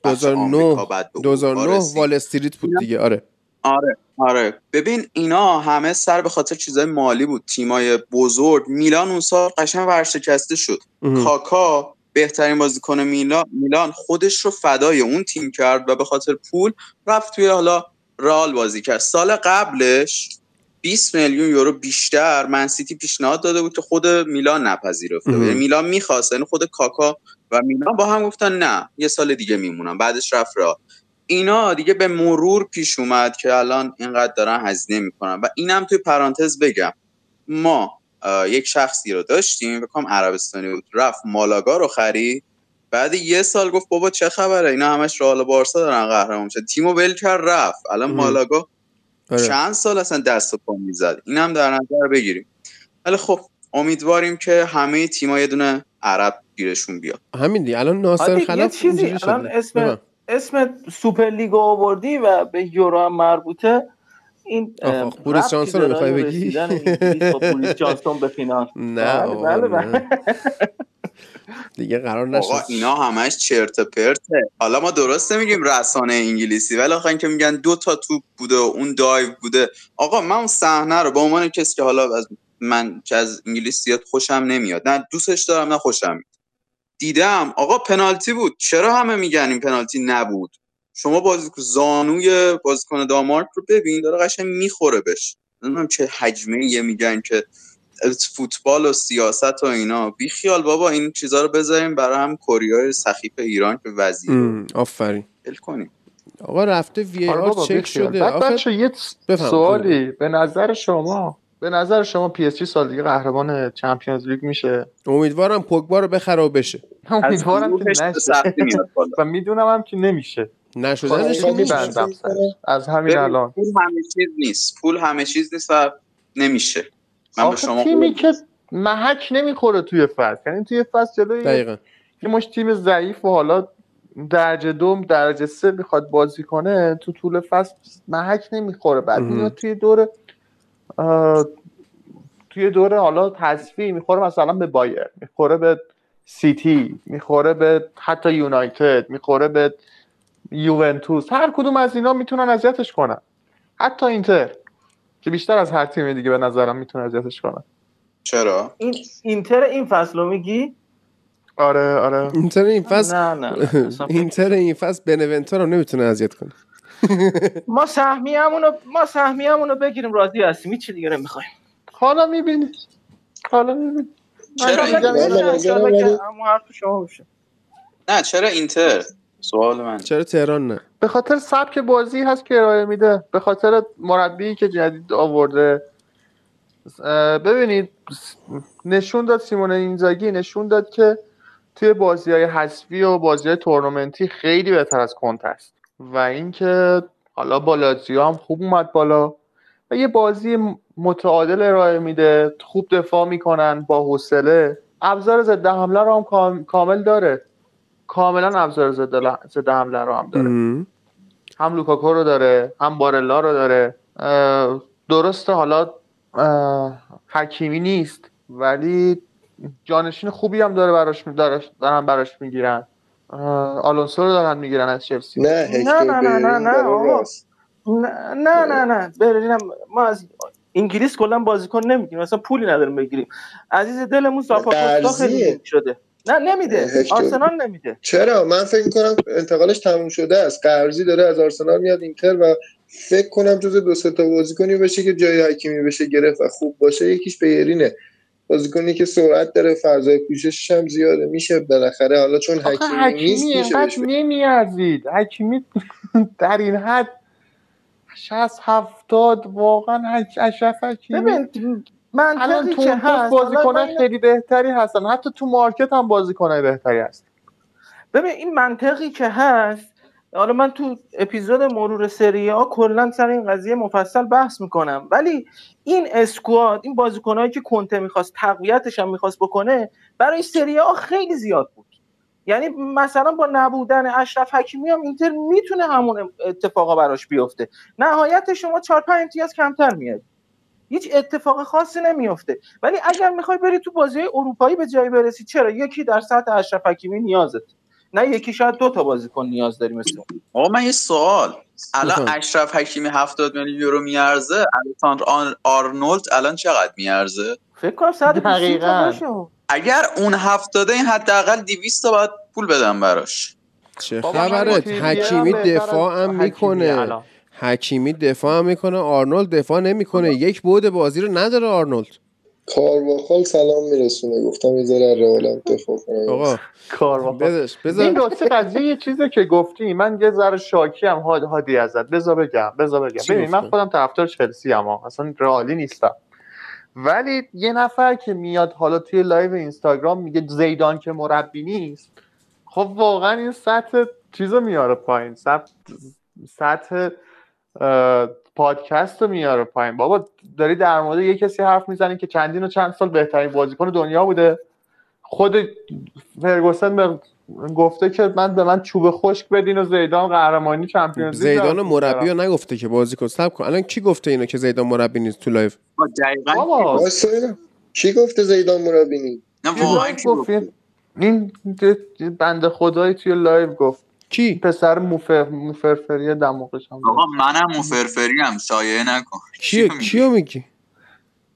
2009 2009 وال استریت بود دیگه آره. آره آره. ببین اینا همه سر به خاطر چیزای مالی بود. تیمای بزرگ. میلان اون سال قشنگ ورشکسته شد. کاکا بهترین بازیکن میلان میلان خودش رو فدای اون تیم کرد و به خاطر پول رفت توی حالا رال بازی کرد. سال قبلش 20 میلیون یورو بیشتر منسیتی پیشنهاد داده بود که خود میلان نپذیرفته بود. یعنی میلان می‌خواست یعنی خود کاکا و میلان با هم گفتن نه یه سال دیگه میمونم بعدش رفت را اینا دیگه به مرور پیش اومد که الان اینقدر دارن هزینه می‌کنن. و اینم توی پرانتز بگم. ما یک شخصی رو داشتیم بکنم عربستانی بود. رفت مالاگا رو خرید. بعد یه سال گفت بابا چه خبره؟ اینا همش رئال بارسا دارن قهرمان میشه تیمو ول کرد رفت. الان مالاگا آره. چند سال اصلا دست و پا می‌زد. این هم در نظر بگیریم ولی خب امیدواریم که همه تیم‌ها یه دونه عرب گیرشون بیاد. همین دی الان ناصر خلیفی چیزی الان اسم اسم سوپر لیگ آوردی و به یورو هم مربوطه این بوریس جانسون رو می‌خوای بگی؟ بوریس جانسون به فینال. نه بله بله دیگه قرار نشد. آقا اینا همش چرت پرته. حالا ما درست نمیگیم رسانه انگلیسی ولی آخه اینکه میگن دو تا توپ بوده و اون دایو بوده. آقا من اون صحنه رو به عنوان کسی که حالا از من که از انگلیسیات خوشم نمیاد نه دوستش دارم نه خوشم دیدم آقا پنالتی بود. چرا همه میگن این پنالتی نبود؟ شما بازیکن زانوی بازیکن دامارک رو ببین داره قشنگ می‌خوره بهش. نمی‌دونم چه حجمه یه میگن که فوتبال و سیاست و اینا. بی خیال بابا این چیزا رو بذاریم برای هم کوریای سخیف ایران که وزیر. آفرین. ال کنیم. آقا رفته وی آر چک شده. بعد بچه یه سوالی. به نظر شما به نظر شما پی اس جی سال دیگه قهرمان چمپیونز لیگ میشه؟ امیدوارم پوگبا رو بخره و بشه. امیدوارم که نشه. و می‌دونم هم که نمیشه. نشدنش میبندم از همین الان. پول همه چیز نیست. پول همه چیز نیست و نمیشه. من به شما تیمی که محک نمی‌خوره توی فصل. یعنی توی فصل جلوی دقیقا. یه مش تیم ضعیف و حالا درجه دوم درجه سه می‌خواد بازی کنه تو طول فصل محک نمی‌خوره. بعد میاد توی دور توی دوره حالا تصفیه می‌خوره مثلا به بایر می‌خوره به سیتی می‌خوره به حتی یونایتد می‌خوره به یوونتوس. هر کدوم از اینا می‌تونن اذیتش کنن. حتی اینتر. که بیشتر از هر تیم دیگه به نظرم می‌تونه اذیتش کنن چرا؟ این اینتر این فصل رو میگی؟ آره آره. اینتر این فصل نه نه اینتر این فصل بنونتو رو نمی‌تونه اذیت کنه. ما سهمیه‌مون ما سهمیه‌مون رو بگیریم راضی هستیم. چی دیگه نمی‌خوایم. حالا می‌بینی. حالا می‌بینی. چرا حرف شما نه چرا اینتر؟ سوال من. چرا تهران نه؟ به خاطر سبک بازی هست که ارائه میده. به خاطر مربی که جدید آورده. ببینید نشون داد سیمون اینزاگی نشون داد که توی بازی های حذفی و بازی های تورنمنتی خیلی بهتر از کنت است و اینکه حالا با هم خوب اومد بالا. و یه بازی متعادل ارائه میده. خوب دفاع می‌کنن با حوصله. ابزار ضد حمله رو هم کامل داره. کاملا ابزار ضد حمله رو هم داره. هم لوکاکو رو داره هم بارلا رو داره. درسته حالا حکیمی نیست ولی جانشین خوبی هم داره براش دارن براش می‌گیرن. آلونسو رو دارن می‌گیرن از چلسی. نه نه نه نه نه, نه نه نه نه نه. برلین ما از انگلیس کلا بازیکن نمی‌گیریم. مثلا پولی نداریم بگیریم. عزیز دلمون ساپاکوستا خیلی شده. نه نمیده. آرسنال نمیده. چرا؟ من فکر کنم انتقالش تموم شده است. قرضی داره از آرسنال میاد اینتر و فکر کنم جز دو سه تا بازیکنی بشه که جای حکیمی بشه گرفت و خوب باشه. یکیش بیرینه. بازیکنی که سرعت داره فضای پوششش هم زیاده. میشه بالاخره حالا چون حکیمی نیست میشه نمیارزید. حکیمی در این حد 60 70 واقعا اشرف حکیمی. ببین الان تو که هست بازیکنان خیلی بهتری هستن. حتی تو مارکت هم بازیکنای بهتری هست ببین این منطقی که هست حالا من تو اپیزود مرور سری ها کلا سر این قضیه مفصل بحث می‌کنم. ولی این اسکواد این بازیکنهایی که کنته می‌خواست تقویتش هم می‌خواست بکنه برای سری ها خیلی زیاد بود. یعنی مثلا با نبودن اشرف حکیمی هم اینتر می‌تونه همون اتفاقا براش بیفته. نهایت شما 4 5 امتیاز کمتر میاد هیچ اتفاق خاصی نمیفته ولی اگر می‌خوای بری تو بازی اروپایی به جایی برسی چرا؟ یکی در سطح اشرف حکیمی نیازت. نه یکی شاید دو تا بازیکن نیاز داری مثل آقا من یه سوال. الان اشرف حکیمی 70 میلیون یورو میارزه الکساندر آرنولد الان چقدر میارزه؟ فکر کنم 120 تا اگر اون 70 این حداقل 200 تا باید پول بدم براش. چه خبره حکیمی دفاع هم می‌کنه. حکیمی دفاع هم می‌کنه آرنولد دفاع نمی‌کنه. یک بعد بازی رو نداره آرنولد. کارواخال سلام میرسونه. گفتم یه ذره رئال دفاع کنه آقا کارواخال. این راستی قضیه یه چیزی که گفتی من یه ذره شاکی هم هادی ازت. بذار بگم بذار بگم. ببین من خودم طرفدار چلسی ام اصلا رئالی نیستم. ولی یه نفر که میاد حالا توی live اینستاگرام میگه زیدان که مربی نیست. خب واقعا این سطح چیزو میاره پایین. سطح سطح پادکست رو میاره پایین. بابا داری در مورد یه کسی حرف می‌زنی که چندین و چند سال بهترین بازیکن دنیا بوده. خود فرگوسن به گفته که من به من چوب خشک بدین و زیدان قهرمانی Champions League زیدان مربی رو نگفته که بازیکن صبر کن. الان کی گفته اینو که زیدان مربی نیست تو live بابا کی گفته زیدان مربی نیست؟ نه این بنده خدایی توی live گفت. کی؟ پسر موفر موفرفری دماغش هم آقا منم موفرفری هم شایعه نکن. کی کیو میگی؟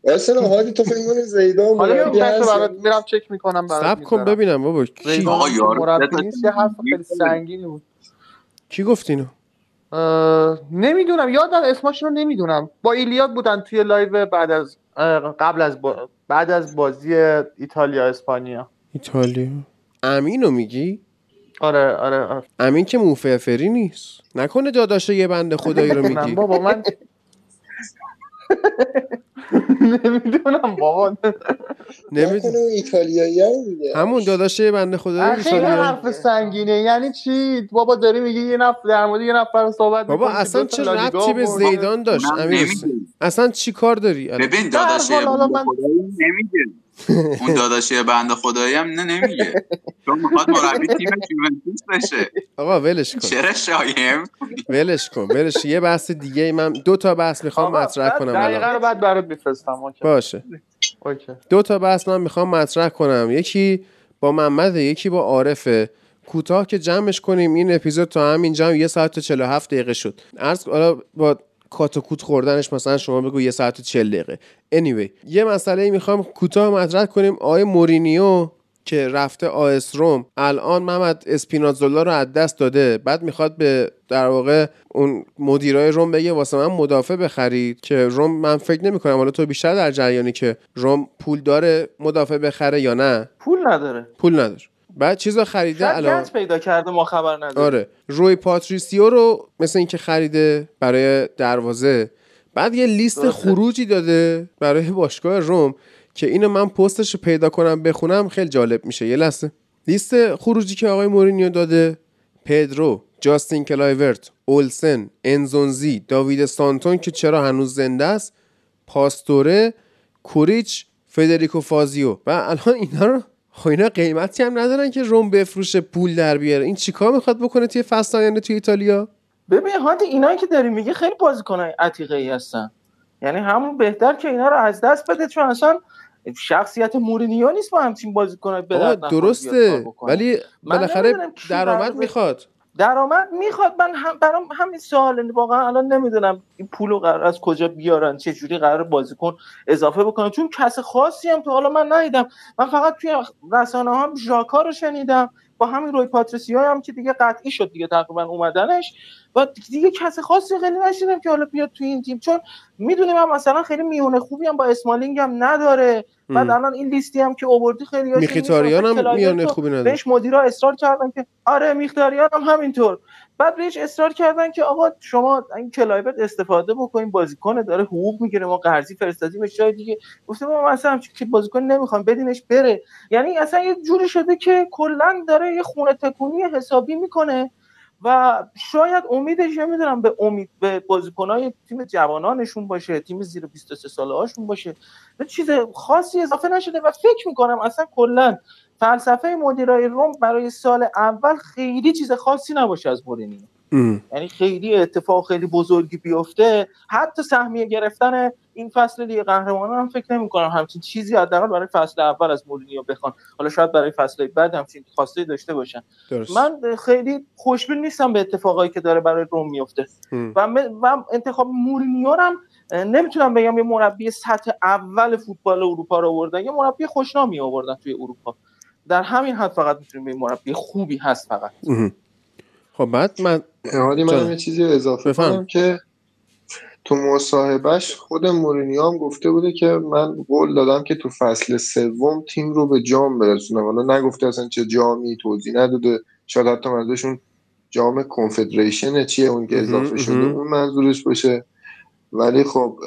اصلا هادی تو فکر کنی زیدان حالا برات میرم چک می‌کنم برات صبر کن ببینم بابا کی؟ آقا یار مربی نیست یه حرف خیلی سنگینی بود. کی گفت اینو؟ نمی‌دونم یادم اسمش رو نمی‌دونم. با ایلیاد بودن توی live بعد از قبل از با... بعد از بازی ایتالیا اسپانیا ایتالیا. امینو میگی؟ آره آره, آره. امین که موفرفری نیست. نکنه داداش یه بنده خدایی رو میگی. بابا من نمی‌دونم بابا. نمی‌دونم. ایتالیایی همون داداش یه بنده خدایی خیلی حرف سنگینه یعنی چی؟ بابا داری میگی یه نفر در مورد یه نفر صحبت بابا اصلا چه ربطی به زیدان داشت؟ امیر اصلا چی کار داری؟ ببین داداش نمیگه اون داداشی بنده خدایی هم نه نمیگه. چون می‌خواد مربی تیم یوونتوس بشه. آقا ولش کن. چرا شایم؟ ولش کن ولش یه بحث دیگه من دو تا بحث می‌خوام مطرح کنم دقیقاً رو بعد برات میفرستم باشه. اوکی. دو تا بحث من می‌خوام مطرح کنم. یکی با محمد یکی با عارفه کوتاه که جمعش کنیم این اپیزود تا همین جمع یه ساعت و 47 دقیقه شد. عرض با کات خوردنش مثلا شما بگو یه ساعت و چل دقیقه. Anyway یه مسئله می‌خوام کوتاه مطرح کنیم. آقای مورینیو که رفته آس روم الان محمد اسپینازولا رو از دست داده. بعد می‌خواد به در واقع اون مدیرای روم بگه واسه من مدافع بخرید. که روم من فکر نمی کنم حالا تو بیشتر در جریانی که روم پول داره مدافع بخره یا نه؟ پول نداره. پول نداره. بعد چیزا خریده الان پیدا کرده ما خبر نداره آره. روی پاتریسیو رو مثل اینکه خریده برای دروازه بعد یه لیست خروجی داده برای باشگاه روم که اینو من پستش رو پیدا کنم بخونم خیلی جالب میشه. یه لحظه. لیست خروجی که آقای مورینیو داده پدرو جاستین کلایورت اولسن انزونزی داوید سانتون که چرا هنوز زنده است پاستوره کوریچ فدریکو فازیو. و الان اینا رو خب اینا قیمتی هم ندارن که روم بفروشه پول در بیاره. این چیکار می‌خواد بکنه توی فصل آینده توی ایتالیا؟ ببین هادی اینایی که داری میگه خیلی بازیکنای عتیقه ای هستن. یعنی همون بهتر که اینا رو از دست بده چون اصلا شخصیت مورینیو نیست با همچین بازیکنای به درسته. ولی بالاخره درآمد می‌خواد. درآمد می‌خواد. من هم برام همین سوال واقعا الان نمی‌دونم این پولو قرار از کجا بیارن چه جوری قرار بازیکن اضافه بکنن. چون کس خاصی هم تو حالا من ندیدم. من فقط توی رسانه هم ژاکا رو شنیدم. با همین روی پاتریسیو هم که دیگه قطعی شد دیگه. تقریبا اومدنش. و دیگه کس خاصی خیلی نشنیدم که حالا بیاد توی این تیم. چون می‌دونیم هم مثلا خیلی میونه خوبی هم با اسمالینگ هم نداره. بعد الان این لیستی هم که اووردی خیلی میخیتاریان هم میونه خوبی نداره. بهش مدیرا اصرار کردن که آره میخیتاریان هم همینطور. بعد بهش اصرار کردن که آقا شما این کلایورت استفاده بکنین بازیکن داره حقوق می‌گیره ما قرضی فرستادیم جای دیگه. گفته ما مثلا که بازیکن نمی‌خوام بدینش بره. یعنی اصلا یه جوری شده که کلا داره یه خونه تکونی حسابی می‌کنه. و شاید امیدش نمی‌دونم به امید به بازیکنای تیم جوانانشون باشه تیم زیر 23 ساله هاشون باشه. چیز خاصی اضافه نشده و فکر می‌کنم اصلا کلا فلسفه مدیرای روم برای سال اول خیلی چیز خاصی نباشه از مورینیو. یعنی خیلی اتفاق خیلی بزرگی بیفته. حتی سهمیه گرفتن این فصل لیگ قهرمانان هم فکر نمی کنم همچین چیزی حداقل برای فصل اول از مورینیو بخوان. حالا شاید برای فصل بعد همچین خواسته داشته باشن. درست. من خیلی خوشبین نیستم به اتفاقایی که داره برای روم میفته و, و انتخاب مورینیو هم نمی‌تونم بگم یه مربی سطح اول فوتبال اروپا رو آوردن یه مربی خوشنامی آوردن توی اروپا. در همین حد فقط می‌تونیم به مربی خوبی هست فقط. خب بعد من حالی من یه چیزی اضافه کنم که تو مصاحبهش خود مورینیو هم گفته بوده که من قول دادم که تو فصل سوم تیم رو به جام برسونم. حالا نگفته اصلا چه جامی توضیح نداده. شاید حتی منظورشون جام کنفدریشن چیه اون که اضافه شده اون منظورش باشه. ولی خب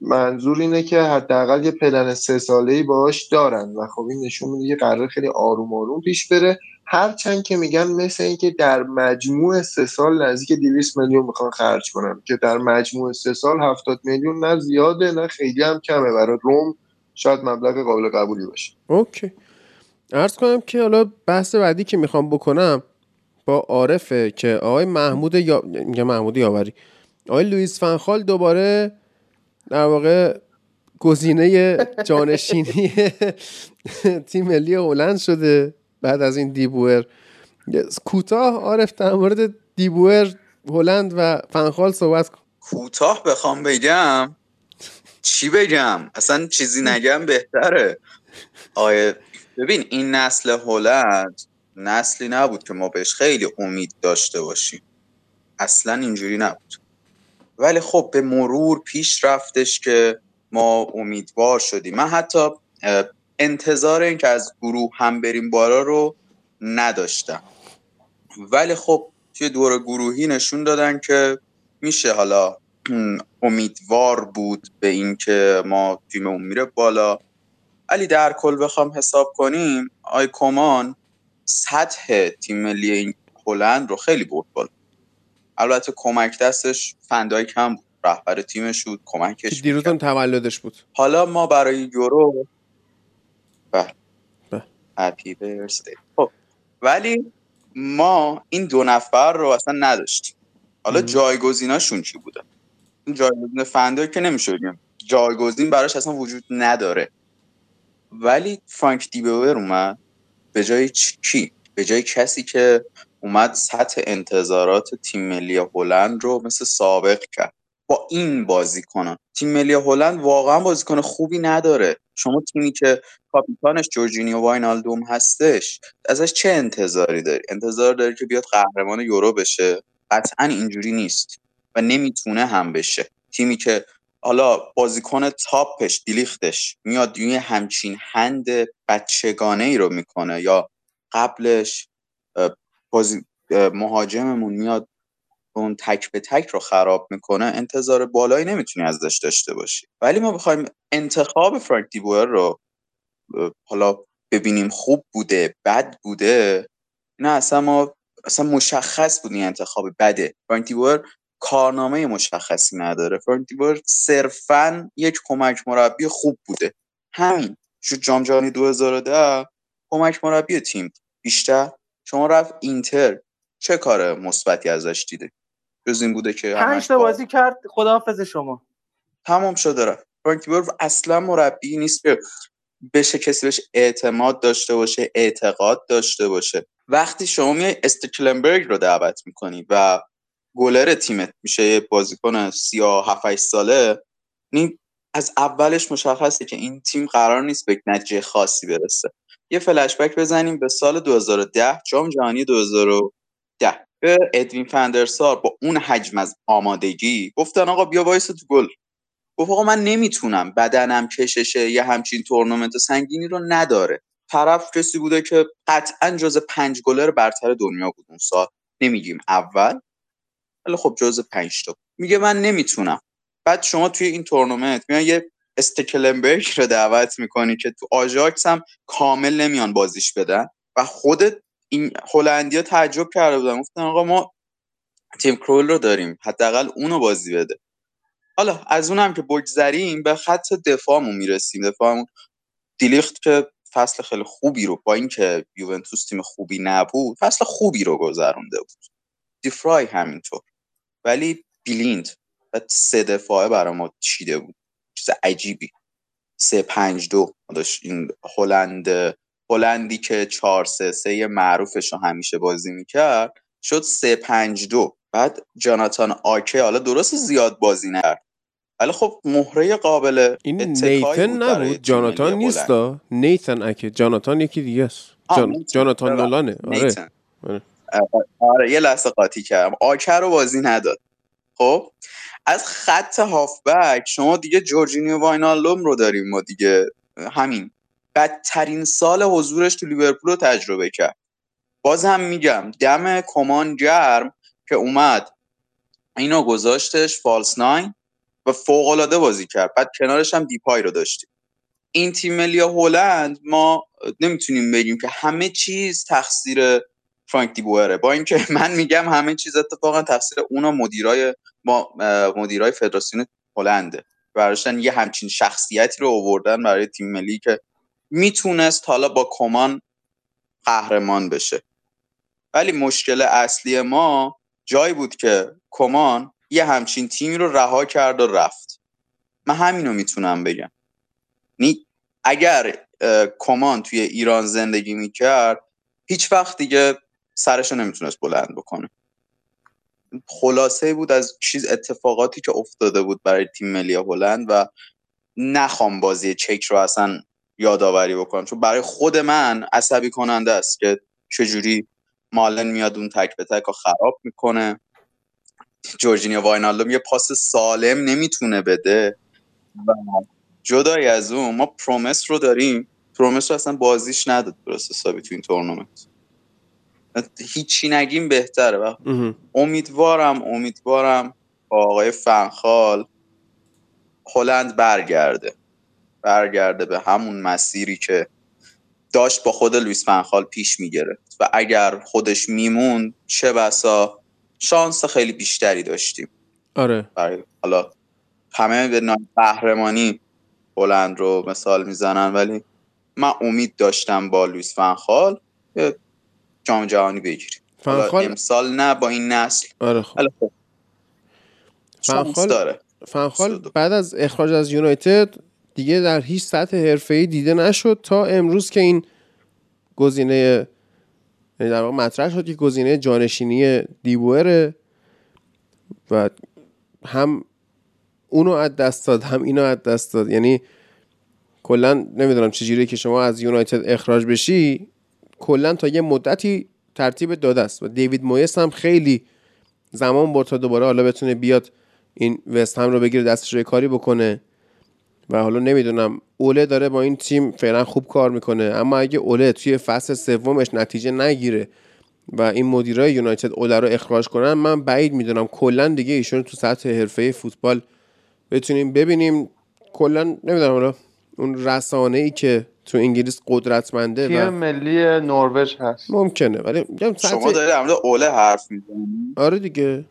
منظور اینه که حداقل یه پلن سه ساله ای باهاش دارن. و خب این نشون میده که قرار خیلی آروم آروم پیش بره. هرچند که میگن مثل اینکه در مجموع سه سال نزدیک 200 میلیون می‌خوان خرج کنن که در مجموع سه سال 70 میلیون نه زیاده نه خیلی هم کمه. برای روم شاید مبلغ قابل قبولی باشه. اوکی. ارز کنم که حالا بحث بعدی که می‌خوام بکنم با عارفه که آقای محمود یا محمود یاوری. آقای لوئیس فنخال دوباره در واقع گزینه جانشینی تیم ملی هلند شده. بعد از این دیبوئر. کوتاه عارف در مورد دیبوئر هلند و فنخال صحبت کن. کوتاه بخوام بگم. چی بگم؟ اصلا چیزی نگم بهتره. آیه ببین این نسل هلند نسلی نبود که ما بهش خیلی امید داشته باشیم. اصلا اینجوری نبود. ولی خب به مرور پیش رفتش که ما امیدوار شدیم. من حتی انتظار این که از گروه هم بریم بالا رو نداشتم. ولی خب توی دور گروهی نشون دادن که میشه حالا امیدوار بود به اینکه ما تیممون میره بالا. ولی در کل بخوام حساب کنیم آی کمان سطح تیم ملی هلند رو خیلی برد بالا. البته کمک دستش فندای کم بود رهبر تیمش بود کمکش دیروز تولدش بود. حالا ما برای یورو هپی برسدی خب ولی ما این دو نفر رو اصلا نداشتیم. حالا جایگزیناشون چی بودن جایگزین فندای که نمیشه بگیم جایگزین براش اصلا وجود نداره. ولی فرانک دیبور اومد. به جای کی؟ به جای کسی که اومد سطح انتظارات تیم ملی هلند رو مثل سابق کرد. با این بازی کنن تیم ملی هلند واقعا بازیکن خوبی نداره. شما تیمی که کاپیتانش جورجینیو واینالدوم هستش ازش چه انتظاری داری؟ انتظار داری که بیاد قهرمان یورو بشه؟ قطعا اینجوری نیست و نمی‌تونه هم بشه. تیمی که حالا بازیکن تاپش دیلیختش میاد یه همچین هند بچگانه ای رو می‌کنه یا قبلش بازی مهاجممون میاد اون تک به تک رو خراب می‌کنه انتظار بالایی نمی‌تونی ازش داشته باشی. ولی ما بخوایم انتخاب فرانک دیبوئر رو حالا ببینیم خوب بوده بد بوده. نه اصلا ما اصلا مشخص بود این انتخاب بده. فرانک دیبوئر کارنامه مشخصی نداره. فرانک دیبوئر صرفا یک کمک مربی خوب بوده. همین. شو جام جهانی 2010 کمک مربی تیم. بیشتر. شما رفت اینتر. چه کار مثبتی ازش دیده؟ جز این بوده که پنج تا بازی کرد خداحافظ شما. تمام شده رفت فرانکی اصلا مربی نیست که بشه کسی بهش اعتماد داشته باشه اعتقاد داشته باشه. وقتی شما میای استکلنبرگ رو دعوت می‌کنی و گلر تیمت میشه یه بازیکن 37 ساله از اولش مشخصه که این تیم قرار نیست به نتیجه خاصی برسه. یه فلشبک بزنیم به سال 2010 جام جهانی 2010 به ادوین فندرسار با اون حجم از آمادگی گفتن آقا بیا وایس تو گل. گفت آقا من نمی‌تونم بدنم کششه یه همچین تورنمنت سنگینی رو نداره. طرف کسی بوده که قطعا جز پنج گلر برتر دنیا بود اون سال. نمیگیم اول ولی خب جز پنج تا. میگه من نمی‌تونم. بعد شما توی این تورنمنت میان یه استکلنبرگ رو دعوت می‌کنی که تو آژاکس هم کامل نمیان بازیش بدن و خودت این هلندیا تعجب کرده بودن. گفتن آقا ما تیم کرول رو داریم حداقل اونو بازی بده. حالا از اونم که بگذریم به خط دفاعمون می‌رسیم. دفاعمون دیلیخت که فصل خیلی خوبی رو با اینکه یوونتوس تیم خوبی نبود فصل خوبی رو گذرونده بود. دیفرای همینطور. ولی بیلیند و سه دفاعه برای ما چیده بود. چیز عجیبی. سه پنج دو. داشت این هلند هلندی که چهار سه سه معروفش رو همیشه بازی می‌کرد شد سه پنج دو. بعد جاناتان آکه حالا درست زیاد بازی نکرد. ولی خب مهره قابل این نیتن نبود؟ جاناتان نیست نیتن اکه جاناتان یکی دیگه است. جان... جاناتان نولانه. آره. آره. آره یه لحظه قاطی کردم. آکه رو بازی نداد. خب؟ از خط هافبک شما دیگه جورجینیو واینالوم رو داریم ما دیگه. همین. بدترین سال حضورش تو لیورپول رو تجربه کرد. باز هم میگم دم کمان گرم که اومد. اینو گذاشتش فالس ناین و فوق العاده بازی کرد. بعد کنارش هم دیپای رو داشتیم. این تیم ملی هلند ما نمی‌تونیم بگیم که همه چیز تقصیر فرانک دیبوره با اینکه من میگم همه چیز اتفاقا تقصیر اونا مدیرای ما مدیرای فدراسیون هلنده. براشتن یه همچین شخصیتی رو آوردن برای تیم ملی که می‌تونست حالا با کمان قهرمان بشه. ولی مشکل اصلی ما جایی بود که کمان یه همچین تیمی رو رها کرد و رفت. من همینو می‌تونم بگم. اگر کمان توی ایران زندگی می‌کرد هیچ وقت دیگه سرش رو نمی‌تونست بلند بکنه. خلاصه بود از چیز اتفاقاتی که افتاده بود برای تیم ملی هلند و نخوام بازی چک رو اصلا یادآوری بکنم. چون برای خود من عصبی کننده است که چجوری مالن میاد اون تک به تک خراب می‌کنه. جورجینیو واینالدوم یه پاس سالم نمی‌تونه بده. و جدای از اون ما پرومس رو داریم. پرومس رو اصلا بازیش نداد درست حسابی تو این تورنمنت. هیچی نگیم بهتره. و امیدوارم امیدوارم با آقای فنخال هلند برگرده. برگرده به همون مسیری که داشت با خود لویس فنخال پیش می‌گرفت. و اگر خودش می‌موند چه بسا شانس خیلی بیشتری داشتیم. آره. برای حالا همه به قهرمانی هلند رو مثال می‌زنن ولی من امید داشتم با لویس فنخال جام جهانی بگیریم. فنخال امسال نه با این نسل. آره خب. فنخال داره. فنخال بعد از اخراج از یونایتد دیگه در هیچ سطح حرفه‌ای دیده نشد تا امروز که این گزینه یعنی در واقع مطرح شد که گزینه جانشینی دیبوره و هم اونو از دست داد هم اینو از دست داد. یعنی کلا نمی‌دونم چجوری که شما از یونایتد اخراج بشی. کلا تا یه مدتی ترتیب داده است و دیوید مویس هم خیلی زمان برد تا دوباره حالا بتونه بیاد این وست هم رو بگیره دستش رو کاری بکنه. و حالا نمی‌دونم اوله داره با این تیم فعلا خوب کار می‌کنه اما اگه اوله توی فصل سومش نتیجه نگیره و این مدیرای یونایتد اوله رو اخراج کنن من بعید می‌دونم. کلا دیگه ایشون تو سطح حرفه فوتبال بتونیم ببینیم. کلا نمی‌دونم حالا اون رسانه ای که تو انگلیس قدرتمنده تیم ملی نروژ هست. ممکنه ولی شما دارید در اوله حرف می‌زنید؟ آره دیگه.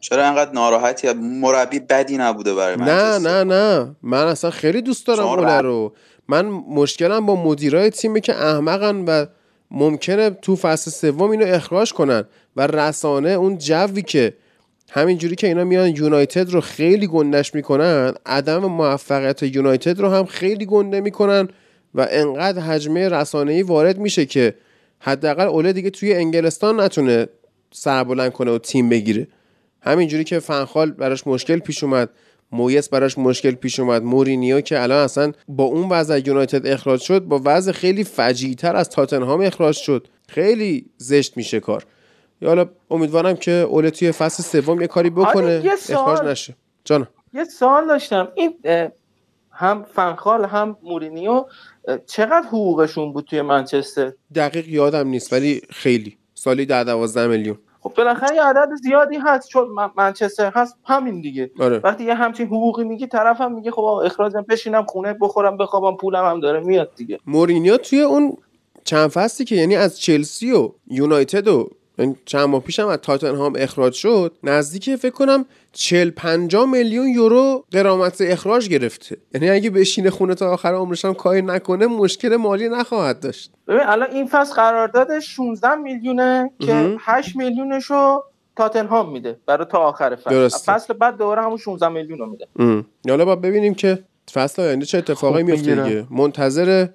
چرا انقدر ناراحتی؟ مربی بدی نبوده برای من نه نه نه. من اصلا خیلی دوست دارم اوله رو. من مشکلم با مدیرای تیمی که احمقن و ممکنه تو فصل سوم اینو اخراج کنن و رسانه اون جوی که همینجوری که اینا میان یونایتد رو خیلی گندش می‌کنن عدم موفقیت یونایتد رو هم خیلی گنده می‌کنن و انقدر حجمه رسانه‌ای وارد میشه که حداقل اوله دیگه توی انگلستان نتونه سربلند کنه و تیم بگیره. همینجوری که فنخال براش مشکل پیش اومد مویس براش مشکل پیش اومد مورینیو که الان اصلا با اون وضع یونایتد اخراج شد با وضع خیلی فجیعتر از تاتنهام اخراج شد. خیلی زشت میشه کار. یا حالا امیدوارم که اوله توی فصل سوم یه کاری بکنه اخراج نشه. جانم. یه سوال داشتم. این هم فنخال هم مورینیو چقدر حقوقشون بود توی منچستر؟ دقیق یادم نیست ولی خیلی. سالی در دوازده میلیون. خب بالاخره یه عدد زیادی هست چون منچستر هست همین دیگه آره. وقتی یه همچین حقوقی میگی طرف هم میگه خب اخراجم بشینم خونه بخورم بخوابم پولم هم داره میاد دیگه مورینیو توی اون چند فصلی که یعنی از چلسی و یونایتد و چند ماه پیشم از تاتنهام اخراج شد نزدیک فکر کنم 40 50 میلیون یورو قرامت اخراج گرفته. یعنی اگه بشینه خونه تا آخر عمرش هم کاری نکنه مشکل مالی نخواهد داشت. ببین الان این فصل قراردادش 16 میلیونه که 8 میلیونشو تاتنهام میده برای تا آخر فصل. درسته. فصل بعد دوباره همون 16 میلیون رو میده حالا با ببینیم که فصل آینده چه اتفاقی میفته دیگه. منتظر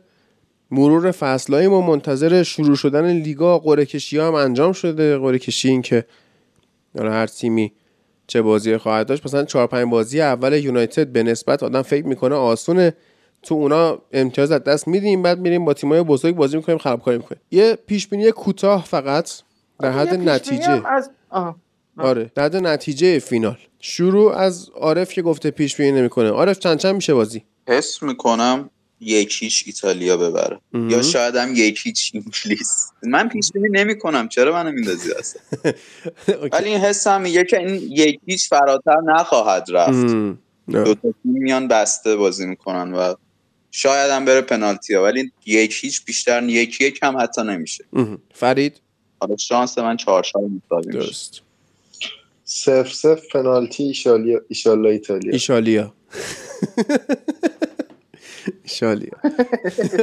مرور فصلهای ما منتظر شروع شدن لیگا قرعه کشی هم انجام شده. قرعه کشی این که هر تیمی چه بازی خواهد داشت. مثلا 4 5 بازی اول یونایتد به نسبت آدم فکر می‌کنه آسونه. تو اونا امتیاز از دست میدیم بعد میریم با تیمای بزرگ بازی می‌کنیم خرابکاری می‌کنیم. یه پیش بینی کوتاه فقط در حد نتیجه. از... آره در حد نتیجه فینال. شروع از عارف که گفته پیش بینی نمی‌کنه. عارف چند چند میشه بازی؟ حس می‌کنم یک هیچ ایتالیا ببره. یا شاید هم یک هیچ انگلیس. من پیش بینی نمی کنم چرا منو میندازی اصلا؟ ولی این حسم میگه که این یک هیچ فراتر نخواهد رفت. دو تا میان بسته بازی می‌کنن و شاید هم بره پنالتی ها ولی یک هیچ بیشتر یک یک هم حتی نمیشه. فرید؟ حالا شانس من چهار شال مساوی درست. صفر صفر پنالتی ایشالیا ایشالله ایتالیا. ایشالیا. ایشالیا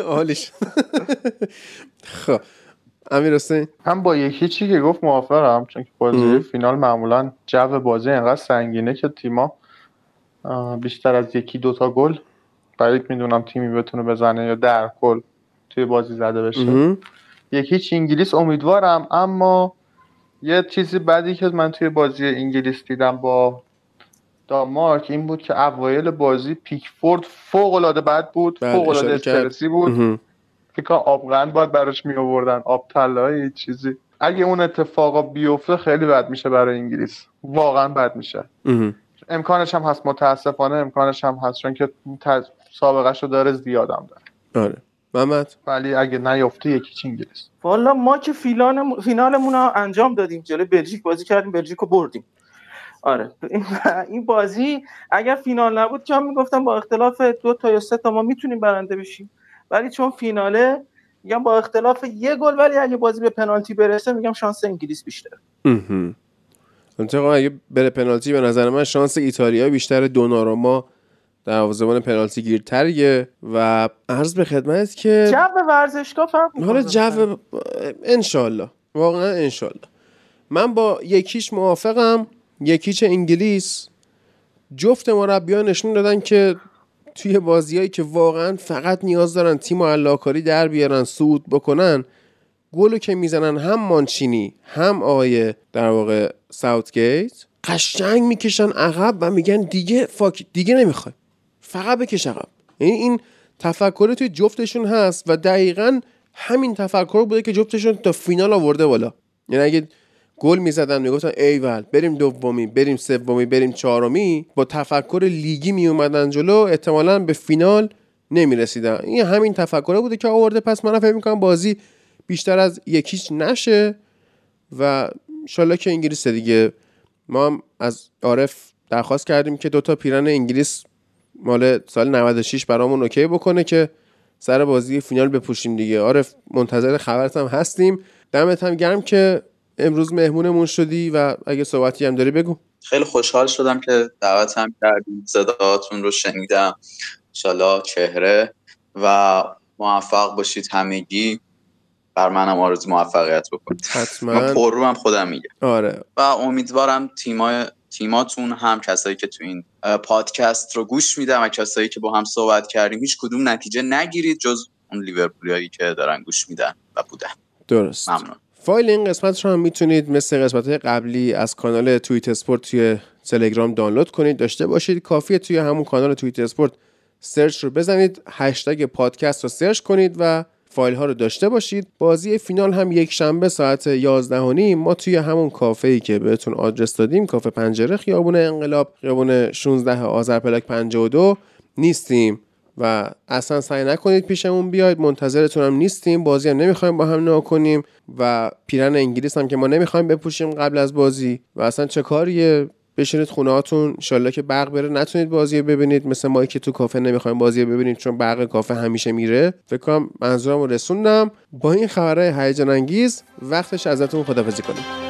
حالش. خب. امیر حسین. هم با یکی چی که گفت موافقم چون که بازی فینال معمولا جو بازی انقدر سنگینه که تیما بیشتر از یکی دوتا گل بعید می‌دونم تیمی بتونه بزنه یا در گل توی بازی زده بشه. یکی انگلیس امیدوارم اما یه چیزی بعدی که من توی بازی انگلیس دیدم با دانمارک این بود که اوایل بازی پیکفورد فوق العاده بد بود بله فوق العاده استرسی بود. فکر آبغن باید براش می آوردن آب طلایی چیزی. اگه اون اتفاقا بیفته خیلی بد میشه برای انگلیس. واقعا بد میشه. امکانش هم هست متاسفانه امکانش هم هست چون که سابقه رو داره زیادم داره. آره. محمد؟ ولی اگه نیفته یکی چی انگلیس؟ والا ما که فینال فینالمون رو انجام دادیم. جلوی بلژیک بازی کردیم بلژیک رو بردیم. آره. این بازی اگر فینال نبود که هم می‌گفتم با اختلاف دو تا یا سه تا ما می‌تونیم برنده بشیم. ولی چون فیناله میگم با اختلاف یه گل ولی اگه بازی به پنالتی برسه میگم شانس انگلیس بیشتره. منطقا اگه بره پنالتی به نظر من شانس ایتالیا بیشتر دوناروما دروازه‌بان پنالتی گیرتریه و عرض به خدمت که جو ورزشگاه فرق حالا جو انشالله واقعا انشالله من با یکیش موافقم. یکیچ انگلیس. جفت مربیان نشون دادن که توی بازیایی که واقعا فقط نیاز دارن تیم و علاکاری در بیارن صعود بکنن گلو که می‌زنن هم مانچینی هم آقای در واقع ساوتگیت قشنگ می‌کشن عقب و میگن دیگه فاک دیگه نمی‌خوای. فقط بکش عقب. یعنی این تفکر توی جفتشون هست و دقیقا همین تفکر بوده که جفتشون تا فینال آورده بالا. یعنی اگه گل می‌زدن می‌گفتن ایول بریم دومی بریم سومی بریم چهارمی. با تفکر لیگی می اومدن جلو احتمالا به فینال نمی‌رسیدن. این همین تفکر بوده که آورده پس من فکر می‌کنم بازی بیشتر از یکیش نشه و انشالله که انگلیس دیگه. ما هم از عارف درخواست کردیم که دوتا پیرن انگلیس مال سال 96 برامون اوکی بکنه که سر بازی فینال بپوشیم دیگه. عارف منتظر خبرت هم هستیم. دمت هم گرم که امروز مهمونمون شدی و اگه صحبتی هم داری بگو. خیلی خوشحال شدم که دعوت هم کردیم صداهاتون رو شنیدم. انشالله چهره و موفق باشید همگی. بر منم آرزو موفقیت بکنید. حتما. من پر رو هم خودم میگه آره. و امیدوارم تیمای تیماتون هم کسایی که تو این پادکست رو گوش میدن و کسایی که با هم صحبت کردیم هیچ کدوم نتیجه نگیرید جز اون لیورپولیایی که دارن گوش میدن و بودن. درست. ممنون. فایل این قسمت رو هم می‌تونید مثل قسمت قبلی از کانال توییت اسپورت توی تلگرام دانلود کنید. داشته باشید. کافیه توی همون کانال توییت اسپورت search رو بزنید. هشتگ پادکست رو search کنید و فایل ها رو داشته باشید. بازی فینال هم یک شنبه ساعت 11 و نیم. ما توی همون کافه ای که بهتون آدرس دادیم کافه پنجره خیابون انقلاب خیابون 16 آذر پلاک 52 نیستیم. و اصلا سعی نکنید پیشمون بیاید. منتظرتون هم نیستیم. بازی هم نمی‌خوایم با هم نگاه کنیم و پیرن انگلیس هم که ما نمی‌خوایم بپوشیم قبل از بازی. و اصلا چه کاریه؟ بشینید خونه هاتون انشالله که برق بره. نتونید بازی ببینید. مثل ما که تو کافه نمی‌خوایم بازی ببینید چون برق کافه همیشه میره. فکر کنم منظورم رو رسوندم. با این خبرهای هیجان انگیز وقتش ازتون خدافزی کنیم.